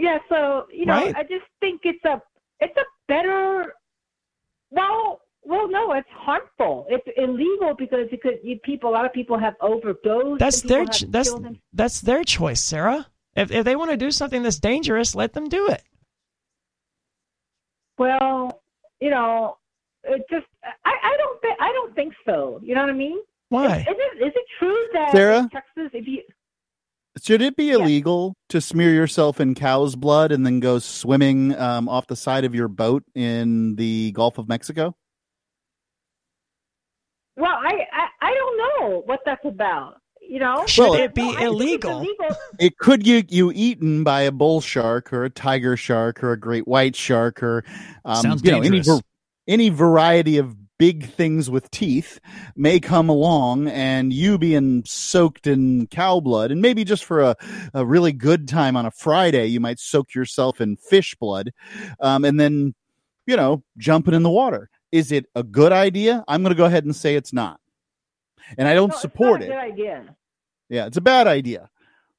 K: Yeah, so you know,
B: Right.
K: I just think it's a it's a better. Well, well, no, it's harmful. It's illegal because it could. You, people, a lot of people have overdosed.
B: That's their
K: have
B: ch- that's
K: killed
B: that's their choice, Sarah. If if they want to do something that's dangerous, let them do it.
K: Well, you know, it just I I don't think I don't think so. You know what I mean?
B: Why?
K: Is, is it is it true that
C: Sarah?
K: Texas, if you
C: Should it be illegal to smear yourself in cow's blood and then go swimming um, off the side of your boat in the Gulf of Mexico?
K: well, I, I I don't know what that's about. You know,
B: Should
C: Well,
B: it be
K: No, I think it's
B: illegal?
K: illegal.
C: It could get you eaten by a bull shark or a tiger shark or a great white shark or um,
A: Sounds
C: you know any any variety of big things with teeth may come along and you being soaked in cow blood and maybe just for a, a really good time on a Friday you might soak yourself in fish blood um, and then you know jumping in the water is it a good idea I'm going to go ahead and say it's not and I don't
K: No, it's
C: support it
K: idea.
C: yeah it's a bad idea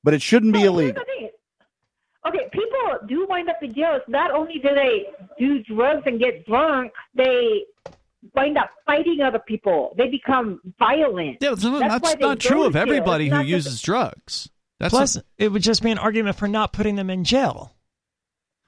C: but it shouldn't be illegal.
K: Okay, people do wind up in jail. It's not only do they do drugs and get drunk, they wind up fighting other people. They become violent.
A: Yeah, that's,
K: That's why
A: that's not true of everybody who
K: not just-
A: uses drugs. That's
B: Plus, it would just be an argument for not putting them in jail.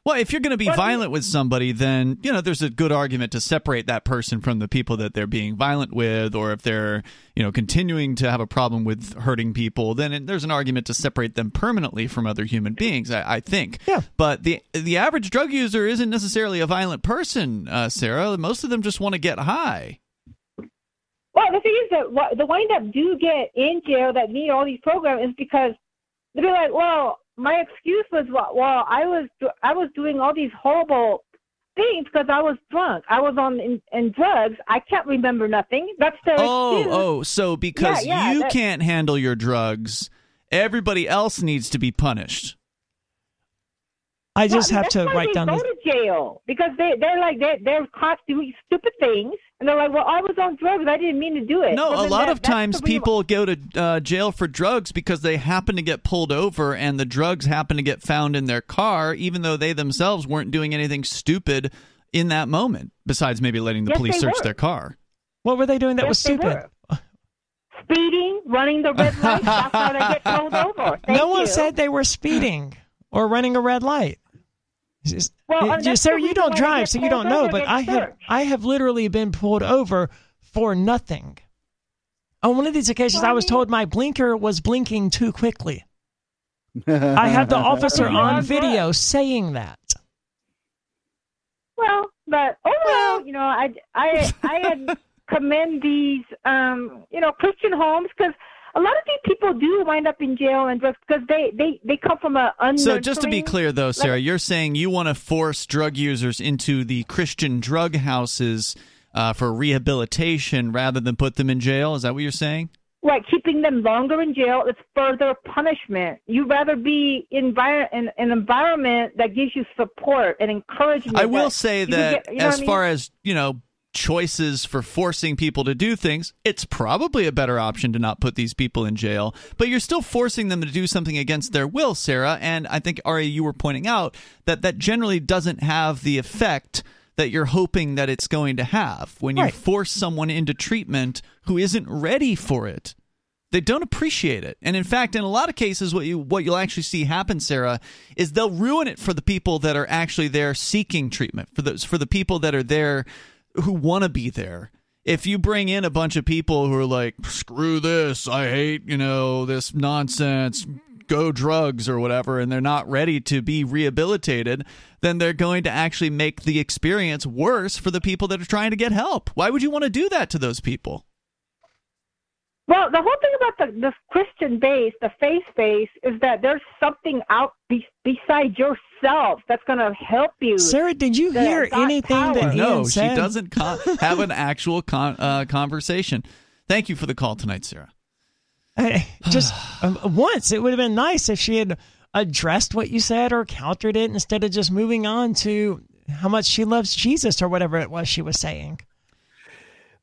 A: Well, if you're going to be
K: But-
A: violent with somebody, then you know there's a good argument to separate that person from the people that they're being violent with, or if they're you know continuing to have a problem with hurting people, then there's an argument to separate them permanently from other human beings. I, I think.
B: Yeah.
A: But the the average drug user isn't necessarily a violent person, uh, Sarah. Most of them just want to get high.
K: Well, the thing is that what, the wind up do get in jail that need all these programs is because they'll be like, well, my excuse was, well, well I was I was doing all these horrible things because I was drunk. I was on in, in drugs. I can't remember nothing. That's their
A: Oh,
K: excuse.
A: oh, so because
K: Yeah, yeah,
A: you
K: that-
A: can't handle your drugs, everybody else needs to be punished.
B: I just
K: Well,
B: have to write down
K: go
B: this.
K: to jail because they they're like they they're caught doing stupid things and they're like, well, I was on drugs. I didn't mean to do it.
A: No,
K: Well,
A: a lot
K: that-
A: of times people go to uh, jail for drugs because they happen to get pulled over and the drugs happen to get found in their car, even though they themselves weren't doing anything stupid in that moment, besides maybe letting the
K: Yes,
A: police search
K: were.
A: their car.
B: What were they doing that
K: Yes,
B: was stupid?
K: speeding, running the red light. that's how they get pulled over. Thank
B: no one
K: you.
B: said they were speeding or running a red light. Just-
K: Well,
B: it- Sarah, you don't drive, so you don't know. But I have,
K: searched.
B: I have literally been pulled over for nothing. On one of these occasions,
K: Well, I
B: I was told my blinker was blinking too quickly. I have the officer
K: Well,
B: on video saying that.
K: Well, but overall, you know, I I I had commend these um you know Christian homes because a lot of these people do wind up in jail and drugs because they they they come from a
A: So, just to be clear, though, Sarah, you're saying you want to force drug users into the Christian drug houses uh, for rehabilitation rather than put them in jail. Is that what you're saying?
K: Right, keeping them longer in jail is further punishment. You'd rather be in in an environment that gives you support and encouragement.
A: I will say that
K: get- you know
A: as
K: I mean?
A: far as you know choices for forcing people to do things it's probably a better option to not put these people in jail but you're still forcing them to do something against their will sarah and i think ari you were pointing out that that generally doesn't have the effect that you're hoping that it's going to have when you
B: Right.
A: force someone into treatment who isn't ready for it They don't appreciate it. And in fact, in a lot of cases what you what you'll actually see happen, Sarah, is they'll ruin it for the people that are actually there seeking treatment, for those for the people that are there who want to be there. If you bring in a bunch of people who are like, screw this, I hate, you know, this nonsense, go drugs or whatever, and they're not ready to be rehabilitated, then they're going to actually make the experience worse for the people that are trying to get help. Why would you want to do that to those people?
K: Well, the whole thing about the this Christian base, the faith base, is that there's something out be, beside yourself that's going to help you.
B: Sarah, did you hear
K: got
B: anything
K: power.
B: that
A: no,
B: Ian
A: she doesn't con- have an actual con- uh, conversation. Thank you for the call tonight, Sarah.
B: I- just um, once it would have been nice if she had addressed what you said or countered it instead of just moving on to how much she loves Jesus or whatever it was she was saying.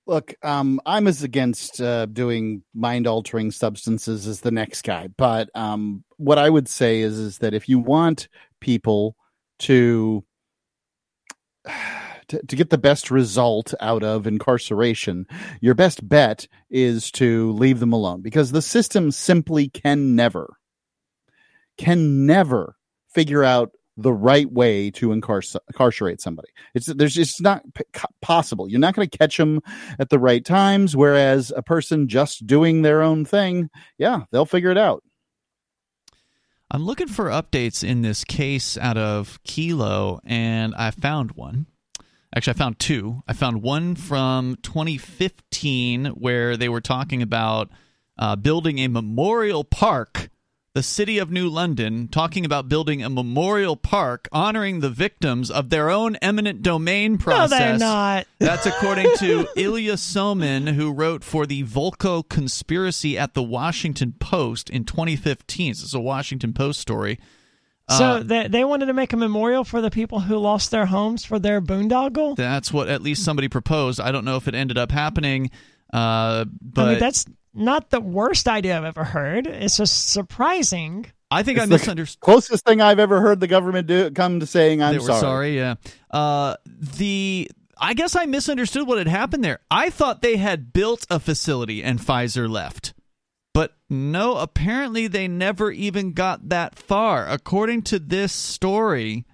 C: Look, um, I'm as against uh, doing mind altering substances as the next guy, but um, what I would say is is that if you want people to to, to get the best result out of incarceration, your best bet is to leave them alone because the system simply can never, can never figure out the right way to incarcer- incarcerate somebody. It's there's it's not p- possible. You're not going to catch them at the right times. Whereas a person just doing their own thing, yeah, they'll figure it out.
A: I'm looking for updates in this case out of Kelo, and I found one. Actually, I found two. I found one from 2015 where they were talking about uh, building a memorial park. The city of New London talking about building a memorial park honoring the victims of their own eminent domain process.
B: No, they're not.
A: That's according to Ilya Somin, who wrote for the Volokh conspiracy at the Washington Post in 2015. This is a Washington Post story.
B: So
A: Uh,
B: they, they wanted to make a memorial for the people who lost their homes for their boondoggle.
A: that's what at least somebody proposed. I don't know if it ended up happening, uh, but
B: I mean, that's not the worst idea I've ever heard. It's just surprising.
A: I think I
C: It's the
A: misunderstood.
C: Closest thing I've ever heard the government do come to saying I'm
A: they were
C: sorry.
A: sorry. Yeah. Uh, the I guess I misunderstood what had happened there. I thought they had built a facility and Pfizer left. But no, apparently they never even got that far. According to this story,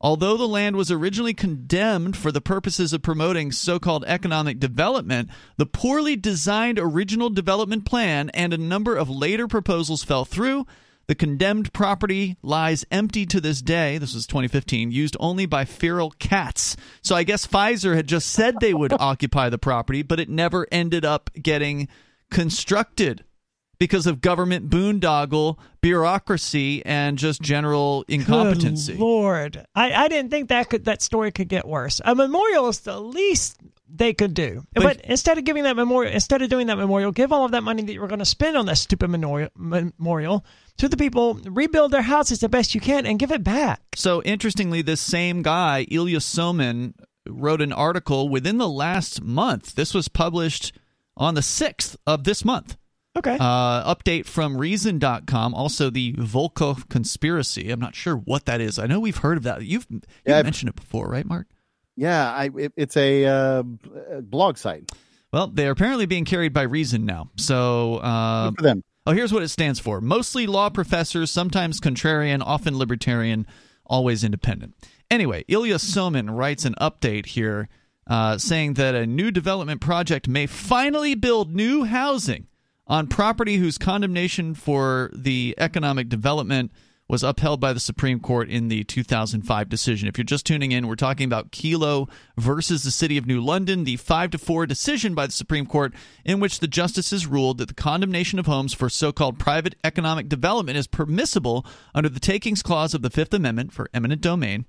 A: although the land was originally condemned for the purposes of promoting so called economic development, the poorly designed original development plan and a number of later proposals fell through. The condemned property lies empty to this day. This was 2015, used only by feral cats. So I guess Pfizer had just said they would occupy the property, but it never ended up getting constructed because of government boondoggle, bureaucracy, and just general incompetency.
B: Good Lord, I, I didn't think that could that story could get worse. A memorial is the least they could do. But, instead of giving that memorial, instead of doing that memorial, give all of that money that you were going to spend on that stupid memorial, memorial to the people, rebuild their houses the best you can, and give it back.
A: So interestingly, this same guy, Ilya Somin, wrote an article within the last month. This was published on the 6th of this month.
B: Okay.
A: Uh, update from Reason.com. Also, the Volokh conspiracy. I'm not sure what that is. I know we've heard of that. You've, you've
C: Yeah,
A: mentioned it before, right, Mark?
C: Yeah, I, it, it's a uh, blog site.
A: Well, they're apparently being carried by Reason now. So, uh,
C: Good for them.
A: Oh, here's what it stands for mostly law professors, sometimes contrarian, often libertarian, always independent. Anyway, Ilya Somin writes an update here uh, saying that a new development project may finally build new housing on property whose condemnation for the economic development was upheld by the Supreme Court in the 2005 decision. If you're just tuning in, we're talking about Kelo versus the City of New London, the 5 to 4 decision by the Supreme Court in which the justices ruled that the condemnation of homes for so-called private economic development is permissible under the takings clause of the 5th Amendment for eminent domain.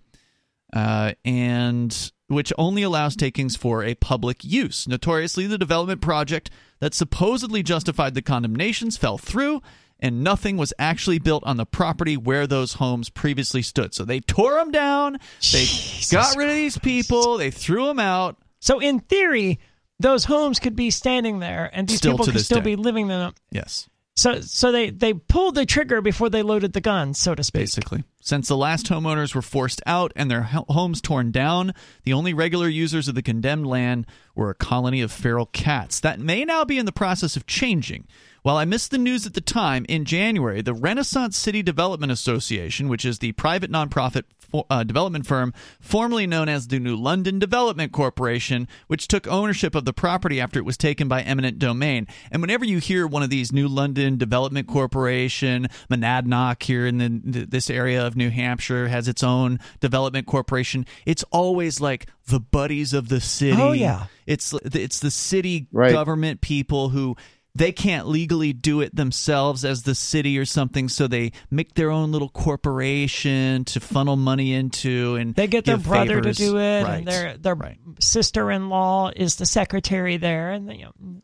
A: Uh, and which only allows takings for a public use. Notoriously, the development project that supposedly justified the condemnations fell through, and nothing was actually built on the property where those homes previously stood. So they tore them down, they got rid of these people, they threw them out.
B: So in theory, those homes could be standing there, and these
A: Still
B: people could still
A: day.
B: be living in them.
A: Yes,
B: So, so they they pulled the trigger before they loaded the gun, so to speak.
A: basically. Since the last homeowners were forced out and their homes torn down, the only regular users of the condemned land were a colony of feral cats. That may now be in the process of changing. While I missed the news at the time, in January, the Renaissance City Development Association, which is the private nonprofit for, uh, development firm formerly known as the New London Development Corporation, which took ownership of the property after it was taken by eminent domain. And whenever you hear one of these New London Development Corporation, Monadnock here in the, this area of New Hampshire has its own development corporation, it's always like the buddies of the city.
B: Oh, yeah.
A: It's it's the city
C: Right.
A: government people who they can't legally do it themselves as the city or something, so they make their own little corporation to funnel money into, and
B: They get their brother
A: favors.
B: to do it,
A: Right.
B: and their their sister-in-law is the secretary there, and you know,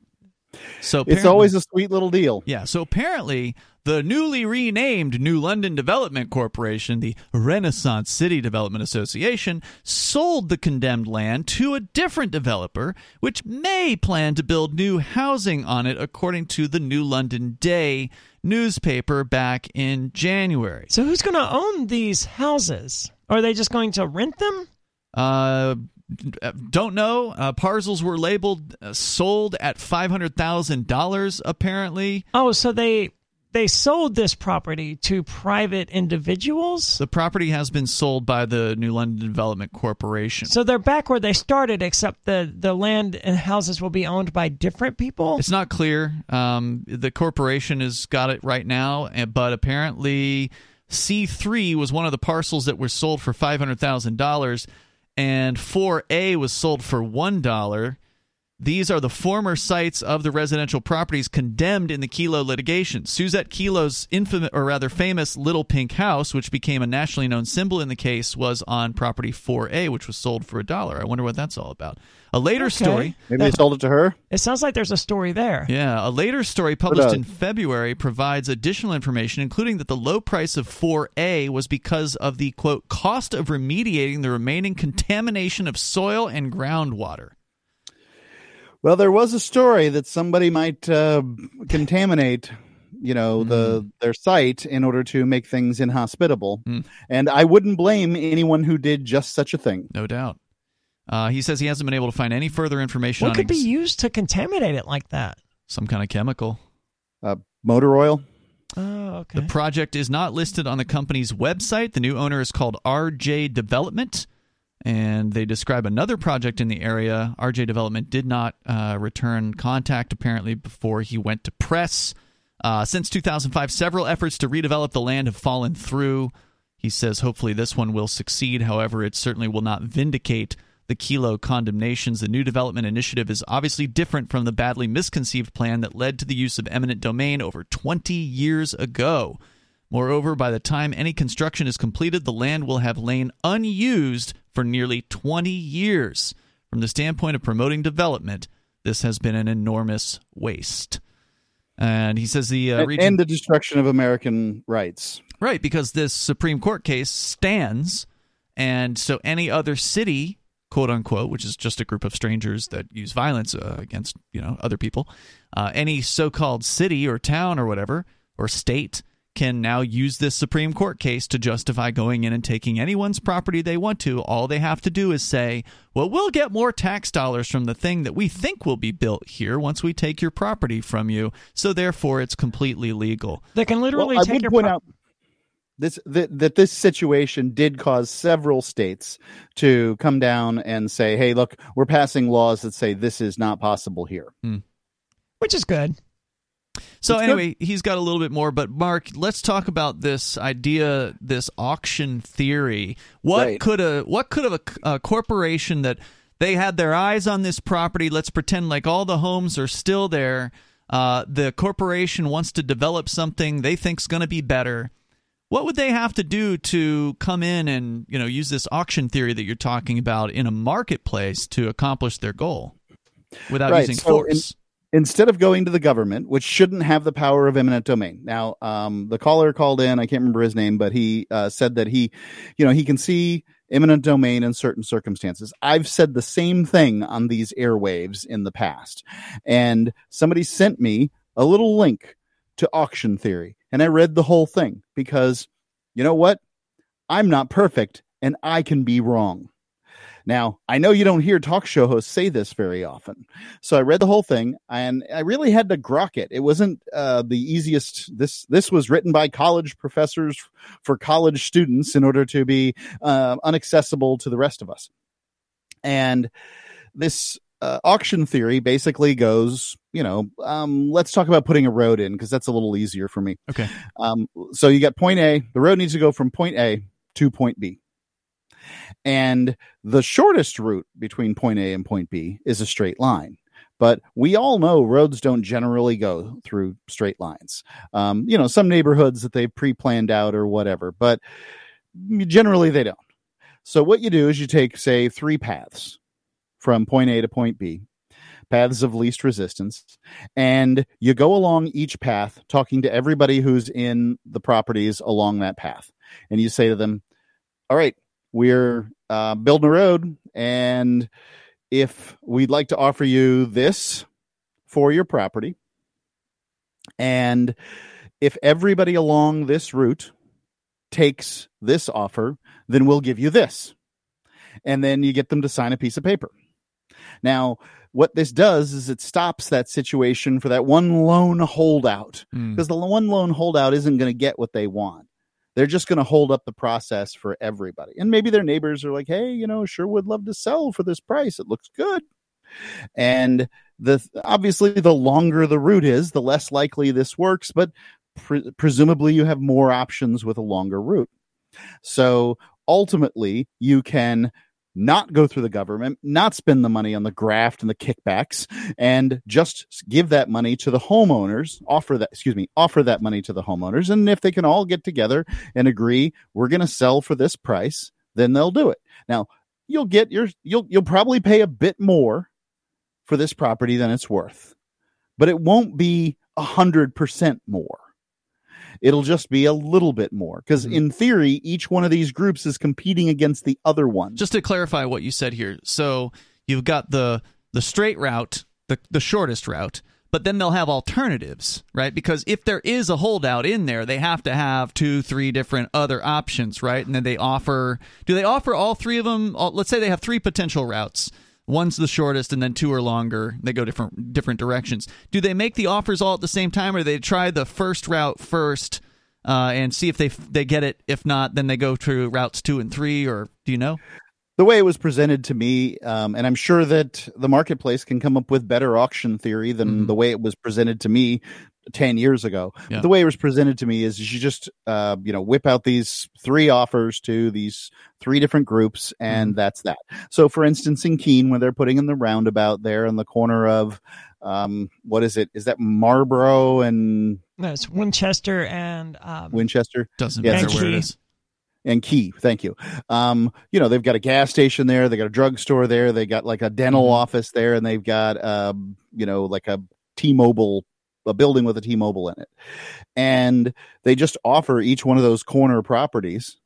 A: So
C: It's always a sweet little deal.
A: Yeah, so apparently the newly renamed New London Development Corporation, the Renaissance City Development Association, sold the condemned land to a different developer, which may plan to build new housing on it, according to the New London Day newspaper back in January.
B: so who's going to own these houses? Are they just going to rent them?
A: Uh, don't know. Uh, parcels were labeled uh, sold at five hundred thousand dollars. Apparently,
B: Oh, so they they sold this property to private individuals.
A: the property has been sold by the New London Development Corporation.
B: So they're back where they started, except the the land and houses will be owned by different people.
A: It's not clear. Um, the corporation has got it right now, eh, but apparently C3 was one of the parcels that were sold for $500,000, and 4A was sold for $1. These are the former sites of the residential properties condemned in the Kelo litigation. Suzette Kelo's infamous, or rather famous, Little Pink House, which became a nationally known symbol in the case, was on property 4A, which was sold for a dollar. I wonder what that's all about. A later
B: Okay.
A: story.
C: Maybe they sold it to her.
B: It sounds like there's a story there.
A: Yeah, a later story published in February provides additional information, including that the low price of 4A was because of the quote cost of remediating the remaining contamination of soil and groundwater.
C: Well, there was a story that somebody might uh, contaminate, you know, the
A: Hmm.
C: their site in order to make things inhospitable,
A: Mm.
C: and I wouldn't blame anyone who did just such a thing.
A: No doubt. Uh, he says he hasn't been able to find any further information
B: What
A: on
B: could
A: ex-
B: be used to contaminate it like that?
A: some kind of chemical.
C: Uh, motor oil.
B: Oh, okay.
A: The project is not listed on the company's website. The new owner is called RJ Development, and they describe another project in the area. RJ Development did not uh, return contact apparently before he went to press. Uh, since 2005, several efforts to redevelop the land have fallen through. He says hopefully this one will succeed. However, it certainly will not vindicate the Kelo condemnations. The new development initiative is obviously different from the badly misconceived plan that led to the use of eminent domain over 20 years ago. Moreover, by the time any construction is completed, the land will have lain unused for nearly 20 years. From the standpoint of promoting development, this has been an enormous waste. And he says the uh, region.
C: and the destruction of American rights.
A: Right, because this Supreme Court case stands, and so any other city, quote unquote, which is just a group of strangers that use violence uh, against you know other people, uh, any so-called city or town or whatever or state can now use this Supreme Court case to justify going in and taking anyone's property they want to. All they have to do is say, "Well, we'll get more tax dollars from the thing that we think will be built here once we take your property from you." So therefore, it's completely legal.
B: They can literally
C: Well, I
B: take
C: would
B: your
C: point
B: pro-
C: out this that, that this situation did cause several states to come down and say, "Hey, look, we're passing laws that say this is not possible here." Hmm.
B: which is good.
A: So anyway, he's got a little bit more, but Mark, let's talk about this idea, this auction theory. What
C: Right.
A: could a what could a, a corporation that they had their eyes on this property? Let's pretend like all the homes are still there. Uh, the corporation wants to develop something they think's going to be better. What would they have to do to come in and you know use this auction theory that you're talking about in a marketplace to accomplish their goal without
C: Right,
A: using
C: so in-
A: force?
C: Instead of going to the government, which shouldn't have the power of eminent domain. Now, um, the caller called in. I can't remember his name, but he uh, said that he, you know, he can see eminent domain in certain circumstances. I've said the same thing on these airwaves in the past, and somebody sent me a little link to auction theory, and I read the whole thing because, you know what. I'm not perfect and I can be wrong. Now, I know you don't hear talk show hosts say this very often. So I read the whole thing and I really had to grok it. It wasn't uh, the easiest. This this was written by college professors for college students in order to be uh, unaccessible to the rest of us. And this uh, auction theory basically goes, you know, um, let's talk about putting a road in because that's a little easier for me.
A: Okay.
C: Um, so you got point A. The road needs to go from point A to point B. And the shortest route between point A and point B is a straight line. But we all know roads don't generally go through straight lines. Um, you know, some neighborhoods that they've pre planned out or whatever, but generally they don't. So what you do is you take, say, three paths from point A to point B, paths of least resistance, and you go along each path talking to everybody who's in the properties along that path. And you say to them, All right, we're uh, building a road, and if we'd like to offer you this for your property, and if everybody along this route takes this offer, then we'll give you this. And then you get them to sign a piece of paper. Now, what this does is it stops that situation for that one lone holdout because
A: Hmm.
C: the one lone holdout isn't going to get what they want. They're just going to hold up the process for everybody. And maybe their neighbors are like, "Hey, you know, sure would love to sell for this price. It looks good." And the obviously the longer the route is, the less likely this works, but pre- presumably you have more options with a longer route. So ultimately, you can not go through the government, not spend the money on the graft and the kickbacks, and just give that money to the homeowners, offer that, excuse me, offer that money to the homeowners. And if they can all get together and agree, we're going to sell for this price, then they'll do it. Now, you'll get your, you'll, you'll probably pay a bit more for this property than it's worth, but it won't be a hundred percent more. It'll just be a little bit more because mm-hmm. in theory, each one of these groups is competing against the other one.
A: Just to clarify what you said here, so you've got the the straight route, the the shortest route, but then they'll have alternatives, right? Because if there is a holdout in there, they have to have two, three different other options, right? And then they offer. Do they offer all three of them? Let's say they have three potential routes. One's the shortest, and then two are longer. They go different different directions. Do they make the offers all at the same time, or do they try the first route first uh, and see if they they get it? If not, then they go to routes two and three, or do you know?
C: the way it was presented to me, um, and I'm sure that the marketplace can come up with better auction theory than the way it was presented to me 10 years ago.
A: Yeah.
C: The way it was presented to me is you just, uh, you know, whip out these three offers to these three different groups, and that's that. So, for instance, in Keene, when they're putting in the roundabout there in the corner of, um, what is it? Is that Marlboro and
B: No, it's Winchester and um,
C: Winchester?
A: Doesn't
C: Yeah,
A: matter where it is.
C: and key thank you um you know they've got a gas station there they got a drugstore there they got like a dental
A: Mm-hmm.
C: office there and they've got um you know like a t-mobile a building with a t-mobile in it and they just offer each one of those corner properties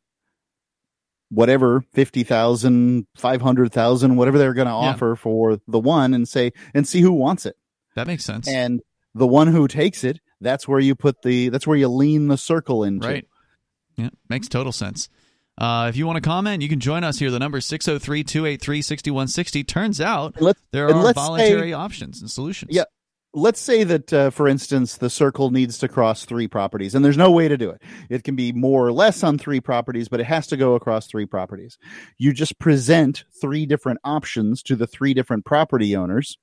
C: whatever 50,000 500,000 whatever they're going to
A: Yeah.
C: offer for the one and say and see who wants it
A: That makes sense.
C: and the one who takes it that's where you put the that's where you lean the circle into
A: Right. Yeah, makes total sense. Uh, if you want to comment, you can join us here. The number is 603 283 6160. Turns out
C: Let's-
A: there are voluntary
C: say-
A: options and solutions.
C: Yeah. Let's say that, uh, for instance, the circle needs to cross three properties, and there's no way to do it. It can be more or less on three properties, but it has to go across three properties. You just present three different options to the three different property owners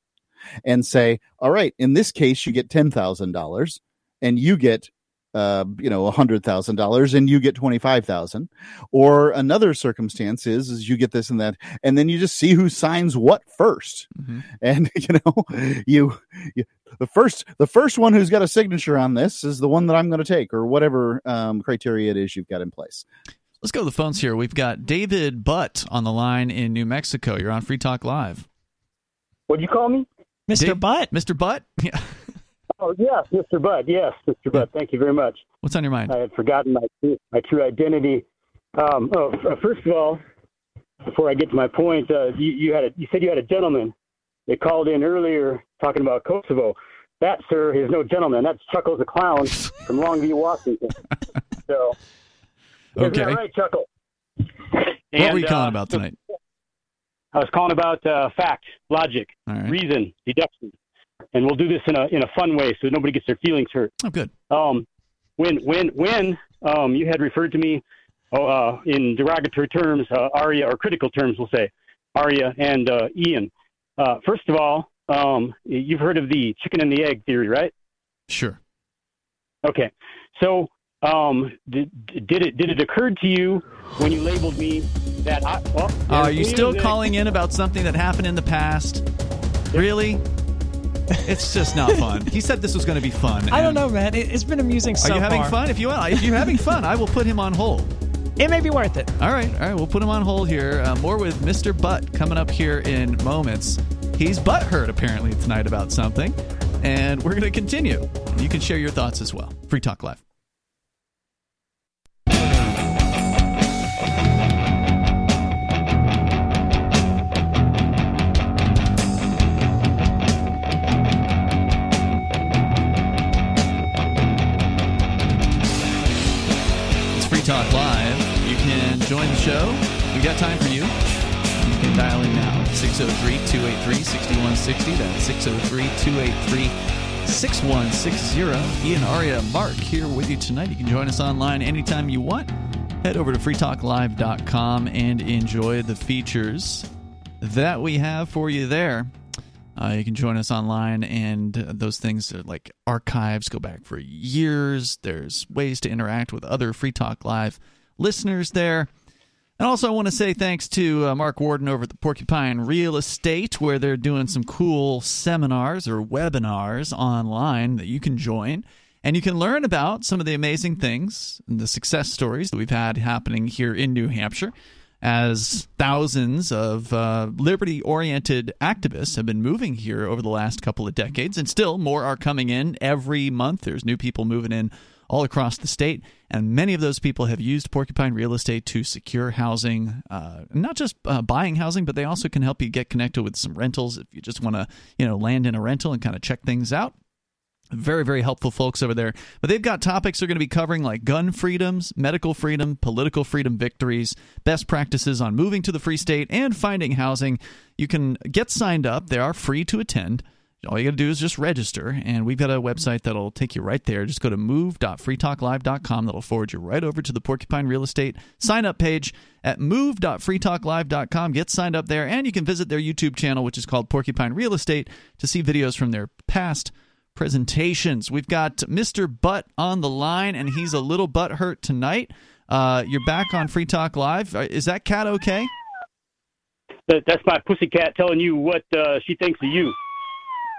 C: and say, all right, in this case, you get $10,000 and you get uh, you know, a hundred thousand dollars and you get twenty five thousand. Or another circumstance is is you get this and that, and then you just see who signs what 1st
A: Mm-hmm.
C: And you know, you, you the first the first one who's got a signature on this is the one that I'm going to take, or whatever um, criteria it is you've got in place.
A: Let's go to the phones here. We've got David Butt on the line in New Mexico. You're on Free Talk Live.
L: What'd you call me?
B: Mr. Butt.
A: Mr. Butt? Yeah.
L: Oh, yes, Mr. Bud. Yes, Mr. Bud. Thank you very much.
A: What's on your mind?
L: I had forgotten my true- my true identity. Um, oh, first of all, before I get to my point, uh, you, you had a, you said you had a gentleman that called in earlier talking about Kosovo. That, sir, is no gentleman. That's Chuckles the Clown from Longview, Washington. So,
A: Okay.
L: right, Chuckle?
A: what
L: And,
A: were you calling
L: uh,
A: about tonight?
L: I was calling about uh, fact, logic,
A: right.
L: reason, deduction, and we'll do this in a in a fun way so nobody gets their feelings hurt.
A: Oh, good.
L: Um, when when when um, you had referred to me oh, uh, in derogatory terms, uh, Aria or critical terms, we'll say Aria and uh, Ian. Uh, first of all, um, you've heard of the chicken and the egg theory, right?
A: Sure.
L: Okay. So, um, did, did it did it occur to you when you labeled me that? I, well,
A: Are you still calling in about something that happened in the past? Really? It's just not fun. He said this was going to be fun.
B: I don't know, man. It, it's been amusing so
A: Are you having
B: far.
A: fun? If you are, if you're having fun, I will put him on hold.
B: It may be worth it.
A: All right, all right, we'll put him on hold here. Uh, more with Mr. Butt coming up here in moments. He's butt hurt apparently tonight about something, and we're going to continue. You can share your thoughts as well. Free Talk Live. Talk Live. You can join the show. We got time for you. You can dial in now 603 283 6160. That's 603 283 6160. Ian Aria Mark here with you tonight. You can join us online anytime you want. Head over to freetalklive.com and enjoy the features that we have for you there. Uh, you can join us online, and those things are like archives go back for years. There's ways to interact with other Free Talk Live listeners there. And also, I want to say thanks to uh, Mark Warden over at the Porcupine Real Estate, where they're doing some cool seminars or webinars online that you can join. And you can learn about some of the amazing things and the success stories that we've had happening here in New Hampshire as thousands of uh, liberty oriented activists have been moving here over the last couple of decades, and still more are coming in every month. There's new people moving in all across the state, and many of those people have used Porcupine Real Estate to secure housing, uh, not just uh, buying housing, but they also can help you get connected with some rentals if you just want to, you know, land in a rental and kind of check things out very very helpful folks over there. But they've got topics they're going to be covering like gun freedoms medical freedom political freedom victories best practices on moving to the free state and finding housing. You can get signed up. They are free to attend. All you got to do is just register and we've got a website that'll take you right there. Just go to move.freetalklive.com that'll forward you right over to the porcupine real estate sign up page. At move.freetalklive.com get signed up there and you can visit their youtube channel which is called porcupine real estate to see videos from their past presentations. We've got Mr. Butt on the line, and he's a little butt hurt tonight. Uh, you're back on Free Talk Live. Uh, Is that cat okay?
L: That, that's my pussy cat telling you what uh, she thinks of you.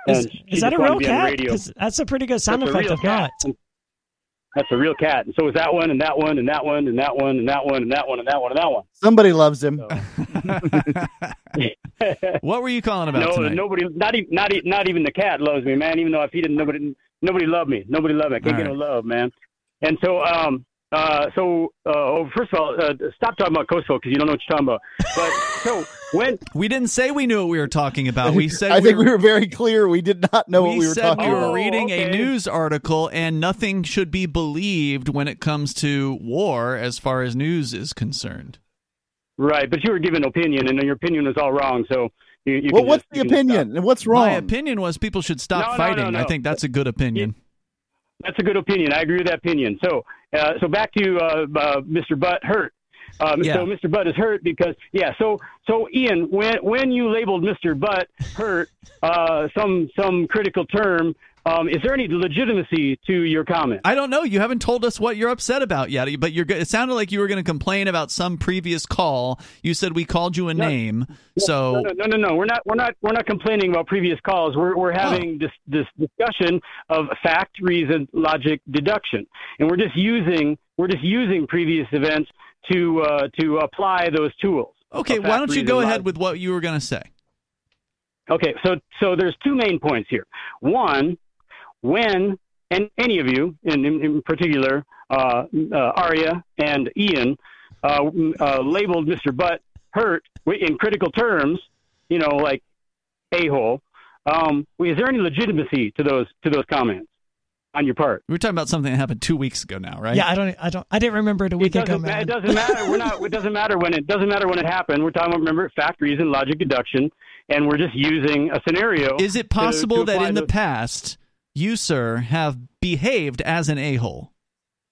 B: Is, is that a
L: wanted
B: real
L: to be on the
B: cat? That's a pretty good sound
L: That's
B: effect
L: real
B: if
L: cat.
B: not.
L: That's a real cat. And so is that one, and that one, and that one, and that one, and that one, and that one, and that one, and that one.
C: Somebody loves him.
A: what were you calling about
L: no,
A: tonight?
L: nobody, not even, not, e- not even the cat loves me, man. Even though I feed it, nobody, nobody loved me. Nobody loved me. I can't
A: All
L: get no love, man. And so, um, uh, so, uh, oh, first of all, uh, stop talking about Kosovo because you don't know what you're talking about. But so when
A: we didn't say we knew what we were talking about. We said
C: I
A: we
C: think
A: were,
C: we were very clear. We did not know
A: we
C: what we were
A: said
C: talking
A: we were
C: about.
A: reading a
L: okay.
A: news article, and nothing should be believed when it comes to war, as far as news is concerned.
L: right, but you were giving an opinion, and your opinion was all wrong. So you, you
C: Well, what's
L: just-
C: the
L: you stop.
C: opinion and what's wrong?
A: My opinion was people should stop
L: No, no,
A: fighting.
L: no,
A: I think that's a good opinion.
L: That's a good opinion. I agree with that opinion. So, uh, so back to uh, uh, Mr. Butt hurt. Um,
A: Yeah.
L: So Mr. Butt is hurt because yeah. So so Ian, when when you labeled Mr. Butt hurt, uh, some some critical term, um, is there any legitimacy to your comment?
A: I don't know. You haven't told us what you're upset about yet, but you're. It sounded like you were going to complain about some previous call. You said we called you a name, so
L: no, no, no, no. We're not. We're not. We're not complaining about previous calls. We're we're
A: Oh.
L: having this this discussion of fact, reason, logic, deduction, and we're just using we're just using previous events to uh, to apply those tools.
A: okay. Why don't you go ahead with what you were going to say?
L: Okay, so so there's two main points here. One, when and any of you, in in, in particular, uh, uh, Aria and Ian, uh, uh, labeled Mr. Butt hurt in critical terms, you know, like a hole. Um, is there any legitimacy to those to those comments? on your part.
A: We were talking about something that happened two weeks ago now, right?
B: Yeah, I don't, I don't, I didn't remember it a week
L: it
B: ago,
L: ma-
B: man.
L: It doesn't matter. We're not. It doesn't matter when it doesn't matter when it happened. We're talking about remember fact, reason, logic, deduction, and we're just using a scenario.
A: Is it possible
L: to
A: that
L: apply
A: in the past you, sir, have behaved as an a hole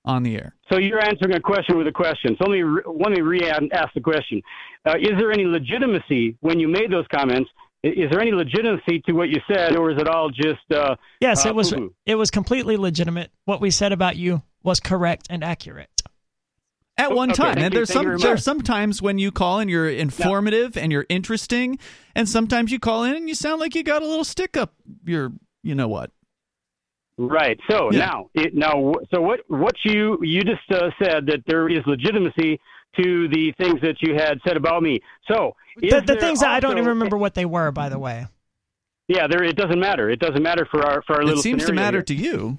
A: on the air?
L: So you're answering a question with a question. So let me re- let me re-ask the question. Uh, is there any legitimacy when you made those comments? Is there any legitimacy to what you said, or is it all just? Uh,
B: Yes,
L: uh,
B: it was.
L: poo-poo?
B: It was completely legitimate. What we said about you was correct and accurate.
A: At one
L: Okay,
A: time,
L: thank
A: and there's
L: thank
A: some
L: you
A: there's
L: much.
A: sometimes when you call and you're informative and you're interesting, and sometimes you call in and you sound like you got a little stick up your you know what.
L: Right. So
A: Yeah.
L: now, it, now, so what? What you you just uh, said that there is legitimacy to the things that you had said about me. So
B: The, the things that I don't even remember what they were, by the way.
L: Yeah, there. It doesn't matter. It doesn't matter for our for our
A: It
L: little.
A: seems to matter
L: here.
A: to you.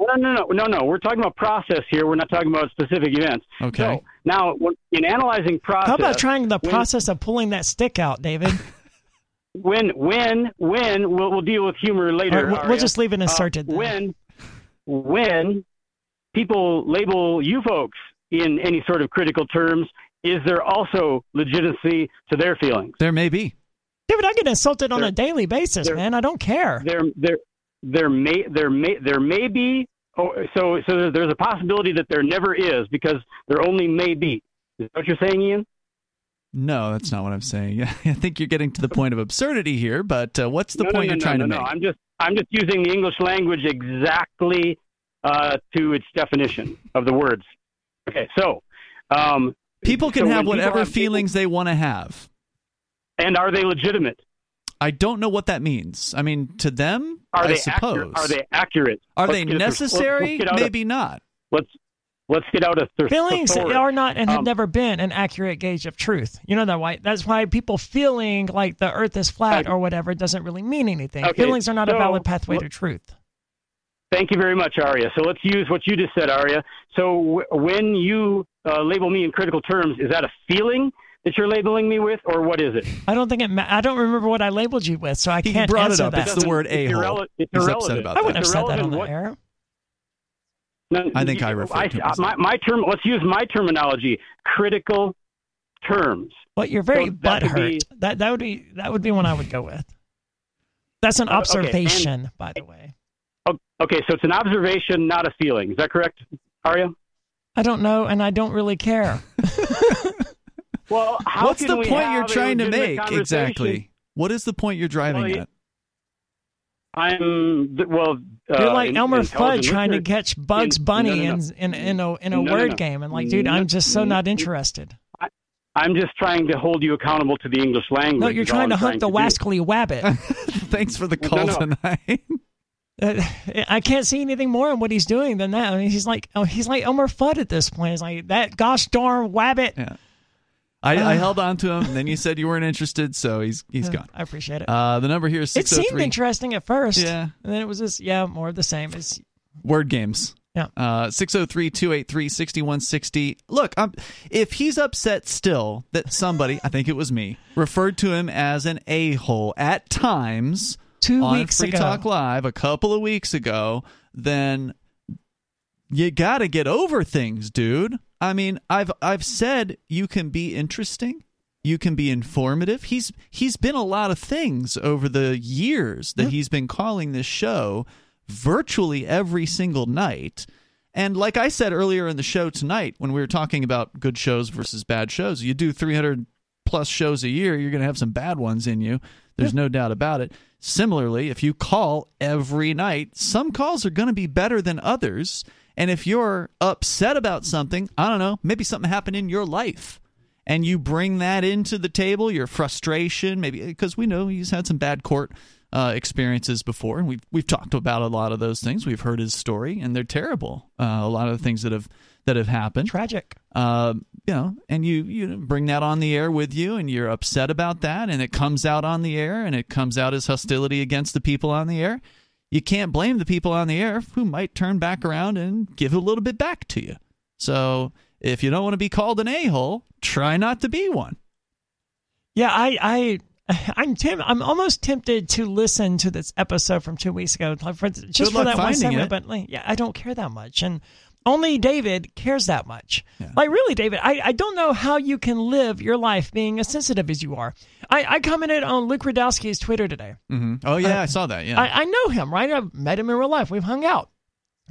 L: No, no, no, no, no. We're talking about process here. We're not talking about specific events.
A: Okay.
L: So now, in analyzing process,
B: How about trying the
L: when-
B: process of pulling that stick out, David?
L: when when when we'll, we'll deal with humor later.
B: All right, we'll- we'll just leave it
L: Uh,
B: inserted then.
L: when when people label you folks in any sort of critical terms, is there also legitimacy to their feelings?
A: There may be.
B: David, I get insulted on a daily basis,
L: there-
B: man. I don't care.
L: There there there may there may there may be. Oh, so so there's a possibility that there never is because there only may be. Is that what you're saying, Ian?
A: No, that's not what I'm saying. I think you're getting to the point of absurdity here, but uh, what's the
L: no,
A: point
L: no, no,
A: you're trying to
L: no,
A: make?
L: No, I'm just I'm just using the English language exactly uh, to its definition of the words. Okay, so um,
A: People can
L: so
A: have whatever
L: have-
A: feelings they want to have.
L: and are they legitimate?
A: I don't know what that means. I mean, to them,
L: Are
A: I
L: they
A: suppose.
L: accurate? Are they accurate?
A: Are
L: Let's
A: they
L: let's-
A: necessary?
L: let's a-
A: Maybe not.
L: Let's let's get out a th-
B: Feelings
L: thesaurus.
B: are not and have
L: Um,
B: never been an accurate gauge of truth. You know that, why? That's why people feeling like the Earth is flat or whatever doesn't really mean anything.
L: Okay,
B: Feelings are not a valid pathway
L: what-
B: to truth.
L: Thank you very much, Aria. So let's use what you just said, Aria. So w- when you uh, label me in critical terms, is that a feeling that you're labeling me with, or what is it?
B: I don't think it. Ma- I don't remember what I labeled you with, so I
A: He
B: can't he
A: brought it up.
B: that.
A: It's the word
L: It's
A: a-hole.
L: irrele- it's
A: He's upset about that.
B: I wouldn't have said that on the
L: what-
B: air.
L: No,
A: I think I
L: you-
A: referred to him as
L: my, my term. Let's use my terminology. Critical terms.
B: But you're very
L: So that would
B: butthurt.
L: be-
B: That that would be that would be one I would go with. That's an
L: Uh, okay,
B: observation, by the way.
L: Oh, Okay, so it's an observation, not a feeling. Is that correct, Aria?
B: I don't know, and I don't really care.
L: Well, how
A: What's
L: can
A: the
L: we
A: point
L: have
A: you're trying to make exactly? What is the point you're driving
L: Well,
A: at?
L: I'm well.
B: You're
L: uh,
B: like
L: in-
B: Elmer Fudd trying to catch Bugs
L: in-
B: Bunny
L: no, no, no.
B: in in in a in a
L: No, no,
B: word
L: no.
B: game, and like, dude,
L: No,
B: I'm just so
L: no,
B: not interested.
L: I'm just trying to hold you accountable to the English language.
B: No, you're trying to
L: I'm
B: hunt the
L: do.
B: wascally wabbit.
A: Thanks for the
L: No,
A: call
L: no.
A: tonight.
B: Uh, I can't see anything more in what he's doing than that. I mean, he's like, oh, he's like Elmer Fudd at this point. He's like that gosh darn wabbit.
A: Yeah. I, I held on to him, and then you said you weren't interested, so he's he's
B: Yeah,
A: gone.
B: I appreciate it.
A: Uh, the number here is
B: it seemed interesting at first.
A: Yeah.
B: And then it was just, yeah, more of the same. It's
A: Word games.
B: Yeah.
A: Uh, 603 283 6160. Look, I'm, if he's upset still that somebody, I think it was me, referred to him as an a hole at times
B: two
A: on
B: weeks
A: Free
B: ago.
A: Talk Live a couple of weeks ago, then you got to get over things, dude. I mean, I've I've said you can be interesting, you can be informative. He's he's been a lot of things over the years that he's been calling this show virtually every single night. And like I said earlier in the show tonight when we were talking about good shows versus bad shows, you do 300 plus shows a year, you're going to have some bad ones in you. There's no doubt about it. Similarly, if you call every night, some calls are going to be better than others. And if you're upset about something, I don't know, maybe something happened in your life and you bring that into the table, your frustration, maybe because we know he's had some bad court uh, experiences before, and we've we've talked about a lot of those things. We've heard his story, and they're terrible. Uh, a lot of the things that have that have happened,
B: tragic.
A: Uh, you know, and you you bring that on the air with you, and you're upset about that, and it comes out on the air, and it comes out as hostility against the people on the air. You can't blame the people on the air who might turn back around and give a little bit back to you. So if you don't want to be called an a hole, try not to be one.
B: Yeah, I, I I'm Tim. I'm almost tempted to listen to this episode from two weeks ago, for, just
A: Good
B: for that one segment.
A: it.
B: But like, yeah, I don't care that much, and only David cares that much. Like, really, David, I, I don't know how you can live your life being as sensitive as you are. I, I commented on Luke Rudkowski's Twitter today.
A: hmm Oh yeah,
B: Uh,
A: I saw that. Yeah.
B: I, I know him, right? I've met him in real life. We've hung out.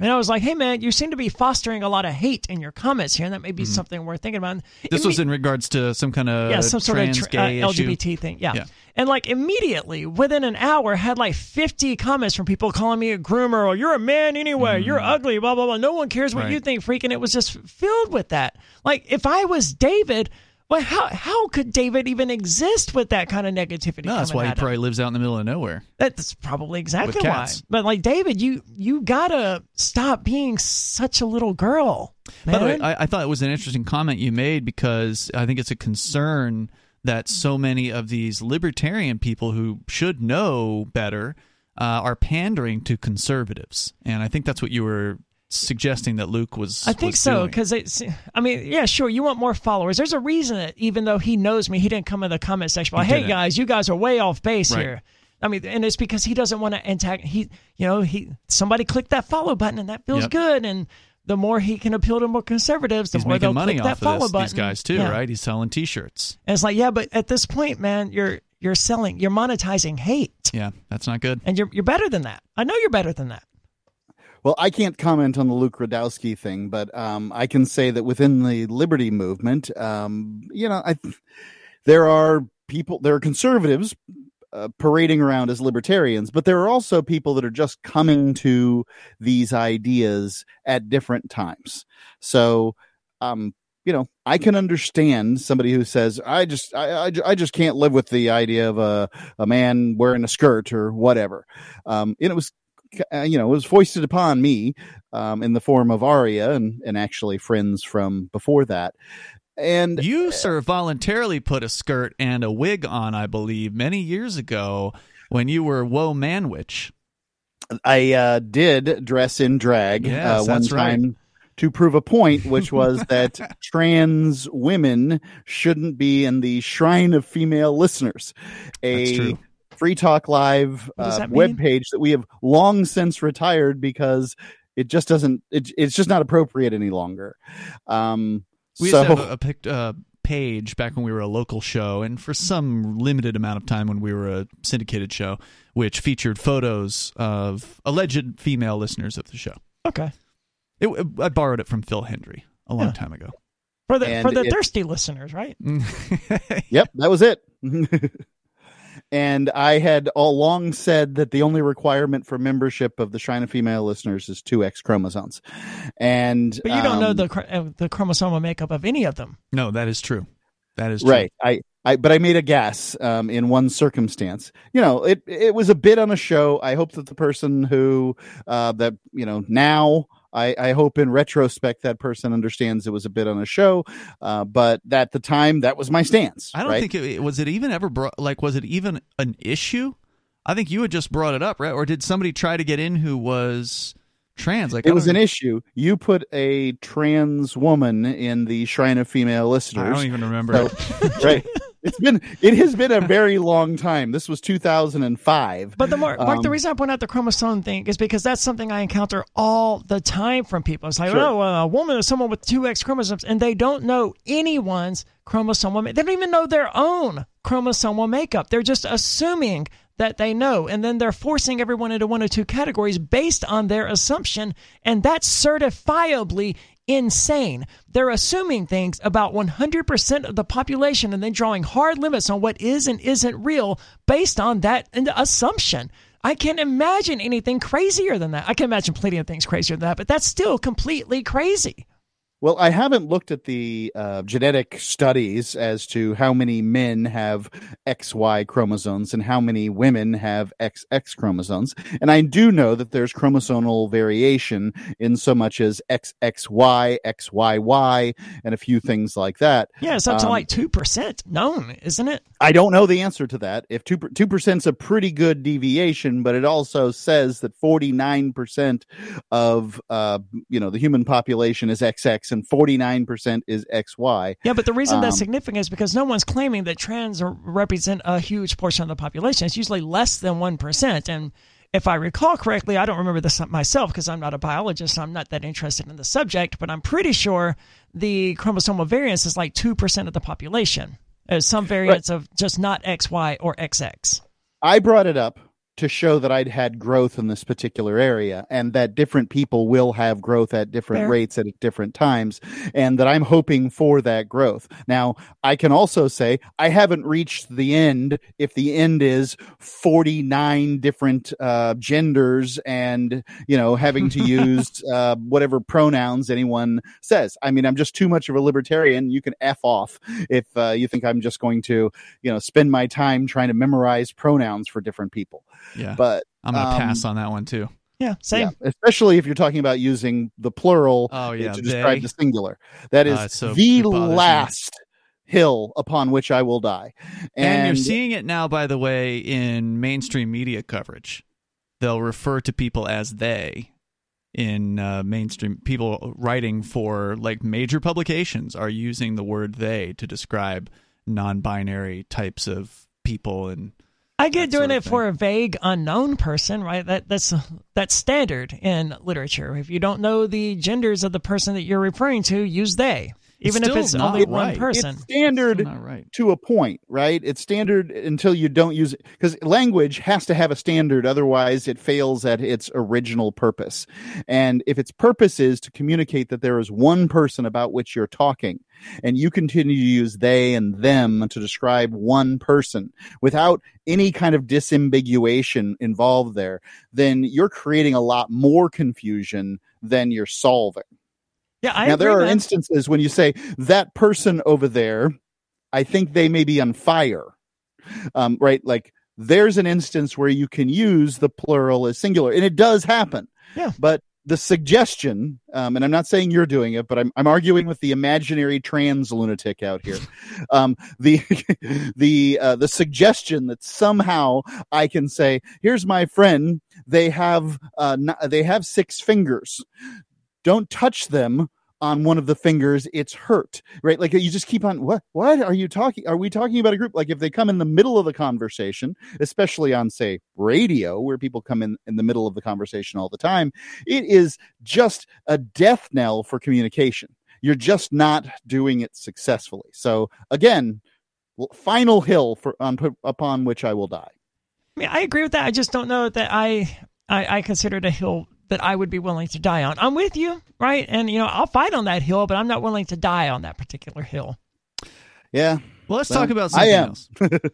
B: And I was like, hey, man, you seem to be fostering a lot of hate in your comments here, and that may be something we're thinking about.
A: Mm-hmm. this
B: Imme-
A: was in regards to some kind of
B: yeah, some sort
A: trans
B: of tr-
A: gay
B: uh. LGBT thing. Yeah.
A: Yeah.
B: And like immediately within an hour, had like 50 comments from people calling me a groomer or you're a man anyway, you're ugly, blah, blah, blah. No one cares what
A: Mm-hmm. Right.
B: you think, freaking. It was just filled with that. Like if I was David, well, how, how could David even exist with that kind of negativity?
A: No, that's why he
B: at him?
A: probably lives out in the middle of nowhere.
B: That's probably exactly why. But like David, you you gotta stop being such a little girl. Man.
A: By the way, I, I thought it was an interesting comment you made because I think it's a concern that so many of these libertarian people who should know better uh, are pandering to conservatives, and I think that's what you were suggesting that Luke was.
B: I think
A: was
B: so because it's. I mean, yeah, sure. You want more followers. There's a reason that even though he knows me, he didn't come in the comment section. Like,
A: He
B: hey
A: didn't.
B: guys, you guys are way off base
A: Right.
B: here. I mean, and it's because he doesn't want to antag. He, you know, he somebody clicked that follow button and that feels
A: Yep.
B: good. And the more he can appeal to more conservatives, the
A: He's
B: more they'll
A: money
B: click
A: off
B: that
A: of
B: follow
A: this,
B: button.
A: these guys too,
B: Yeah.
A: right? He's selling T-shirts.
B: And it's like, yeah, but at this point, man, you're you're selling, you're monetizing hate,
A: Yeah, that's not good.
B: and you're you're better than that. I know you're better than that.
C: Well, I can't comment on the Luke Rudkowski thing, but um, I can say that within the liberty movement, um, you know, I, there are people, there are conservatives uh, parading around as libertarians, but there are also people that are just coming to these ideas at different times. So, um, you know, I can understand somebody who says, "I just, I, I, I just can't live with the idea of a a man wearing a skirt or whatever." Um, and it was uh, you know, it was foisted upon me um, in the form of Aria and, and actually friends from before that. And
A: You, sir, voluntarily put a skirt and a wig on, I believe, many years ago when you were Woe Manwich.
C: I uh, did dress in drag
A: Yes,
C: uh, one
A: that's right.
C: time to prove a point, which was that trans women shouldn't be in the shrine of female listeners. A
A: That's true.
C: Free Talk Live
B: What does
C: uh,
B: that
C: web page that we have long since retired because it just doesn't. It, it's just not appropriate any longer. Um,
A: We
C: so
A: used to have a, a pic- uh, page back when we were a local show, and for some limited amount of time when we were a syndicated show, which featured photos of alleged female listeners of the show.
B: Okay,
A: It, I borrowed it from Phil Hendrie a long
B: Yeah.
A: time ago.
B: for the
C: And
B: for the
C: it-
B: thirsty listeners, right?
C: Yep, that was it. and I had all along said that the only requirement for membership of the Shrine of Female Listeners is two X chromosomes. And
B: But you don't know
C: um,
B: the uh, the chromosomal makeup of any of them.
A: no, that is true. That is true.
C: right. I, I, but I made a guess um, in one circumstance. You know, it it was a bit on a show. I hope that the person who uh, that you know now. I, I hope in retrospect that person understands it was a bit on a show, uh, but at the time that was my stance.
A: I don't
C: right?
A: think it was it even ever brought like was it even an issue? I think you had just brought it up, right? Or did somebody try to get in who was trans? Like
C: it was an issue. You put a trans woman in the Shrine of Female Listeners.
A: I don't even remember.
C: So- right. It's been it has been a very long time. This was 2005.
B: But the more, Mark, the
C: Um,
B: reason I point out the chromosome thing is because that's something I encounter all the time from people. It's like,
C: Sure.
B: oh, a woman is someone with two X chromosomes, and they don't know anyone's chromosomal. ma- They don't even know their own chromosomal makeup. They're just assuming that they know, and then they're forcing everyone into one or two categories based on their assumption, and that's certifiably insane. They're assuming things about 100% of the population and then drawing hard limits on what is and isn't real based on that assumption. I can't imagine anything crazier than that. I can imagine plenty of things crazier than that, but that's still completely crazy.
C: Well, I haven't looked at the uh, genetic studies as to how many men have XY chromosomes and how many women have XX chromosomes. And I do know that there's chromosomal variation in so much as XXY, XYY, and a few things like that.
B: Yeah, it's up to
C: Um,
B: like 2% known, isn't it?
C: I don't know the answer to that. If two two percent is a pretty good deviation, but it also says that forty nine percent of uh you know the human population is XX And 49% is XY.
B: Yeah, but the reason that's
C: Um,
B: significant is because no one's claiming that trans represent a huge portion of the population. It's usually less than 1%. And if I recall correctly, I don't remember this myself because I'm not a biologist. I'm not that interested in the subject, but I'm pretty sure the chromosomal variance is like 2% of the population. There's some variants of just not XY or XX.
C: I brought it up to show that I'd had growth in this particular area and that different people will have growth at different
B: Fair.
C: rates at different times and that I'm hoping for that growth. Now, I can also say I haven't reached the end if the end is 49 different uh, genders and, you know, having to use uh, whatever pronouns anyone says. I mean, I'm just too much of a libertarian. You can F off if uh, you think I'm just going to, you know, spend my time trying to memorize pronouns for different people.
A: Yeah.
C: But
A: I'm going to
C: um,
A: pass on that one too.
B: Yeah, same.
C: yeah, especially if you're talking about using the plural
A: Oh, yeah,
C: to describe
A: they.
C: the singular. That is
A: Uh, so-
C: the
A: it bothers me.
C: last hill upon which I will die.
A: And, you're seeing it now, by the way, in mainstream media coverage. They'll refer to people as they in uh, mainstream. People writing for like major publications are using the word they to describe non-binary types of people and
B: I get doing it for a vague unknown person, right? That that's that's standard in literature. If you don't know the genders of the person that you're referring to, use they, even if it's
A: not
B: only
A: right.
B: one person.
C: It's standard
A: not right.
C: to a point, right? It's standard until you don't use it because language has to have a standard, otherwise it fails at its original purpose. And if its purpose is to communicate that there is one person about which you're talking, and you continue to use they and them to describe one person without any kind of disambiguation involved there, then you're creating a lot more confusion than you're solving.
B: Yeah, I
C: now there are
B: man.
C: instances when you say that person over there, I think they may be on fire. Um, right? Like there's an instance where you can use the plural as singular, and it does happen.
B: Yeah.
C: But the suggestion, um, and I'm not saying you're doing it, but I'm I'm arguing with the imaginary trans lunatic out here. Um, the the uh, the suggestion that somehow I can say, here's my friend. They have uh, they have six fingers. Don't touch them on one of the fingers it's hurt right? Like you just keep on what? What are you talking are we talking about a group? Like if they come in the middle of the conversation especially on say radio where people come in in the middle of the conversation all the time it is just a death knell for communication. You're just not doing it successfully. So again final hill for on upon which i will die.
B: I mean, I agree with that. I just don't know that I, I I consider it a hill that I would be willing to die on. I'm with you, right? And you know, I'll fight on that hill, but I'm not willing to die on that particular hill.
C: yeah
A: Well, let's
C: Well,
A: talk about
C: I
A: something else.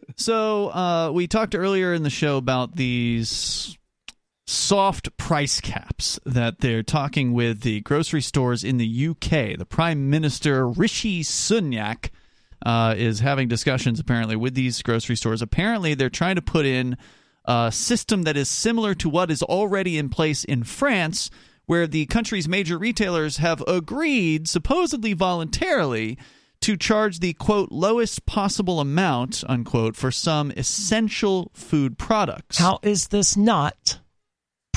A: so, uh, we talked earlier in the show about these soft price caps that they're talking with the grocery stores in the UK. The Prime Minister Rishi Sunak uh, is having discussions apparently with these grocery stores. Apparently, they're trying to put in a system that is similar to what is already in place in France, where the country's major retailers have agreed, supposedly voluntarily, to charge the quote lowest possible amount unquote for some essential food products.
B: How is this not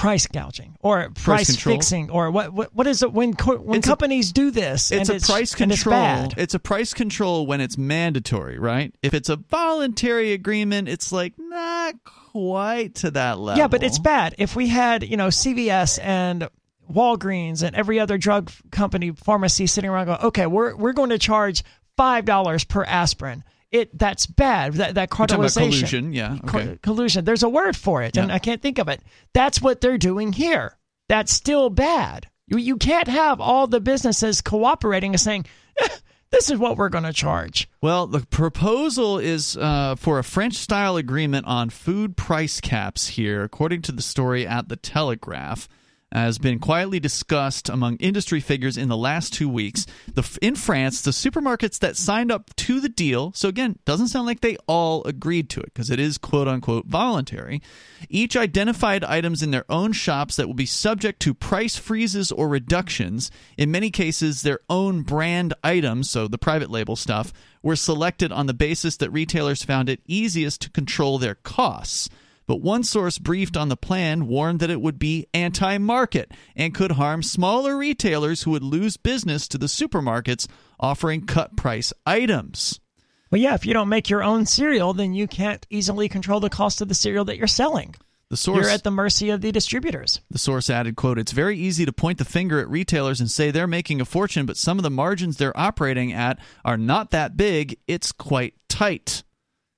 B: price gouging or price,
A: control?
B: fixing or what, what? What is it when co- when
A: It's a-
B: companies do this?
A: it's a price
B: and it's
A: control. It's a price control when it's mandatory, right? If it's a voluntary agreement, it's like not quite to that level.
B: Yeah, but it's bad. If we had, you know, CVS and Walgreens and every other drug company pharmacy sitting around going, okay, we're we're going to charge five dollars per aspirin. It that's bad. That that cartelization,
A: collusion, yeah, okay.
B: collusion. There's a word for it, and I can't think of it. That's what they're doing here. That's still bad. You you can't have all the businesses cooperating and saying. "Eh, this is what we're going to charge.
A: Well, the proposal is uh, for a French style agreement on food price caps here, according to the story at The Telegraph. Has been quietly discussed among industry figures in the last two weeks. The, in France, the supermarkets that signed up to the deal, so again, doesn't sound like they all agreed to it because it is quote unquote voluntary, each identified items in their own shops that will be subject to price freezes or reductions. In many cases, their own brand items, so the private label stuff, were selected on the basis that retailers found it easiest to control their costs. But one source briefed on the plan warned that it would be anti market and could harm smaller retailers who would lose business to the supermarkets offering cut price items.
B: Well, yeah, if you don't make your own cereal, then you can't easily control the cost of the cereal that you're selling.
A: The source,
B: You're at the mercy of the distributors.
A: The source added, quote, It's very easy to point the finger at retailers and say they're making a fortune, but some of the margins they're operating at are not that big. It's quite tight.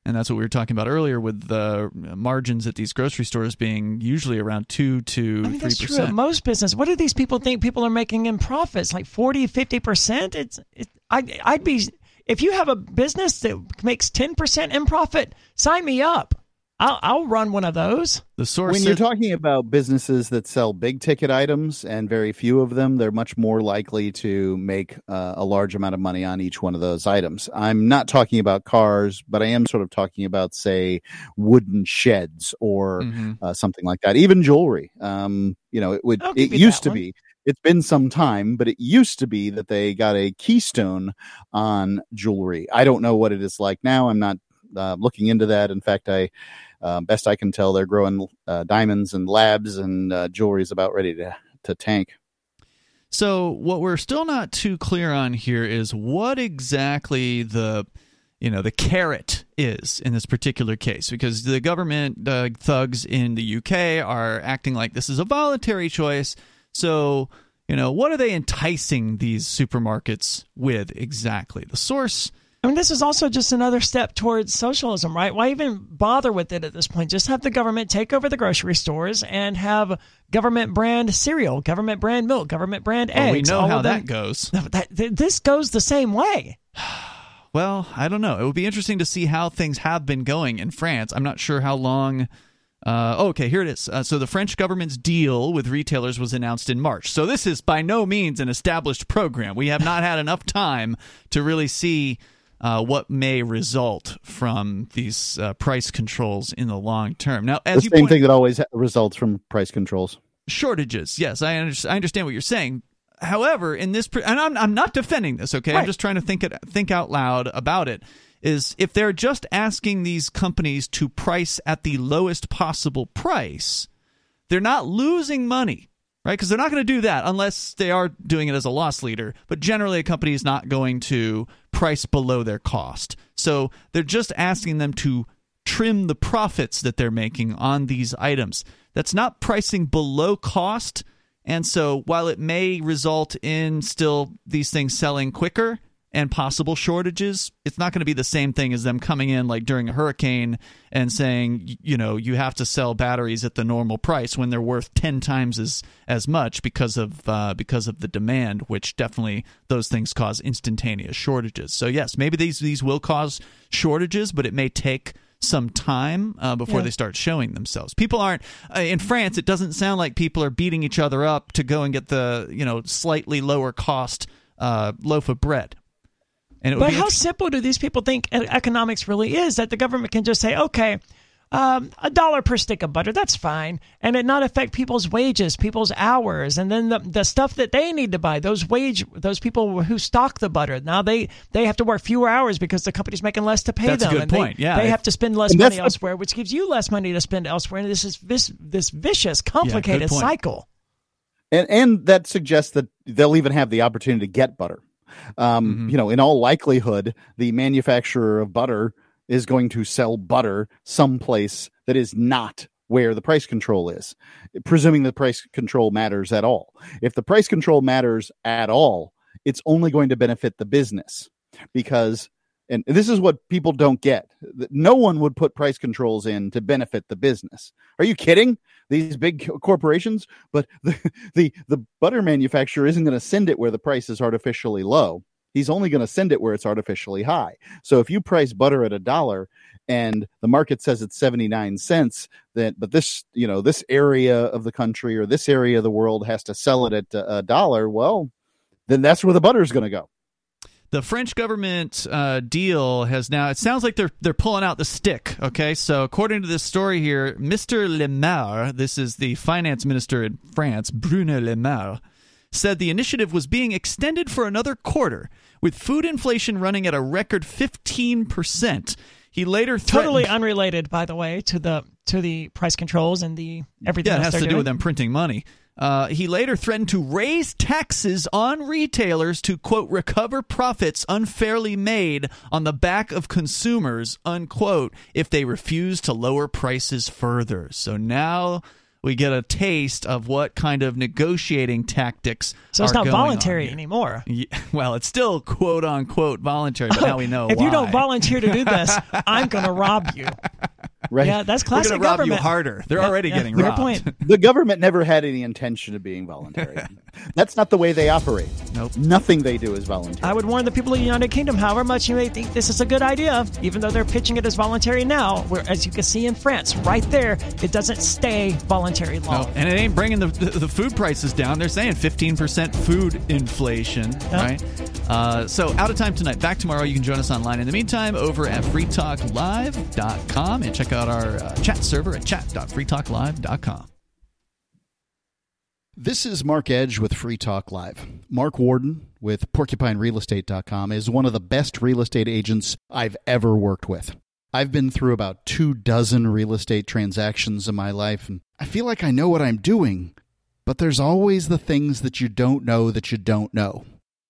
A: And that's what we were talking about earlier with the margins at these grocery stores being usually around 2 to
B: I mean,
A: 3%.
B: that's true most business. What do these people think people are making in profits? Like 40, 50%? It's, it, I, I'd be, if you have a business that makes 10% in profit, sign me up. I'll, I'll run one of those.
A: The source
C: when you're talking about businesses that sell big ticket items and very few of them, they're much more likely to make uh, a large amount of money on each one of those items. I'm not talking about cars, but I am sort of talking about, say, wooden sheds or
A: Mm-hmm.
C: uh, something like that. Even jewelry. Um, you know, it would. It used to
B: one.
C: be. It's been some time, but it used to be that they got a keystone on jewelry. I don't know what it is like now. I'm not uh, looking into that. In fact, I uh, best I can tell, they're growing uh, diamonds and labs, and uh, jewelry is about ready to to tank.
A: So what we're still not too clear on here is what exactly the you know the carrot is in this particular case because the government uh, thugs in the UK are acting like this is a voluntary choice. So you know what are they enticing these supermarkets with exactly? The source.
B: I mean, this is also just another step towards socialism, right? Why even bother with it at this point? Just have the government take over the grocery stores and have government brand cereal, government brand milk, government brand eggs.
A: Well, we know how that goes.
B: That, th- this goes the same way.
A: Well, I don't know. It would be interesting to see how things have been going in France. I'm not sure how long. Uh, oh, okay, here it is. Uh, so the French government's deal with retailers was announced in March. So this is by no means an established program. We have not had enough time to really see uh, what may result from these uh, price controls in the long term. Now, as
C: the same
A: point-
C: thing that always results from price controls.
A: shortages. Yes, I, under- I understand what you're saying. However, in this, pre- and I'm, I'm not defending this. Okay, I'm just trying to think it, think out loud about it. Is if they're just asking these companies to price at the lowest possible price, they're not losing money, right? Because they're not going to do that unless they are doing it as a loss leader. But generally, a company is not going to price below their cost. So they're just asking them to trim the profits that they're making on these items. That's not pricing below cost. And so while it may result in still these things selling quicker and possible shortages, it's not going to be the same thing as them coming in like during a hurricane and saying, you know, you have to sell batteries at the normal price when they're worth 10 times as as much because of uh, because of the demand, which definitely those things cause instantaneous shortages. So yes, maybe these these will cause shortages, but it may take some time uh, before
B: Yeah.
A: they start showing themselves. People aren't uh, in France. It doesn't sound like people are beating each other up to go and get the you know slightly lower cost uh, loaf of bread. And it would
B: But
A: be
B: how simple do these people think e- economics really is that the government can just say, okay, um, a dollar per stick of butter, that's fine, and it not affect people's wages, people's hours, and then the, the stuff that they need to buy, those wage, those people who stock the butter, now they, they have to work fewer hours because the company's making less to pay
A: That's a
B: them.
A: good
B: and they-
A: point, yeah.
B: they
A: If-
B: have to spend less money elsewhere, which gives you less money to spend elsewhere, and this is this this vicious, complicated
A: point.
B: cycle.
C: and and that suggests that they'll even have the opportunity to get butter. Um,
A: Mhm.
C: You know, in all likelihood, the manufacturer of butter is going to sell butter someplace that is not where the price control is, presuming the price control matters at all. If the price control matters at all, it's only going to benefit the business because and this is what people don't get. No one would put price controls in to benefit the business. Are you kidding? These big corporations, but the the, the butter manufacturer isn't going to send it where the price is artificially low. He's only going to send it where it's artificially high. So if you price butter at a dollar and the market says it's 79 cents, then but this, you know, this area of the country or this area of the world has to sell it at a dollar, well, then that's where the butter is going to go.
A: The French government uh, deal has now. It sounds like they're they're pulling out the stick. Okay, so according to this story here, Mr. Le Maire, this is the finance minister in France, Bruno Le Maire, said the initiative was being extended for another quarter, with food inflation running at a record fifteen percent. He later threatened,
B: totally unrelated, by the way, to the to the price controls and the everything.
A: Yeah, it has to do
B: doing.
A: with them printing money. Uh, he later threatened to raise taxes on retailers to quote recover profits unfairly made on the back of consumers unquote if they refuse to lower prices further. So now we get a taste of what kind of negotiating tactics.
B: So it's not voluntary anymore.
A: Yeah, well, it's still quote unquote voluntary, but now we know
B: if
A: why.
B: you don't volunteer to do this, I'm going to rob you.
C: Right.
B: Yeah, that's
A: We're
B: classic
A: gonna rob you harder. They're
B: Yeah,
A: already
B: yeah,
A: getting
B: fair
A: robbed.
B: point.
C: The government never had any intention of being voluntary. That's not the way they operate.
A: Nope.
C: Nothing they do is voluntary.
B: I would warn the people of the United Kingdom, however much you may think this is a good idea, even though they're pitching it as voluntary now, where, as you can see in France, right there, it doesn't stay voluntary long.
A: No, and it ain't bringing the, the, the food prices down. They're saying 15% food inflation, right? Uh, so, out of time tonight. Back tomorrow. You can join us online. In the meantime, over at freetalklive.com and check out our uh, chat server at chat.freetalklive.com.
C: This is Mark Edge with Free Talk Live. Mark Warden with PorcupineRealEstate.com is one of the best real estate agents I've ever worked with. I've been through about two dozen real estate transactions in my life, and I feel like I know what I'm doing, but there's always the things that you don't know that you don't know.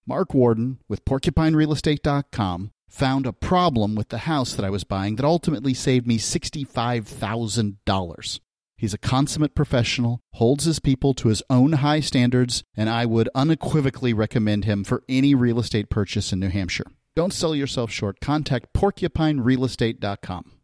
C: Mark Warden with PorcupineRealEstate.com found a problem with the house that I was buying that ultimately saved me $65,000. He's a consummate professional, holds his people to his own high standards, and I would unequivocally recommend him for any real estate purchase in New Hampshire. Don't sell yourself short. Contact porcupinerealestate.com.